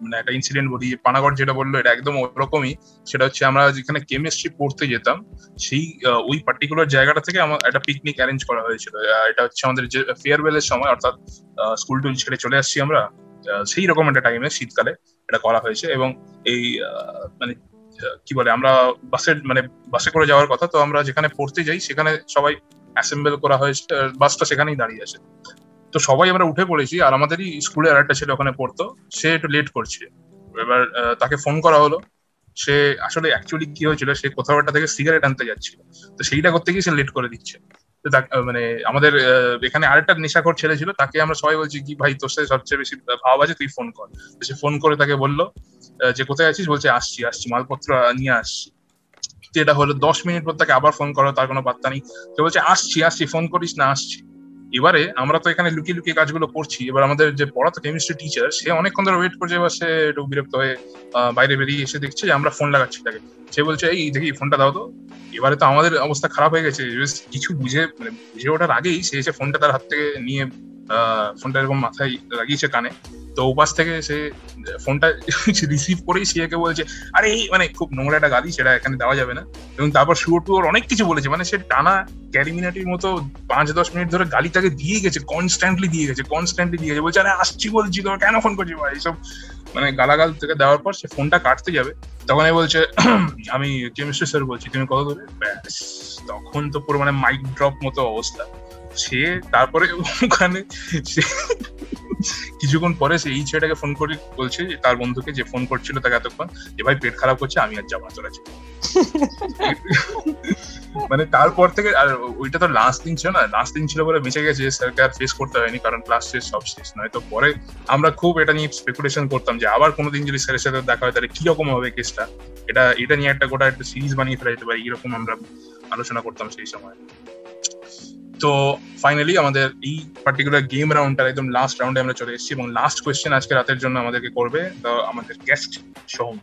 মানে একটা ইনসিডেন্ট বলি। পানাগড় যেটা বলল এটা একদম ওরকমই। সেটা হচ্ছে আমরা যেখানে কেমিস্ট্রি পড়তে যেতাম সেই আহ, ওই পার্টিকুলার জায়গাটা থেকে আমার একটা পিকনিক অ্যারেঞ্জ করা হয়েছিল। এটা হচ্ছে আমাদের যে ফেয়ারওয়েলের সময় অর্থাৎ স্কুল টুল ছেড়ে চলে আসছি আমরা। আহ, সেই রকম একটা টাইমে শীতকালে। এটা করা হয়েছে এবং এই মানে কি বলে, আমরা বাসে মানে বাসে করে যাওয়ার কথা, তো আমরা যেখানে পড়তে যাই, সেখানে সবাই অ্যাসেম্বল করা হয়েছে বাসটা সেখানেই দাঁড়িয়ে আছে। তো সবাই আমরা উঠে পড়েছি, আর আমাদেরই স্কুলের আরেকটা ছেলে ওখানে পড়তো, সে একটু লেট করছে। এবার তাকে ফোন করা হলো। সে আসলে অ্যাকচুয়ালি কি হয়েছিল, সে কোথাও একটা থেকে সিগারেট আনতে যাচ্ছিল। তো সেইটা করতে গিয়ে সে লেট করে দিচ্ছে। মানে আমাদের এখানে আরেকটা নেশাখর ছেলে ছিল, তাকে আমরা সবাই বলছি, কি ভাই, তোর সাথে সবচেয়ে বেশি ভাব আছে? তুই ফোন কর। সে ফোন করে তাকে বলল যে কোথায় আছিস? বলছে, আসছি আসছি, মালপত্র নিয়ে আসছি। এটা হলো, দশ মিনিট পর তাকে আবার ফোন করো, তার কোনো পাত্তা নেই। তো বলছে, আসছি আসছি ফোন করিস না, আসছি। এবারে আমরা তো এখানে লুকিয়ে লুকিয়ে কাজগুলো করছি। এবার আমাদের যে পড়াতো কেমিস্ট্রি টিচার সে অনেকক্ষণ ধরে ওয়েট করছে, এবার সে একটু বিরক্ত হয়ে বাইরে বেরিয়ে এসে দেখছে যে আমরা ফোন লাগাচ্ছি তাকে। সে বলছে, এই দেখি ফোনটা দাও তো। এবারে তো আমাদের অবস্থা খারাপ হয়ে গেছে। কিছু বুঝে মানে বুঝে ওঠার আগেই সে এসে ফোনটা তার হাত থেকে নিয়ে ফোনটা এরকম মাথায় লাগিয়েছে কানে। তো ওপাশ থেকে সে, ফোনটা রিসিভ করেই সে একে বলছে, আরে, এই মানে খুব নোংরা একটা গালি সেটা এখানে দেওয়া যাবে না। এবং তারপর শুয়োর টুয়োর অনেক কিছু বলেছে মানে সে টানা ক্যারিমিনাটির মতো পাঁচ দশ মিনিট ধরে গালি তাকে দিয়ে গেছে কনস্ট্যান্টলি দিয়ে গেছে কনস্ট্যান্টলি দিয়ে গেছে। বলছে, আরে, আসছি বলছি তো কেন ফোন করছি? ভাই, এইসব মানে গালাগাল থেকে দেওয়ার পর সে ফোনটা কাটতে যাবে। তখন বলছে, আমি কেমিস্ট্রি স্যার বলছি, তুমি কত ব্যাস, তখন তো পুরো মানে মাইক ড্রপ মতো অবস্থা। সে তারপরে ওখানে সে কিছুক্ষণ পরে সে এই ছেলেটাকে ফোন করে বলছে তার বন্ধুকে যে ফোন করছিল তাকে এতক্ষণ যে, ভাই, পেট খারাপ করছে আমি আর যাব না তোরা মানে তারপর থেকে আর ওইটা তো লাস্ট দিন ছিল না লাস্ট দিন ছিল বলে বেঁচে গেছে, স্যারকে আর ফেস করতে হয়নি, কারণ ক্লাস শেষ, সব শেষ। নয় তো পরে আমরা খুব এটা নিয়ে স্পেকুলেশন করতাম যে, আবার কোনোদিন যদি স্যারের সাথে দেখা হয়, তাহলে কীরকম হবে কেসটা এটা এটা নিয়ে একটা গোটা একটা সিরিজ বানিয়ে ফেলা যেতে পারে, এরকম আমরা আলোচনা করতাম সেই সময়। তো ফাইনালি আমাদের এই পার্টিকুলার গেম রাউন্ডটা একদম লাস্ট রাউন্ডে আমরা চলে এসেছি এবং লাস্ট কোয়েশ্চেন আজকে রাতের জন্য আমাদেরকে করবে আমাদের গেস্ট সোহম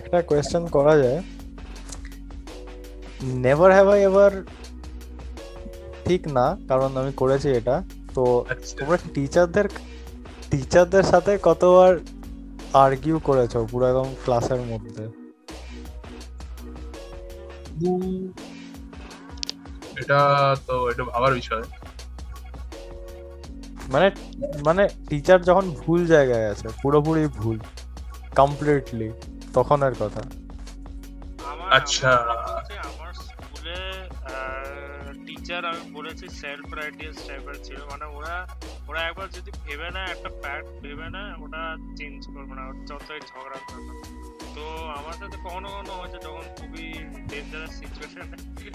একটা কোয়েশ্চেন করা যায়। নেভার হ্যাভ আই এভার ঠিক না কারণ আমি করেছি এটা। তো আচ্ছা। তোমরা টিচারদের টিচারদের সাথে কতবার আর্গিউ করেছ পুরো একদম ক্লাসের মধ্যে? এটা তো এটা ভাবার বিষয় মানে মানে টিচার যখন ভুল জায়গায় আছে পুরোপুরি ভুল কমপ্লিটলি তখনের কথা আচ্ছা। আমার স্কুলে টিচার আমি বলেছি সেলফ রাইটিয়াস টাইপের ছিল মানে ওরা ওরা একবার যদি ভেবে না একটা ফ্যাক্ট ভেবে না ওটা চেঞ্জ করবে না ওর যতই ঝগড়া করবে। তো আমার সাথে কখনো কখনো হয়েছে যখন খুবই ডেঞ্জারাস সিচুয়েশন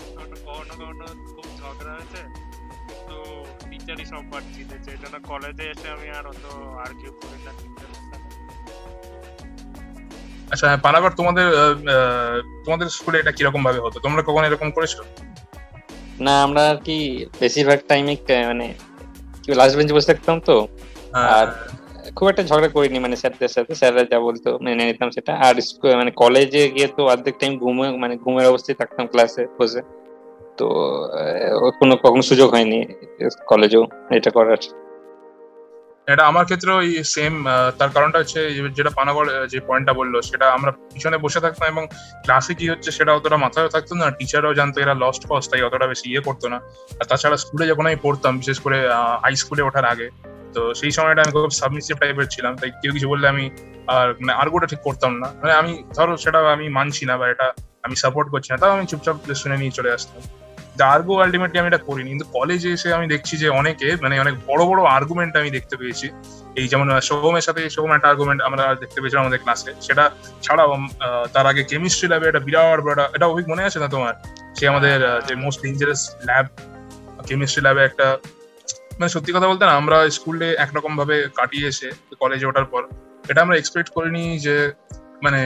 কখনো কখনো খুব ঝগড়া হয়েছে। তো টিচারই সব পার জিতেছে এই জন্য কলেজে এসে আমি আর অত আর্কিউ করি না আচ্ছা হ্যাঁ, পানাগড় তোমাদের তোমাদের স্কুলে এটা কীরকম ভাবে হতো? তোমরা কখনো এরকম করেছ? না আমরা আর কি বেশিরভাগ টাইমে মানে কি লাস্ট বেঞ্চে বসে থাকতাম তো। হ্যাঁ, আর- খুব একটা ঝগড়া করিনি মানে স্যারদের সাথে। স্যাররা যা বলতো, মেনে নিতাম সেটা। আর মানে কলেজে গিয়ে তো অর্ধেক টাইম ঘুমে মানে ঘুমের অবস্থায় থাকতাম ক্লাসে বসে। তো কোনো, কখনো সুযোগ হয়নি কলেজেও এটা করার। এটা আমার ক্ষেত্রে ওই সেম তার কারণটা হচ্ছে যেটা পানাগড় যে পয়েন্টটা বলল, সেটা আমরা পিছনে বসে থাকতাম এবং ক্লাসে কি হচ্ছে সেটা অতটা মাথায় থাকতো না। টিচাররাও জানতো এরা লস্ট কস্ট তাই অতটা বেশি ইয়ে করতো না। আর তাছাড়া স্কুলে যখন আমি পড়তাম, বিশেষ করে হাই স্কুলে ওঠার আগে তো সেই সময়টা আমি খুব সাবমিসিভ টাইপের ছিলাম, তাই কেউ কিছু বললে আমি আর মানে আর্গুটা ঠিক করতাম না। মানে আমি, ধরো সেটা আমি মানছি না বা এটা আমি সাপোর্ট করছি না, তাও আমি চুপচাপ শুনে নিয়ে চলে আসতাম। আর্গু আলটিমেটলি আমি এটা করিনি, কিন্তু কলেজে এসে আমি দেখছি যে অনেকে মানে অনেক বড় বড় আর্গুমেন্ট আমি দেখতে পেয়েছি। এই যেমন সোহমের সাথে, সোহম একটা আর্গুমেন্ট আমরা দেখতে পেয়েছিলাম আমাদের ক্লাসে সেটা ছাড়াও তার আগে কেমিস্ট্রি ল্যাবে একটা বিরাট বড় এটা অভিজ্ঞ মনে আছে না তোমার? সে আমাদের যে মোস্ট ডেঞ্জারাস ল্যাব কেমিস্ট্রি ল্যাবে একটা মানে সত্যি কথা বলতে না আমরা স্কুলে একরকম ভাবে কাটিয়ে এসে কলেজে ওঠার পর এটা আমরা এক্সপেক্ট করিনি যে মানে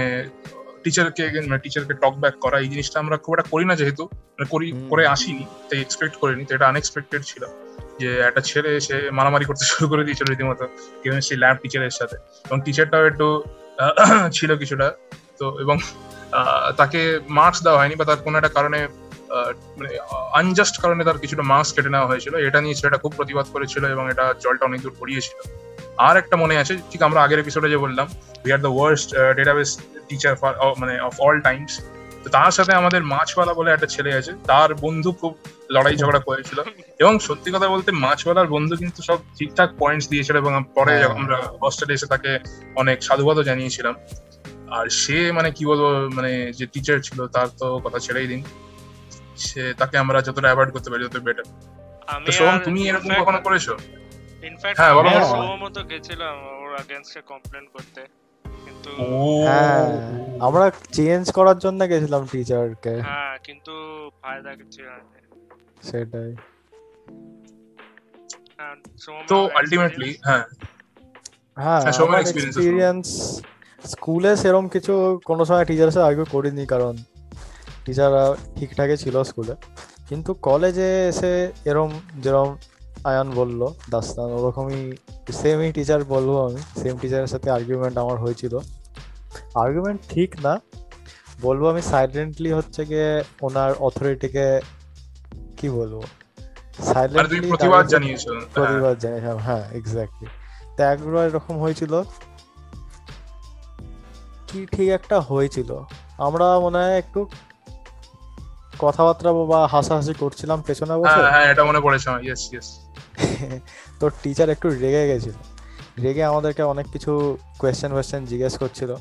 টিচারকে মানে টিচারকে টক ব্যাক করা এই জিনিসটা আমরা খুব একটা করি না যেহেতু মানে করি করে আসিনি তাই এক্সপেক্ট করিনি তো এটা আনএক্সপেক্টেড ছিল যে একটা ছেলে এসে মারামারি করতে শুরু করে দিয়েছিল রীতিমতো কেমিস্ট্রি ল্যাব টিচারের সাথে। এবং টিচারটাও একটু ছিল কিছুটা তো এবং আহ, তাকে মার্কস দেওয়া হয়নি বা তার কোনো একটা কারণে মানে আনজাস্ট কারণে তার কিছুটা মার্কস কেটে নেওয়া হয়েছিল। এটা নিয়ে ছেলেটা খুব প্রতিবাদ করেছিল এবং এটা জলটা অনেক দূর পড়িয়েছিল। আর একটা মনে আছে ঠিক আমরা আগের এপিসোডে যে বললাম we are the worst database teacher for মানে অফ অল টাইমস তো তার সাথে আমাদের মাছওয়ালা বলে একটা ছেলে আছে তার বন্ধু খুব লড়াই ঝগড়া করেছিল। এবং সত্যি কথা বলতে মাছওয়ালার বন্ধু কিন্তু সব ঠিকঠাক পয়েন্টস দিয়েছিল এবং পরে হ্যাঁ। আমরা হস্টেলে এসে তাকে অনেক সাধুবাদও জানিয়েছিলাম। আর সে মানে কি বলব মানে যে টিচার ছিল তার তো কথা ছেড়েই দিন। সে তাকে আমরা যতটা অ্যাভয়েড করতে পারি তত বেটার আমি তো সোহম তুমি এরকম কখনো করেছ? ইনফ্যাক্ট হ্যাঁ, বলো, বলো। সোহমতো গেছিলাম ওর আগেনস্টে কমপ্লেন করতে। কিন্তু হ্যাঁ আমরা চেঞ্জ করার জন্য গেছিলাম টিচারকে হ্যাঁ কিন্তু ফায়দা কিছু হয়নি। সেটাই। হ্যাঁ, তো আলটিমেটলি হ্যাঁ। হ্যাঁ। এক্সপিরিয়েন্স স্কুলে সেরকম কিছু কোনো সময় টিচারের সাথে আর্গিউ করিনি কারণ টিচাররা ঠিকঠাকই ছিল স্কুলে। কিন্তু কলেজে এসে এরম যেরম আয়ান বলল দাস্তান ওরকমই সেমই টিচার বলব আমি সেম টিচারের সাথে আর্গুমেন্ট আমার হয়েছিল। আর্গুমেন্ট ঠিক না বলব আমি সাইলেন্টলি হচ্ছে গিয়ে ওনার অথরিটিকে কি বলব? মানে সাইলেন্টলি প্রতিবাদ জানিয়েছো হ্যাঁ। প্রতিবাদ জানিয়েছিলাম হ্যাঁ এক্স্যাক্টলি তো একবার এরকম হয়েছিল কি ঠিক একটা হয়েছিল। আমরা মনে হয় একটু কথাবার্তা বা হাসাহাসি করছিলাম পেছনে বসে? হ্যাঁ হ্যাঁ এটা মনে পড়েছে আমার। ইয়েস ইয়েস তো টিচার একটু রেগে গেছিল। রেগে আমাদেরকে অনেক কিছু কোয়েশ্চেন কোয়েশ্চেন জিজ্ঞেস করছিল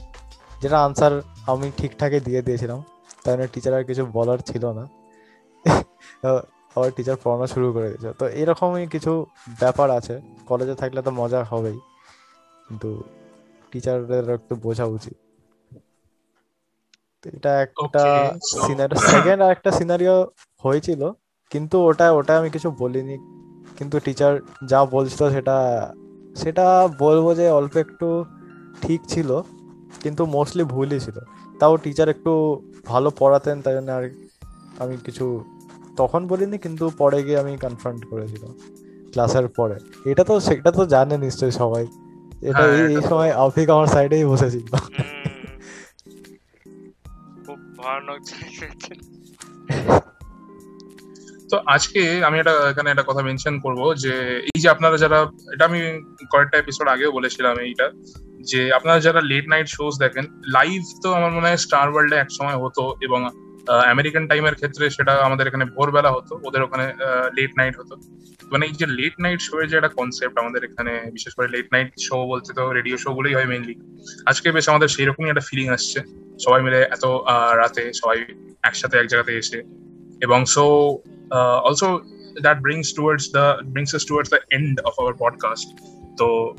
যেটা আনসার আমি ঠিকঠাকই দিয়ে দিয়েছিলাম। তাই জন্য টিচার আর কিছু বলার ছিল না। আবার টিচার পড়ানো শুরু করে দিয়েছে। তো এরকমই কিছু ব্যাপার আছে। কলেজে থাকলে তো মজা হবেই। কিন্তু টিচারদের একটু বোঝা উচিত। এটা একটা সিনারিও সেকেন্ড আর একটা সিনারিও হয়েছিল কিন্তু ওটা ওটা আমি কিছু বলিনি। কিন্তু টিচার যা বলছিল সেটা সেটা বলব যে অল্প একটু ঠিক ছিল কিন্তু মোস্টলি ভুলই ছিল। তাও টিচার একটু ভালো পড়াতেন তাই জন্য আর আমি কিছু তখন বলিনি কিন্তু পরে গিয়ে আমি কনফ্রন্ট করেছিলাম ক্লাসের পরে। এটা তো সেটা তো জানে নিশ্চয়ই সবাই। এটা হ্যাঁ, এই- সময় আফিক আমার সাইডেই বসেছিল। ভয়ানক তো আজকে আমি একটা, এখানে একটা কথা মেনশন করব যে, এই যে আপনারা যারা, এটা আমি কয়েকটা এপিসোড আগেও বলেছিলাম এইটা, যে আপনারা যারা লেট নাইট শোজ দেখেন লাইভ তো আমার মনে হয় স্টার ওয়ার্ল্ডে এক সময় হতো এবং আমেরিকান টাইমের ক্ষেত্রে সেটা আমাদের এখানে ভোরবেলা হতো, ওদের ওখানে লেট নাইট হতো। মানে এই যে লেট নাইট শো এর যে একটা কনসেপ্ট আমাদের এখানে, বিশেষ করে লেট নাইট শো বলতে তো রেডিও শো গুলোই হয় মেনলি আজকে বেশ আমাদের সেই রকমই একটা ফিলিং আসছে। সবাই মিলে এত রাতে সবাই একসাথে এক জায়গাতে এসে এবং so uh, that brings towards the brings us towards the end of our podcast তো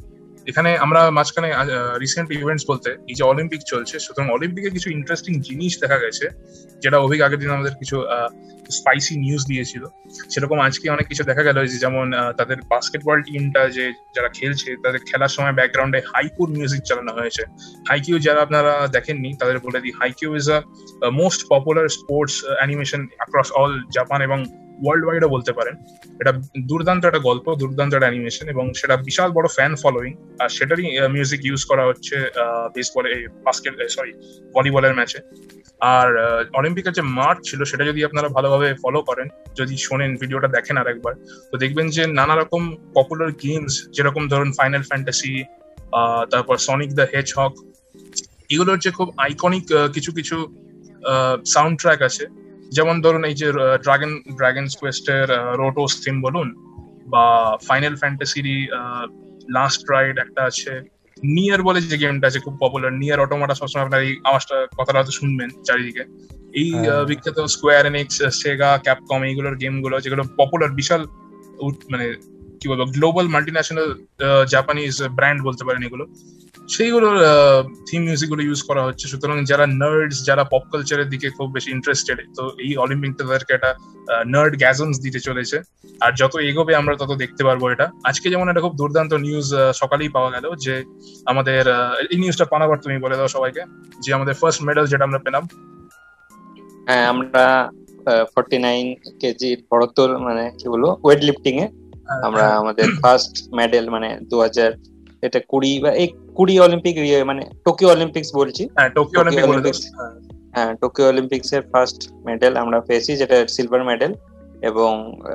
এখানে আমরা মাঝখানে রিসেন্ট ইভেন্টস বলতে এই যে অলিম্পিক চলছে, সুতরাং অলিম্পিকে কিছু ইন্টারেস্টিং জিনিস দেখা গেছে, যেটা অভিক আগের দিন আমাদের কিছু স্পাইসি নিউজ দিয়েছিল। সেরকম আজকে অনেক কিছু দেখা গেল যে যেমন তাদের বাস্কেটবল টিমটা যে যারা খেলছে, তাদের খেলার সময় ব্যাকগ্রাউন্ডে হাইকুর মিউজিক চালানো হয়েছে। হাইকিউ যারা আপনারা দেখেননি, তাদের বলে দিই Haikyuu is a most popular sports animation across all Japan এবং ওয়ার্ল্ড ওয়াইডও বলতে পারেন। এটা দুর্দান্ত একটা গল্প, দুর্দান্ত একটা অ্যানিমেশন এবং সেটা বিশাল বড় ফ্যান ফলোয়িং আর সেটারই মিউজিক ইউজ করা হচ্ছে বেসবলে বাস্কেট সরি ভলিবলের ম্যাচে আর অলিম্পিকের যে মাঠ ছিল, সেটা যদি আপনারা ভালোভাবে ফলো করেন, যদি শোনেন, ভিডিওটা দেখেন আর একবার তো দেখবেন যে নানা রকম পপুলার গেমস যেরকম ধরুন ফাইনাল ফ্যান্টাসি তারপর সনিক দ্য হেজ হক এগুলোর যে খুব আইকনিক কিছু কিছু সাউন্ড ট্র্যাক আছে যেমন ধরুন এই যে ড্রাগন ড্রাগন কোয়েস্টের রোটোস থিম বলুন বা ফাইনাল ফ্যান্টাসির লাস্ট রাইড একটা আছে। নিয়ার বলে যে গেমটা আছে খুব পপুলার নিয়ার অটোমাটা সবসময় আপনার এই আওয়াজটা কথাটা হয়তো শুনবেন চারিদিকে। এই হ্যাঁ। বিখ্যাত স্কোয়ার এনিক্স সেগা ক্যাপকম এইগুলোর গেমগুলো যেগুলো পপুলার বিশাল মানে কি বলব গ্লোবাল মাল্টিন্যাশনাল জাপানিজ ব্র্যান্ড বলতে পারেন এগুলো। সেইগুলোর থিম মিউজিকগুলো ইউজ করা হচ্ছে। সুতরাং যারা নার্ডস যারা পপ কালচারের দিকে খুব বেশি ইন্টারেস্টেড তো এই অলিম্পিকটা তাদেরকে একটা নার্ড গ্যাজমস দিতে চলেছে। আর যত এগোবে আমরা তত দেখতে পারব এটা। আজকে যেমন একটা খুব দুর্দান্ত নিউজ সকালেই পাওয়া গেল যে আমাদের এই নিউজটা পানাবার তুমি বলে দাও সবাইকে যে আমাদের ফার্স্ট মেডেল যেটা আমরা পেলাম। হ্যাঁ আমরা ফর্টি নাইন কেজি বড়তর মানে কি বলব ওয়েট লিফটিং এ আমরা আমাদের ফার্স্ট মেডেল মানে দু হাজার এটা কুড়ি বা এই কুড়ি অলিম্পিক ইয়ে মানে টোকিও অলিম্পিক্স বলছি হ্যাঁ টোকিও অলিম্পিক্স। হ্যাঁ। হ্যাঁ টোকিও অলিম্পিক্স এর ফার্স্ট মেডেল আমরা পেয়েছি যেটা সিলভার মেডেল এবং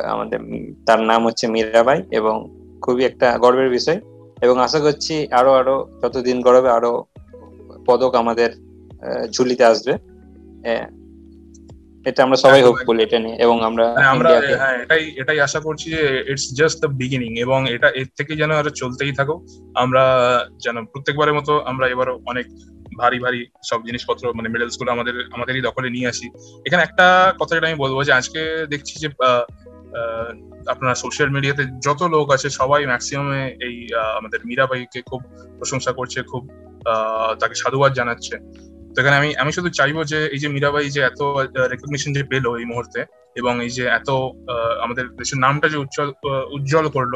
আমাদের তার নাম হচ্ছে মীরাবাই এবং খুবই একটা গর্বের বিষয় এবং আশা করছি আরও আরও যতদিন গড়বে আরও পদক আমাদের ঝুলিতে আসবে আহ, এটা আমরা সবাই একদম, হোপফুল এটা নিয়ে এবং আমরা মানে আমরা হ্যাঁ এটাই এটাই আশা করছি যে ইটস জাস্ট দ্য বিগিনিং এবং এটা এর থেকে যেন আরও চলতেই থাকুক আমরা যেন প্রত্যেকবারের মতো আমরা এবারও অনেক ভারী ভারী সব জিনিসপত্র মানে মেডেলসগুলো আমাদের আমাদেরই দখলে নিয়ে আসি। এখানে একটা কথা যেটা আমি বলব যে আজকে দেখছি যে আপনার সোশ্যাল মিডিয়াতে যত লোক আছে সবাই ম্যাক্সিমামে এই আমাদের মীরাবাইকে খুব প্রশংসা করছে খুব আহ, তাকে সাধুবাদ জানাচ্ছে। তো এখানে আমি আমি শুধু চাইব যে এই যে মীরাবাই যে এত রেকগনিশন যে পেল এই মুহূর্তে এবং এই যে এত আমাদের দেশের নামটা যে উজ্জ্বল উজ্জ্বল করল।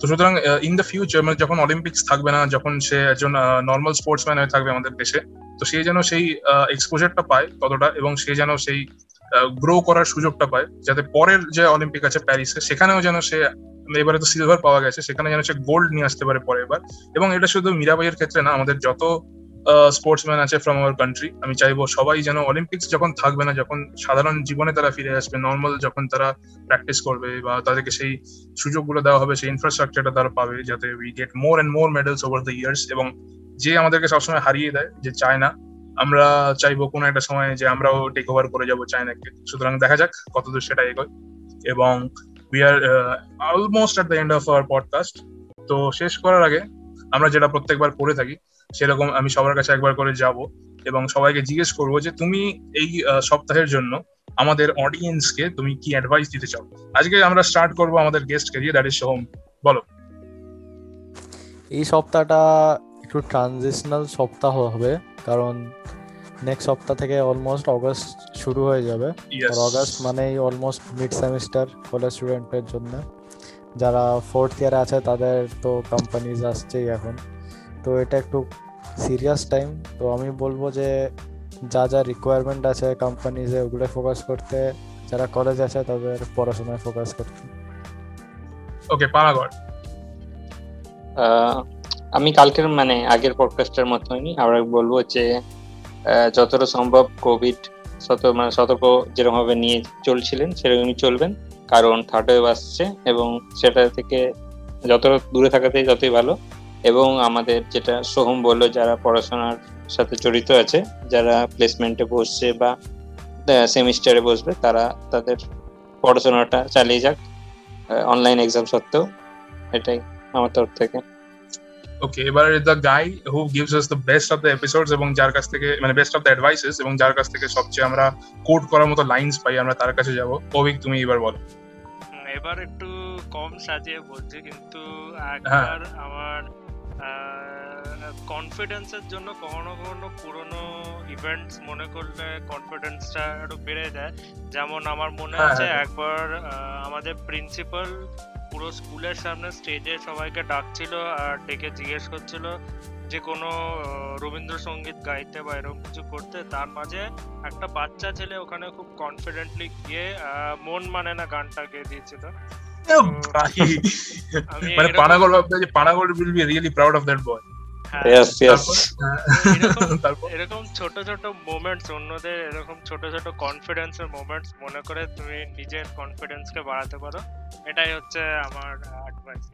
তো সুতরাং ইন দ্য ফিউচার মানে যখন অলিম্পিক্স থাকবে না, যখন সে একজন নর্মাল স্পোর্টসম্যান হয়ে থাকবে আমাদের দেশে, তো সে যেন সেই এক্সপোজারটা পায় ততটা এবং সে যেন সেই গ্রো করার সুযোগটা পায় যাতে পরের যে অলিম্পিক আছে প্যারিসে সেখানেও যেন সে, এবারে তো সিলভার পাওয়া গেছে, সেখানে যেন সে গোল্ড নিয়ে আসতে পারে পরের বার। এবং এটা শুধু মীরাবাইয়ের ক্ষেত্রে না, আমাদের যত স্পোর্টসম্যান আছে ফ্রম আওয়ার কান্ট্রি আমি চাইব সবাই যেন অলিম্পিক্স যখন থাকবে না, যখন সাধারণ জীবনে তারা ফিরে আসবে নর্মাল যখন তারা প্র্যাকটিস করবে বা তাদেরকে সেই সুযোগগুলো দেওয়া হবে, সেই ইনফ্রাস্ট্রাকচারটা তারা পাবে যাতে we get more and more medals over the years এবং যে আমাদেরকে সবসময় হারিয়ে দেয়, যে চায় না, আমরা চাইব কোনো একটা সময় যে আমরাও টেক ওভার করে যাব চায়নাকে। সুতরাং দেখা যাক কতদূর সেটা এগোয় এবং we are almost at the end of our podcast তো শেষ করার আগে আমরা যেটা প্রত্যেকবার করে থাকি সেরকম আমি সবার কাছে একবার করে যাব এবং সবাইকে জিজ্ঞেস করব যে তুমি এই সপ্তাহের জন্য আমাদের অডিয়েন্সকে তুমি কি অ্যাডভাইস দিতে চাও? আজকে আমরা স্টার্ট করব আমাদের গেস্টকে দিয়ে দ্যাট ইজ সোহম। বলো। এই সপ্তাহটা একটু ট্রানজিশনাল সপ্তাহ হবে কারণ নেক্সট সপ্তাহ থেকে অলমোস্ট অগস্ট শুরু হয়ে যাবে. আর অগস্ট মানেই অলমোস্ট মিড সেমিস্টার কলেজ স্টুডেন্টের জন্য। যারা ফোর্থ ইয়ারে আছে তাদের তো কোম্পানিজ আসছেই এখন। তো এটা একটু সিরিয়াস টাইম তো আমি বলব যে যা যা রিকোয়ারমেন্ট আছে কোম্পানিজে ওগুলো ফোকাস করতে যারা কলেজ আছে তাদের পড়াশোনায় ফোকাস করতে। ওকে পানাগড় আহ, আমি কালকের মানে আগের পডকাস্টের মতনই আমরা বলব যে যতটা সম্ভব কোভিড সত মানে সতর্ক যেরকম ভাবে নিয়ে চলছিলেন সেরকমই চলবেন। কারণ থার্ড ওয়েভ আসছে এবং সেটা থেকে যতটা দূরে থাকাতে যতই ভালো। এবং আমাদের যেটা সোহম বলল যারা পড়াশোনার সাথে জড়িত আছে যারা প্লেসমেন্টে বসছে বা সেমিস্টারে বসবে তারা তাদের পড়াশোনাটা চালিয়ে যাক অনলাইন এক্সাম সত্ত্বেও। এটাই আমার তরফ থেকে। ওকে এবারে the guy who gives us the best of the episodes এবং যার কাছ থেকে মানে বেস্ট অফ দ্য অ্যাডভাইসেস এবং যার কাছ থেকে সবচেয়ে আমরা কোড করার মতো লাইন্স পাই আমরা তার কাছে যাব। অভিক তুমি এবার বলো। এবার একটু কম সাজিয়ে বলছি কিন্তু হ্যাঁ। একবার আমার কনফিডেন্সের জন্য কখনো কখনো পুরনো ইভেন্টস মনে করলে কনফিডেন্সটা একটু বেড়ে যায়। যেমন আমার মনে হ্যাঁ, আছে হ্যাঁ। একবার আমাদের প্রিন্সিপাল পুরো স্কুলের সামনে স্টেজে সবাইকে ডাকছিল আর ডেকে জিজ্ঞেস করছিল যে কোনো রবীন্দ্রসঙ্গীত গাইতে বা এরকম কিছু করতে। তার মাঝে একটা বাচ্চা ছেলে ওখানে খুব কনফিডেন্টলি গিয়ে মন মানে না গানটা গেয়ে দিয়েছিল। মানে পানাগল ভাবতে যে Panagal will be really proud of that boy হ্যাঁ, এরকম- তারপর এরকম ছোট ছোট মোমেন্টস অন্যদের এরকম ছোট ছোট কনফিডেন্সের মোমেন্টস মনে করে তুমি নিজের কনফিডেন্সকে বাড়াতে পারো এটাই হচ্ছে আমার অ্যাডভাইস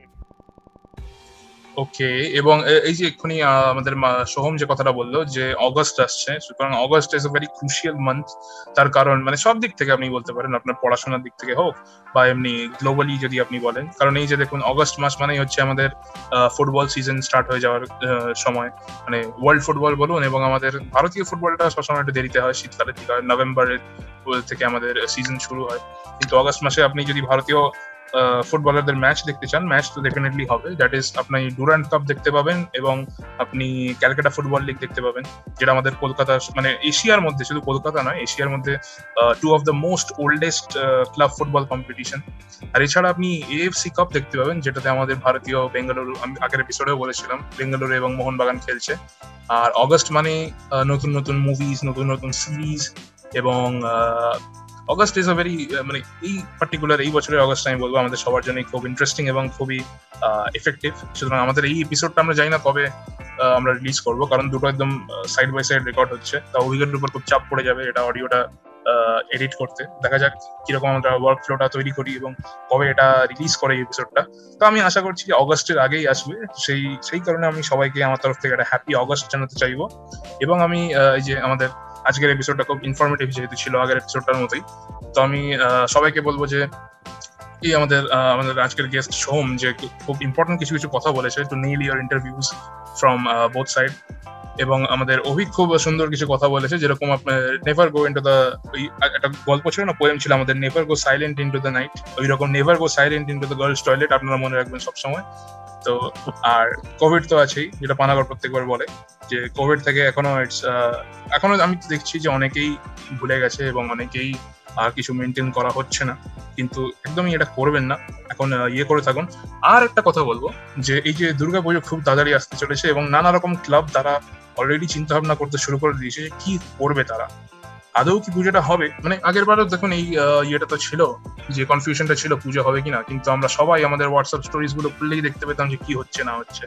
ওকে, এবং এই যে এক্ষুনি আমাদের সোহম যে কথাটা বলল, যে অগস্ট আসছে, সুতরাং August is a very crucial month তার কারণ মানে সব দিক থেকে আপনি বলতে পারেন, আপনার পড়াশোনার দিক থেকে হোক, বা এমনি গ্লোবালি যদি আপনি বলেন, কারণ এই যে দেখুন অগস্ট মাস মানেই হচ্ছে আমাদের ফুটবল সিজন স্টার্ট হয়ে যাওয়ার সময় মানে ওয়ার্ল্ড ফুটবল বলুন, এবং আমাদের ভারতীয় ফুটবলটা সবসময় একটু দেরিতে হয়, শীতকালের দিকে নভেম্বরের থেকে আমাদের সিজন শুরু হয়, কিন্তু অগস্ট মাসে আপনি যদি ভারতীয় ফুটবলারদের ম্যাচ দেখতে চান ম্যাচ তো ডেফিনেটলি হবে। দ্যাট ইজ আপনি ডুরান্ট কাপ দেখতে পাবেন এবং আপনি ক্যালকাটা ফুটবল লিগ দেখতে পাবেন, যেটা আমাদের কলকাতা মানে এশিয়ার মধ্যে, শুধু কলকাতা নয়, এশিয়ার মধ্যে two of the most oldest club football competition আর এছাড়া আপনি এএফসি কাপ দেখতে পাবেন, যেটাতে আমাদের ভারতীয় বেঙ্গালুরু, আমি আগের এপিসোডেও বলেছিলাম, বেঙ্গালুরু এবং মোহনবাগান খেলছে। আর অগস্ট মানে নতুন নতুন মুভিজ নতুন নতুন সিরিজ এবং অগস্ট ইজ আ ভেরি মানে এই পার্টিকুলার এই বছরের অগস্ট আমি বলব আমাদের সবার জন্য খুব ইন্টারেস্টিং এবং খুবই এফেক্টিভ সুতরাং আমাদের এই এপিসোডটা আমরা জানি না কবে আমরা রিলিজ করব। কারণ দুটো একদম সাইড বাই সাইড রেকর্ড হচ্ছে। তা অভিজ্ঞতার উপর খুব চাপ পড়ে যাবে এটা অডিওটা এডিট করতে। দেখা যাক কীরকম আমরা ওয়ার্ক ফ্লোটা তৈরি করি এবং কবে এটা রিলিজ করে এপিসোডটা তো আমি আশা করছি অগস্টের আগেই আসবে। সেই সেই কারণে আমি সবাইকে আমার তরফ থেকে একটা হ্যাপি অগস্ট জানাতে চাইব। এবং আমি এই যে আমাদের আজকের এপিসোডটা খুব ইনফরমেটিভ যেহেতু ছিল আগের এপিসোডটার মতোই। তো আমি সবাইকে বলব যে কি আমাদের আমাদের আজকের গেস্ট সোম যে খুব ইম্পর্টেন্ট কিছু কিছু কথা বলেছে two Neil year interviews from both side এবং আমাদের অভিক খুব সুন্দর কিছু কথা বলেছে, যেরকম আপনার নেভার গো ইন্টু দ্য একটা গল্প ছিল না পোয়েম ছিল আমাদের never go silent into the night ওই রকম never go silent into the girls toilet আপনারা মনে রাখবেন সবসময়। তো, আর কোভিড তো আছেই, যেটা পানাগড় প্রত্যেকবার বলে, যে কোভিড থেকে এখনও ইটস এখনও আমি দেখছি যে অনেকেই ভুলে গেছে এবং অনেকেই আর কিছু মেনটেন করা হচ্ছে না। কিন্তু একদমই এটা করবেন না। এখন ইয়ে করে থাকুন। আর একটা কথা বলব, যে এই যে দুর্গাপুজো খুব তাড়াতাড়ি আসতে চলেছে এবং নানা রকম ক্লাব তারা অলরেডি চিন্তা ভাবনা করতে শুরু করে দিয়েছে যে কি করবে তারা। আদৌ কি পুজোটা হবে? মানে আগের বারও দেখুন এই ইয়েটা তো ছিল যে কনফিউশনটা ছিল পুজো হবে কিনা। কিন্তু আমরা সবাই আমাদের হোয়াটসঅ্যাপ স্টোরিজগুলো খুললেই দেখতে পেতাম যে কি হচ্ছে, না হচ্ছে।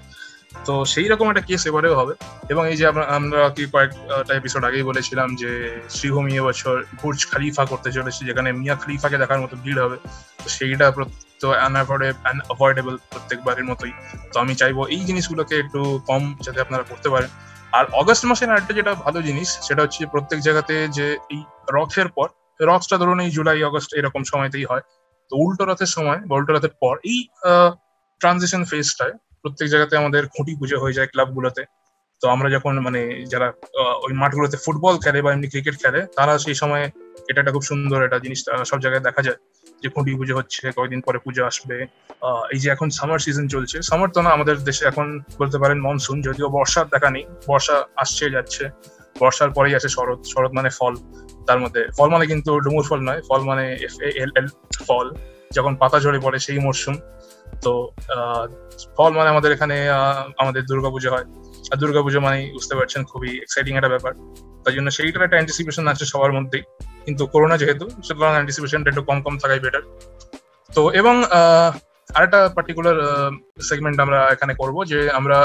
তো সেই রকম একটা কেস এবারেও হবে। এবং এই যে আমরা- কি কয়েকটা এপিসোড আগেই বলেছিলাম যে, শ্রীভূমি এবছর বুর্জ খালিফা করতে চলেছে, যেখানে মিয়া খালিফাকে দেখার মতো ভিড় হবে। তো সেইটা তো অ্যাভয়েডেবল প্রত্যেকবারের মতোই। তো আমি চাইব এই জিনিসগুলোকে একটু কম যাতে আপনারা করতে পারেন। আর অগস্ট মাসের আরেকটা যেটা ভালো জিনিস, সেটা হচ্ছে প্রত্যেক জায়গাতে যে এই রথের পর রথটা ধরুন এই জুলাই, আগস্ট এরকম সময়তেই হয়। তো উল্টো রথের সময় বা উল্টো রথের পর এই ট্রানজিশন ফেজটায় প্রত্যেক জায়গাতে আমাদের খুঁটি পুজো হয়ে যায় ক্লাবগুলোতে তো আমরা যখন মানে যারা ওই মাঠগুলোতে ফুটবল খেলে বা এমনি ক্রিকেট খেলে, তারা সেই সময় এটা একটা খুব সুন্দর একটা জিনিস সব জায়গায় দেখা যায় যে খুঁটি পুজো হচ্ছে কয়েকদিন পরে পুজো আসবে। এই যে এখন সামার সিজন চলছে সামার তো না, আমাদের দেশে এখন বলতে পারেন মনসুন যদিও বর্ষার দেখা নেই, বর্ষা আসছে, যাচ্ছে। বর্ষার পরেই আছে শরৎ শরৎ মানে ফল। তার মধ্যে ফল মানে কিন্তু ডুমুর ফল নয়, ফল মানে ফল। যখন পাতা ঝরে পড়ে সেই মরশুম। তো ফল মানে আমাদের এখানে আমাদের দুর্গাপুজো হয়। আর দুর্গাপুজো মানে বুঝতে পারছেন খুবই এক্সাইটিং একটা ব্যাপার। তাই জন্য সেইটার একটা অ্যান্টিসিপেশন আছে সবার মধ্যেই। কিন্তু করোনা যেহেতু, সুতরাং অ্যান্টিসিপেশনটা একটু কম কম থাকাই বেটার তো, এবং আরেকটা পার্টিকুলার সেগমেন্ট আমরা এখানে করব যে আমরা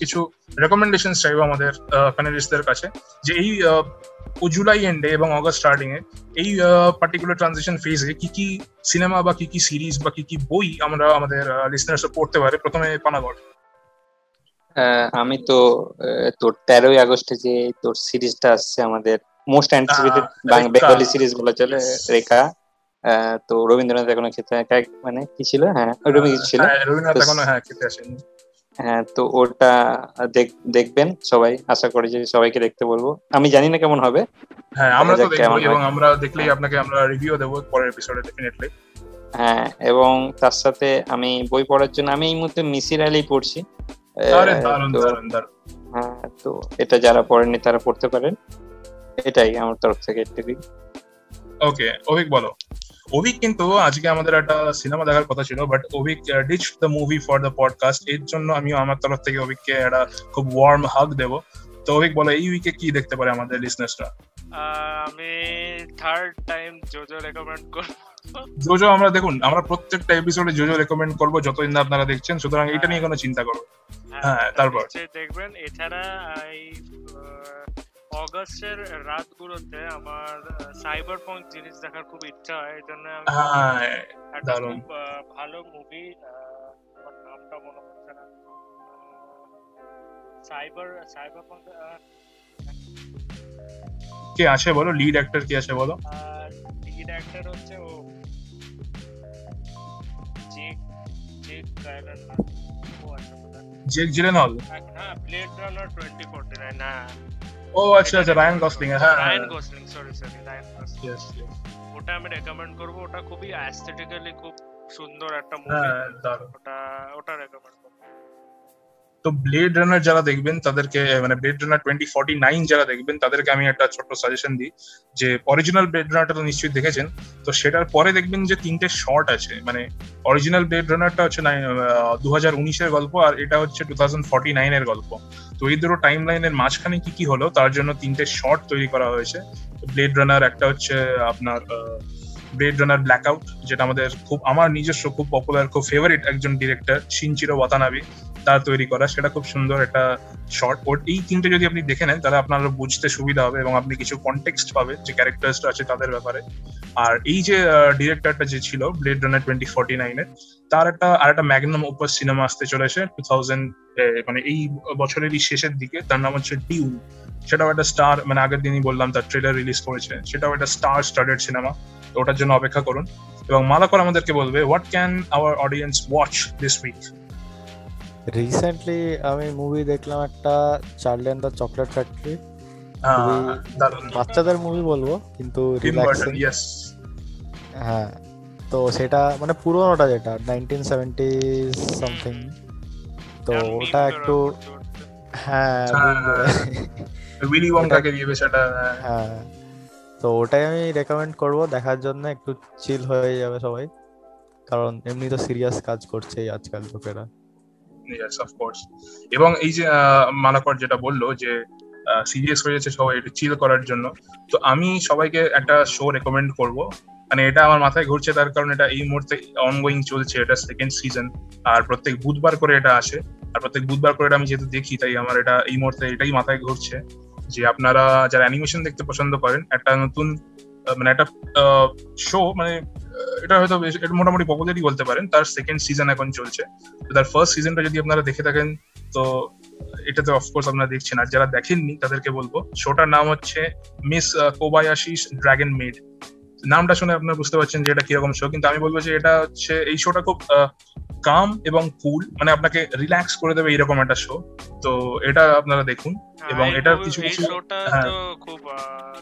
কিছু রেকমেন্ডেশন চাইব আমাদের প্যানেলিস্টদের কাছে। যে এই জুলাই এন্ডে এবং অগস্ট স্টার্টিং এ এই পার্টিকুলার ট্রানজিশন ফেজে কি কি সিনেমা বা কি কি সিরিজ বা কি কি বই আমরা আমাদের লিসনার্স পড়তে পারে? প্রথমে পানাগড়। আমি তো তোর তেরোই আগস্টে যে তোর সিরিজটা আসছে আমাদের মোস্ট অ্যান্টিসিপেটেড বেঙ্গলি সিরিজ বলা চলে রেখা। তো রবীন্দ্রনাথ এখনও খেতে মানে কি ছিল? হ্যাঁ কিছু ছিল। হ্যাঁ, রবীন্দ্রনাথ এখনও হ্যাঁ খেতে আসেনি। হ্যাঁ তো ওটা দেখ- দেখবেন সবাই। আশা করি যে সবাইকে দেখতে বলব। আমি জানি না কেমন হবে। হ্যাঁ আমরা তো দেখব এবং আমরা দেখলেই আপনাকে আমরা রিভিউ দেবো পরের এপিসোডে ডেফিনেটলি হ্যাঁ এবং তার সাথে আমি বই পড়ার জন্য আমি এই মুহূর্তে মিসির আলী পড়ছি। হ্যাঁ তো এটা যারা পড়েননি তারা পড়তে পারেন। এটাই আমার তরফ থেকে ওকে অভিক বলো। অভিক কিন্তু আজকে আমাদের একটা সিনেমা দেখার কথা ছিল but Avik ditch the movie for the podcast এর জন্য আমি আমার তরফ থেকে অভিককে একটা খুব ওয়ার্ম হাগ দেব। তো অভিক বলো এই উইকে কি দেখতে পারে আমাদের লিসনার্সরা আমি থার্ড টাইম জোজো রেকমেন্ড করব। জোজো আমরা দেখুন আমরা প্রত্যেকটা এপিসোডে জোজো রেকমেন্ড করব যতদিন না আপনারা দেখছেন। সুতরাং এটা নিয়ে কোনো চিন্তা করো হ্যাঁ, তারপর? দেখবেন। এছাড়া আহ, অগস্টের রাতগুলোতে আমার সাইবার পঙ্ক জিনিস দেখার খুব ইচ্ছা হয় এই জন্য আমি হ্যাঁ একটা খুব ভালো মুভি আমার নামটা মনে পড়ছে না। সাইবার সাইবার পঙ্ক কে আছে বলো? লিড অ্যাক্টর কে আছে বলো? লিড অ্যাক্টর হচ্ছে ও। জেক জেক কাইলার না ও বোধহয়। জেক জিলেনল হ্যাঁ Blade Runner twenty forty nine হ্যাঁ। ও আচ্ছা আচ্ছা রায়ান গসলিং হ্যাঁ Ryan Gosling sorry sorry Ryan Gosling yes. ওটা আমি রেকমেন্ড করব ওটা খুবই অ্যাস্থেটিক্যালি খুব সুন্দর একটা মুভি হ্যাঁ ওটা ওটা রেকমেন্ড তো ব্লেড রানার যারা দেখবেন, তাদেরকে মানে Blade Runner twenty forty nine যারা দেখবেন, তাদেরকে আমি একটা ছোট্ট সাজেশন দিই যে অরিজিনাল ব্লেড রানারটা তো নিশ্চয়ই দেখেছেন, তো সেটার পরে দেখবেন যে তিনটে শর্ট আছে মানে অরিজিনাল ব্লেড রানারটা হচ্ছে দু হাজার উনিশের গল্প আর এটা হচ্ছে টু থাউজেন্ড ফর্টি নাইনের গল্প। তো এই দুটো টাইম লাইনের মাঝখানে কি কি হলো, তার জন্য তিনটে শর্ট তৈরি করা হয়েছে। ব্লেড রানার একটা হচ্ছে আপনার ব্লেড রানার ব্ল্যাক আউট যেটা আমাদের খুব, আমার নিজস্ব খুব পপুলার খুব ফেভারিট একজন ডিরেক্টর শিনচিরো ওয়াতানাবি তার তৈরি করা, সেটা খুব সুন্দর একটা শর্ট ওর এই তিনটে যদি আপনি দেখে নেন, তাহলে আপনার বুঝতে সুবিধা হবে এবং আপনি কিছু কনটেক্সট পাবে, যে ক্যারেক্টার্সটা আছে তাদের ব্যাপারে। আর এই যে ডিরেক্টরটা যে ছিল ব্লেড রানার টোয়েন্টি ফর্টি নাইনের তার একটা, আর একটা ম্যাগনাম উপর সিনেমা আসতে চলেছে টু থাউজেন্ড মানে এই বছরেরই শেষের দিকে। তার নাম হচ্ছে ডিউ সেটাও একটা স্টার মানে আগের দিনই বললাম, তার ট্রেলার রিলিজ করেছে। সেটাও একটা স্টার স্টার্টেড সিনেমা তো ওটার জন্য অপেক্ষা করুন। এবং মালাকর আমাদেরকে বলবে what can our audience watch this week recently আমি মুভি দেখলাম একটা Charlie and the Chocolate Factory বাচ্চাদের মুভি বলব কিন্তু রিল্যাক্সিং হ্যাঁ তো সেটা মানে পুরোনোটা যেটা নাইনটিন সেভেন্টি সামথিং তো ওটা একটু। হ্যাঁ হ্যাঁ, উইলি দিয়ে সেটা হ্যাঁ। তো ওটাই আমি রেকমেন্ড করব দেখার জন্য একটু চিল হয়ে যাবে সবাই। কারণ এমনি তো সিরিয়াস কাজ করছেই আজকাল লোকেরা। ইয়েস অফ কোর্স এবং এই যে মালাকর যেটা বলল যে সিরিয়াস হয়ে যাচ্ছে সবাই, একটু চিল করার জন্য। তো আমি সবাইকে একটা শো রেকমেন্ড করব। মানে এটা আমার মাথায় ঘুরছে, তার কারণ এটা এই মুহূর্তে অনগোয়িং চলছে, এটা সেকেন্ড সিজন আর প্রত্যেক বুধবার করে এটা আসে। আর প্রত্যেক বুধবার করে এটা আমি যেহেতু দেখি, তাই আমার এটা, এই মুহূর্তে এটাই মাথায় ঘুরছে। যে আপনারা যারা অ্যানিমেশন দেখতে পছন্দ করেন, একটা নতুন মানে একটা শো মানে এটা হয়তো এটা মোটামুটি পপুলারই বলতে পারেন। তার সেকেন্ড সিজন এখন চলছে। তো তার ফার্স্ট সিজনটা যদি আপনারা দেখে থাকেন তো এটাতে অফকোর্স আপনারা দেখছেন। আর যারা দেখেননি তাদেরকে বলব শোটার নাম হচ্ছে মিস কোবায়াশিস ড্রাগন মেড নামটা শুনে আপনারা বুঝতে পারছেন যে এটা কীরকম শো কিন্তু আমি বলব যে এটা হচ্ছে এই শোটা খুব কাম এবং কুল মানে আপনাকে রিল্যাক্স করে দেবে এরকম একটা শো তো এটা আপনারা দেখুন। হ্যাঁ, এবং এটার কিছু কিছু- শোটা হ্যাঁ। তো খুব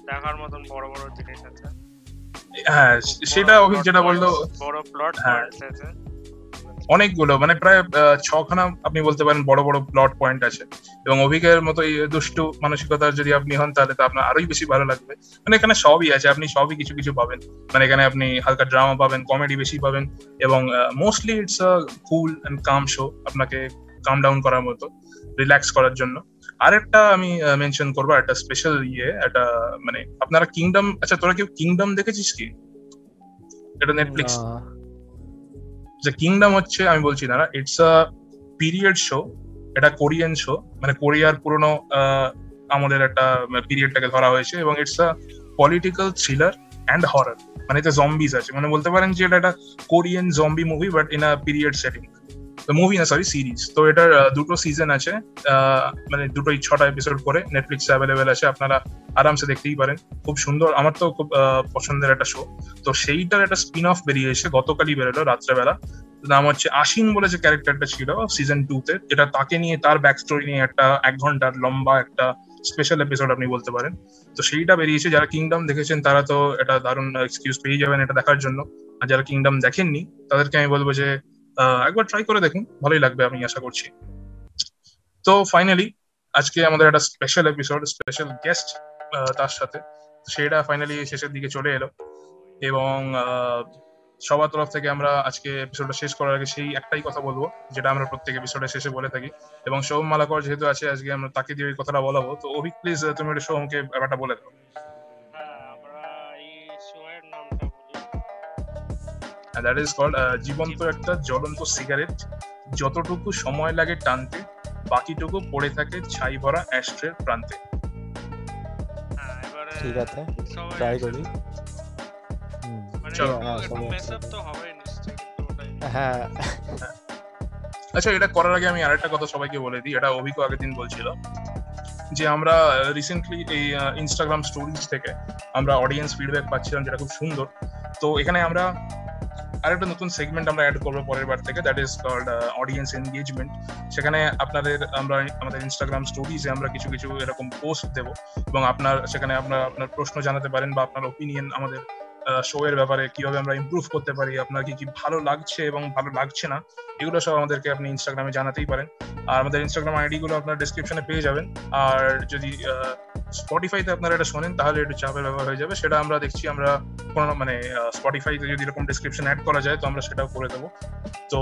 দেখার মতন বড় বড় জিনিস আছে। হ্যাঁ সেটা অভিক যেটা বলল বড় প্লট হ্যাঁ। অনেকগুলো মানে প্রায় ছখানা আপনি বলতে পারেন বড় বড় প্লট পয়েন্ট আছে। এবং অভিজ্ঞের মতো এই দুষ্টু মানসিকতার যদি আপনি হন তাহলে তো আপনার আরোই বেশি ভালো লাগবে। মানে এখানে সবই আছে আপনি সবই কিছু কিছু পাবেন। মানে এখানে আপনি হালকা ড্রামা পাবেন কমেডি বেশি পাবেন। এবং mostly it's a cool and calm show আপনাকে কাম ডাউন করার মতো রিল্যাক্স করার জন্য। আরেকটা আমি মেনশন করব একটা স্পেশাল ইয়ে একটা মানে আপনারা কিংডম আচ্ছা তোরা কেউ কিংডম দেখেছিস কি? এটা নেটফ্লিক্স যে কিংডম হচ্ছে আমি বলছি না ইটস আ পিরিয়ড শো এটা কোরিয়ান শো মানে কোরিয়ার পুরনো আমাদের একটা পিরিয়ডটাকে ধরা হয়েছে এবং it's a political thriller and horror মানে এতে জম্বিজ আছে। মানে বলতে পারেন যে এটা একটা Korean zombie movie but in a period setting movie না সরি সিরিজ তো এটার দুটো সিজন আছে। মানে দুটোই ছটা এপিসোড করে নেটফ্লিক্সে অ্যাভেলেবেল আছে, আপনারা আরামসে দেখতেই পারেন। খুব সুন্দর, আমার তো খুব পছন্দের একটা শো তো সেইটার একটা স্পিন অফ বেরিয়েছে গতকালই বেরোলো, রাত্রেবেলা। নাম হচ্ছে আশিন বলে যে ক্যারেক্টারটা ছিল সিজন টু তে এটা তাকে নিয়ে, তার ব্যাক স্টোরি নিয়ে একটা এক ঘণ্টার লম্বা একটা স্পেশাল এপিসোড আপনি বলতে পারেন। তো সেইটা বেরিয়েছে। যারা কিংডম দেখেছেন, তারা তো এটা দারুণ এক্সকিউজ পেয়ে যাবেন এটা দেখার জন্য। আর যারা কিংডম দেখেননি, তাদেরকে আমি বলব যে একবার ট্রাই করে দেখুন, ভালোই লাগবে আমি আশা করছি। তো ফাইনালি আজকে আমাদের একটা স্পেশাল এপিসোড স্পেশাল গেস্ট তার সাথে। সেটা ফাইনালি শেষের দিকে চলে এলো। এবং সবার তরফ থেকে আমরা আজকে এপিসোডটা শেষ করার আগে সেই একটাই কথা বলব, যেটা আমরা প্রত্যেক এপিসোডে শেষে বলে থাকি। এবং সোম মালাকর যেহেতু আছে, আজকে আমরা তাকে দিয়ে ওই কথাটা বলাবো। তো অভিক প্লিজ তুমি একটু সোমকে ব্যাপারটা বলে দাও। দ্যাট ইজ কল্ড জীবন্ত একটা জ্বলন্ত সিগারেট যতটুকু সময় লাগে টানতে বাকিটুকু পড়ে থাকে ছাই ভরা অ্যাস্ট্রের প্রান্তে। হ্যাঁ ঠিক আছে ট্রাই করি। হুম, মানে হ্যাঁ। আচ্ছা এটা করার আগে আমি আরেকটা কথা সবাইকে বলে দিই এটা অভিজ্ঞ আগের দিন বলছিল যে আমরা রিসেন্টলি এই ইনস্টাগ্রাম স্টোরিজ থেকে আমরা অডিয়েন্স ফিডব্যাক পাচ্ছিলাম যেটা খুব সুন্দর। তো এখানে আমরা আরেকটা নতুন সেগমেন্ট আমরা অ্যাড করব পরের বার থেকে that is called audience engagement সেখানে আপনাদের আমরা, আমাদের ইনস্টাগ্রাম স্টোরিজে আমরা কিছু কিছু এরকম পোস্ট দেবো এবং আপনার, সেখানে আপনার আপনার প্রশ্ন জানাতে পারেন বা আপনার ওপিনিয়ন আমাদের শো এর ব্যাপারে কীভাবে আমরা ইমপ্রুভ করতে পারি, আপনার কি কি ভালো লাগছে এবং ভালো লাগছে না এগুলো সব আমাদেরকে আপনি ইনস্টাগ্রামে জানাতেই পারেন। আর আমাদের ইনস্টাগ্রাম আইডি গুলো আপনার ডিসক্রিপশনে পেয়ে যাবেন। আর যদি স্পটিফাইতে আপনারা এটা শোনেন, তাহলে একটু চাপের ব্যাপার হয়ে যাবে। সেটা আমরা দেখছি, আমরা কোনো মানে স্পটিফাইতে যদি এরকম ডিসক্রিপশন অ্যাড করা যায়, তো আমরা সেটাও করে দেবো। তো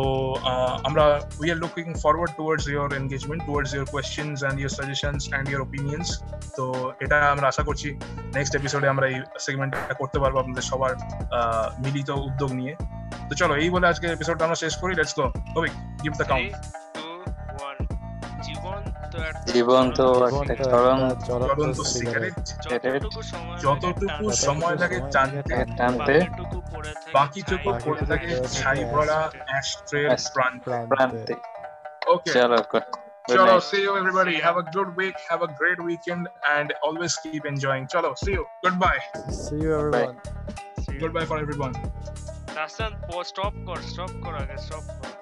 আমরা we are looking forward towards your engagement towards your questions and your suggestions and your opinions তো, এটা আমরা আশা করছি নেক্সট এপিসোডে আমরা এই সেগমেন্টটা করতে পারব আপনাদের সবার মিলিত উদ্যোগ নিয়ে। তো চলো, এই বলে আজকে এপিসোডটা আমরা শেষ করি। Let's go Avik give the count three two one জীবন তো জীবন একটা তো চরম একটা চলন্ত চলন্ত সিগারেট সিগারেট যতটুকু সময় যতটুকু লাগে সময় টানতে, লাগে টানতে টানতে বাকিটুকু পড়ে থাকে বাকিটুকু ছাই পড়ে থাকে বাকিটুকু ছাই পড়ে ভরা থাকে। অ্যাস্ট্রের Ashtray। প্রান্তে প্রান্তে ওকে চলো good Chalo, night. see you everybody. Have a good week. Have a great weekend, and always keep enjoying. Chalo, see you. Goodbye. See you everyone. See you. Goodbye for everyone. রাস্তান স্টপ কর স্টপ কর আগে স্টপ কর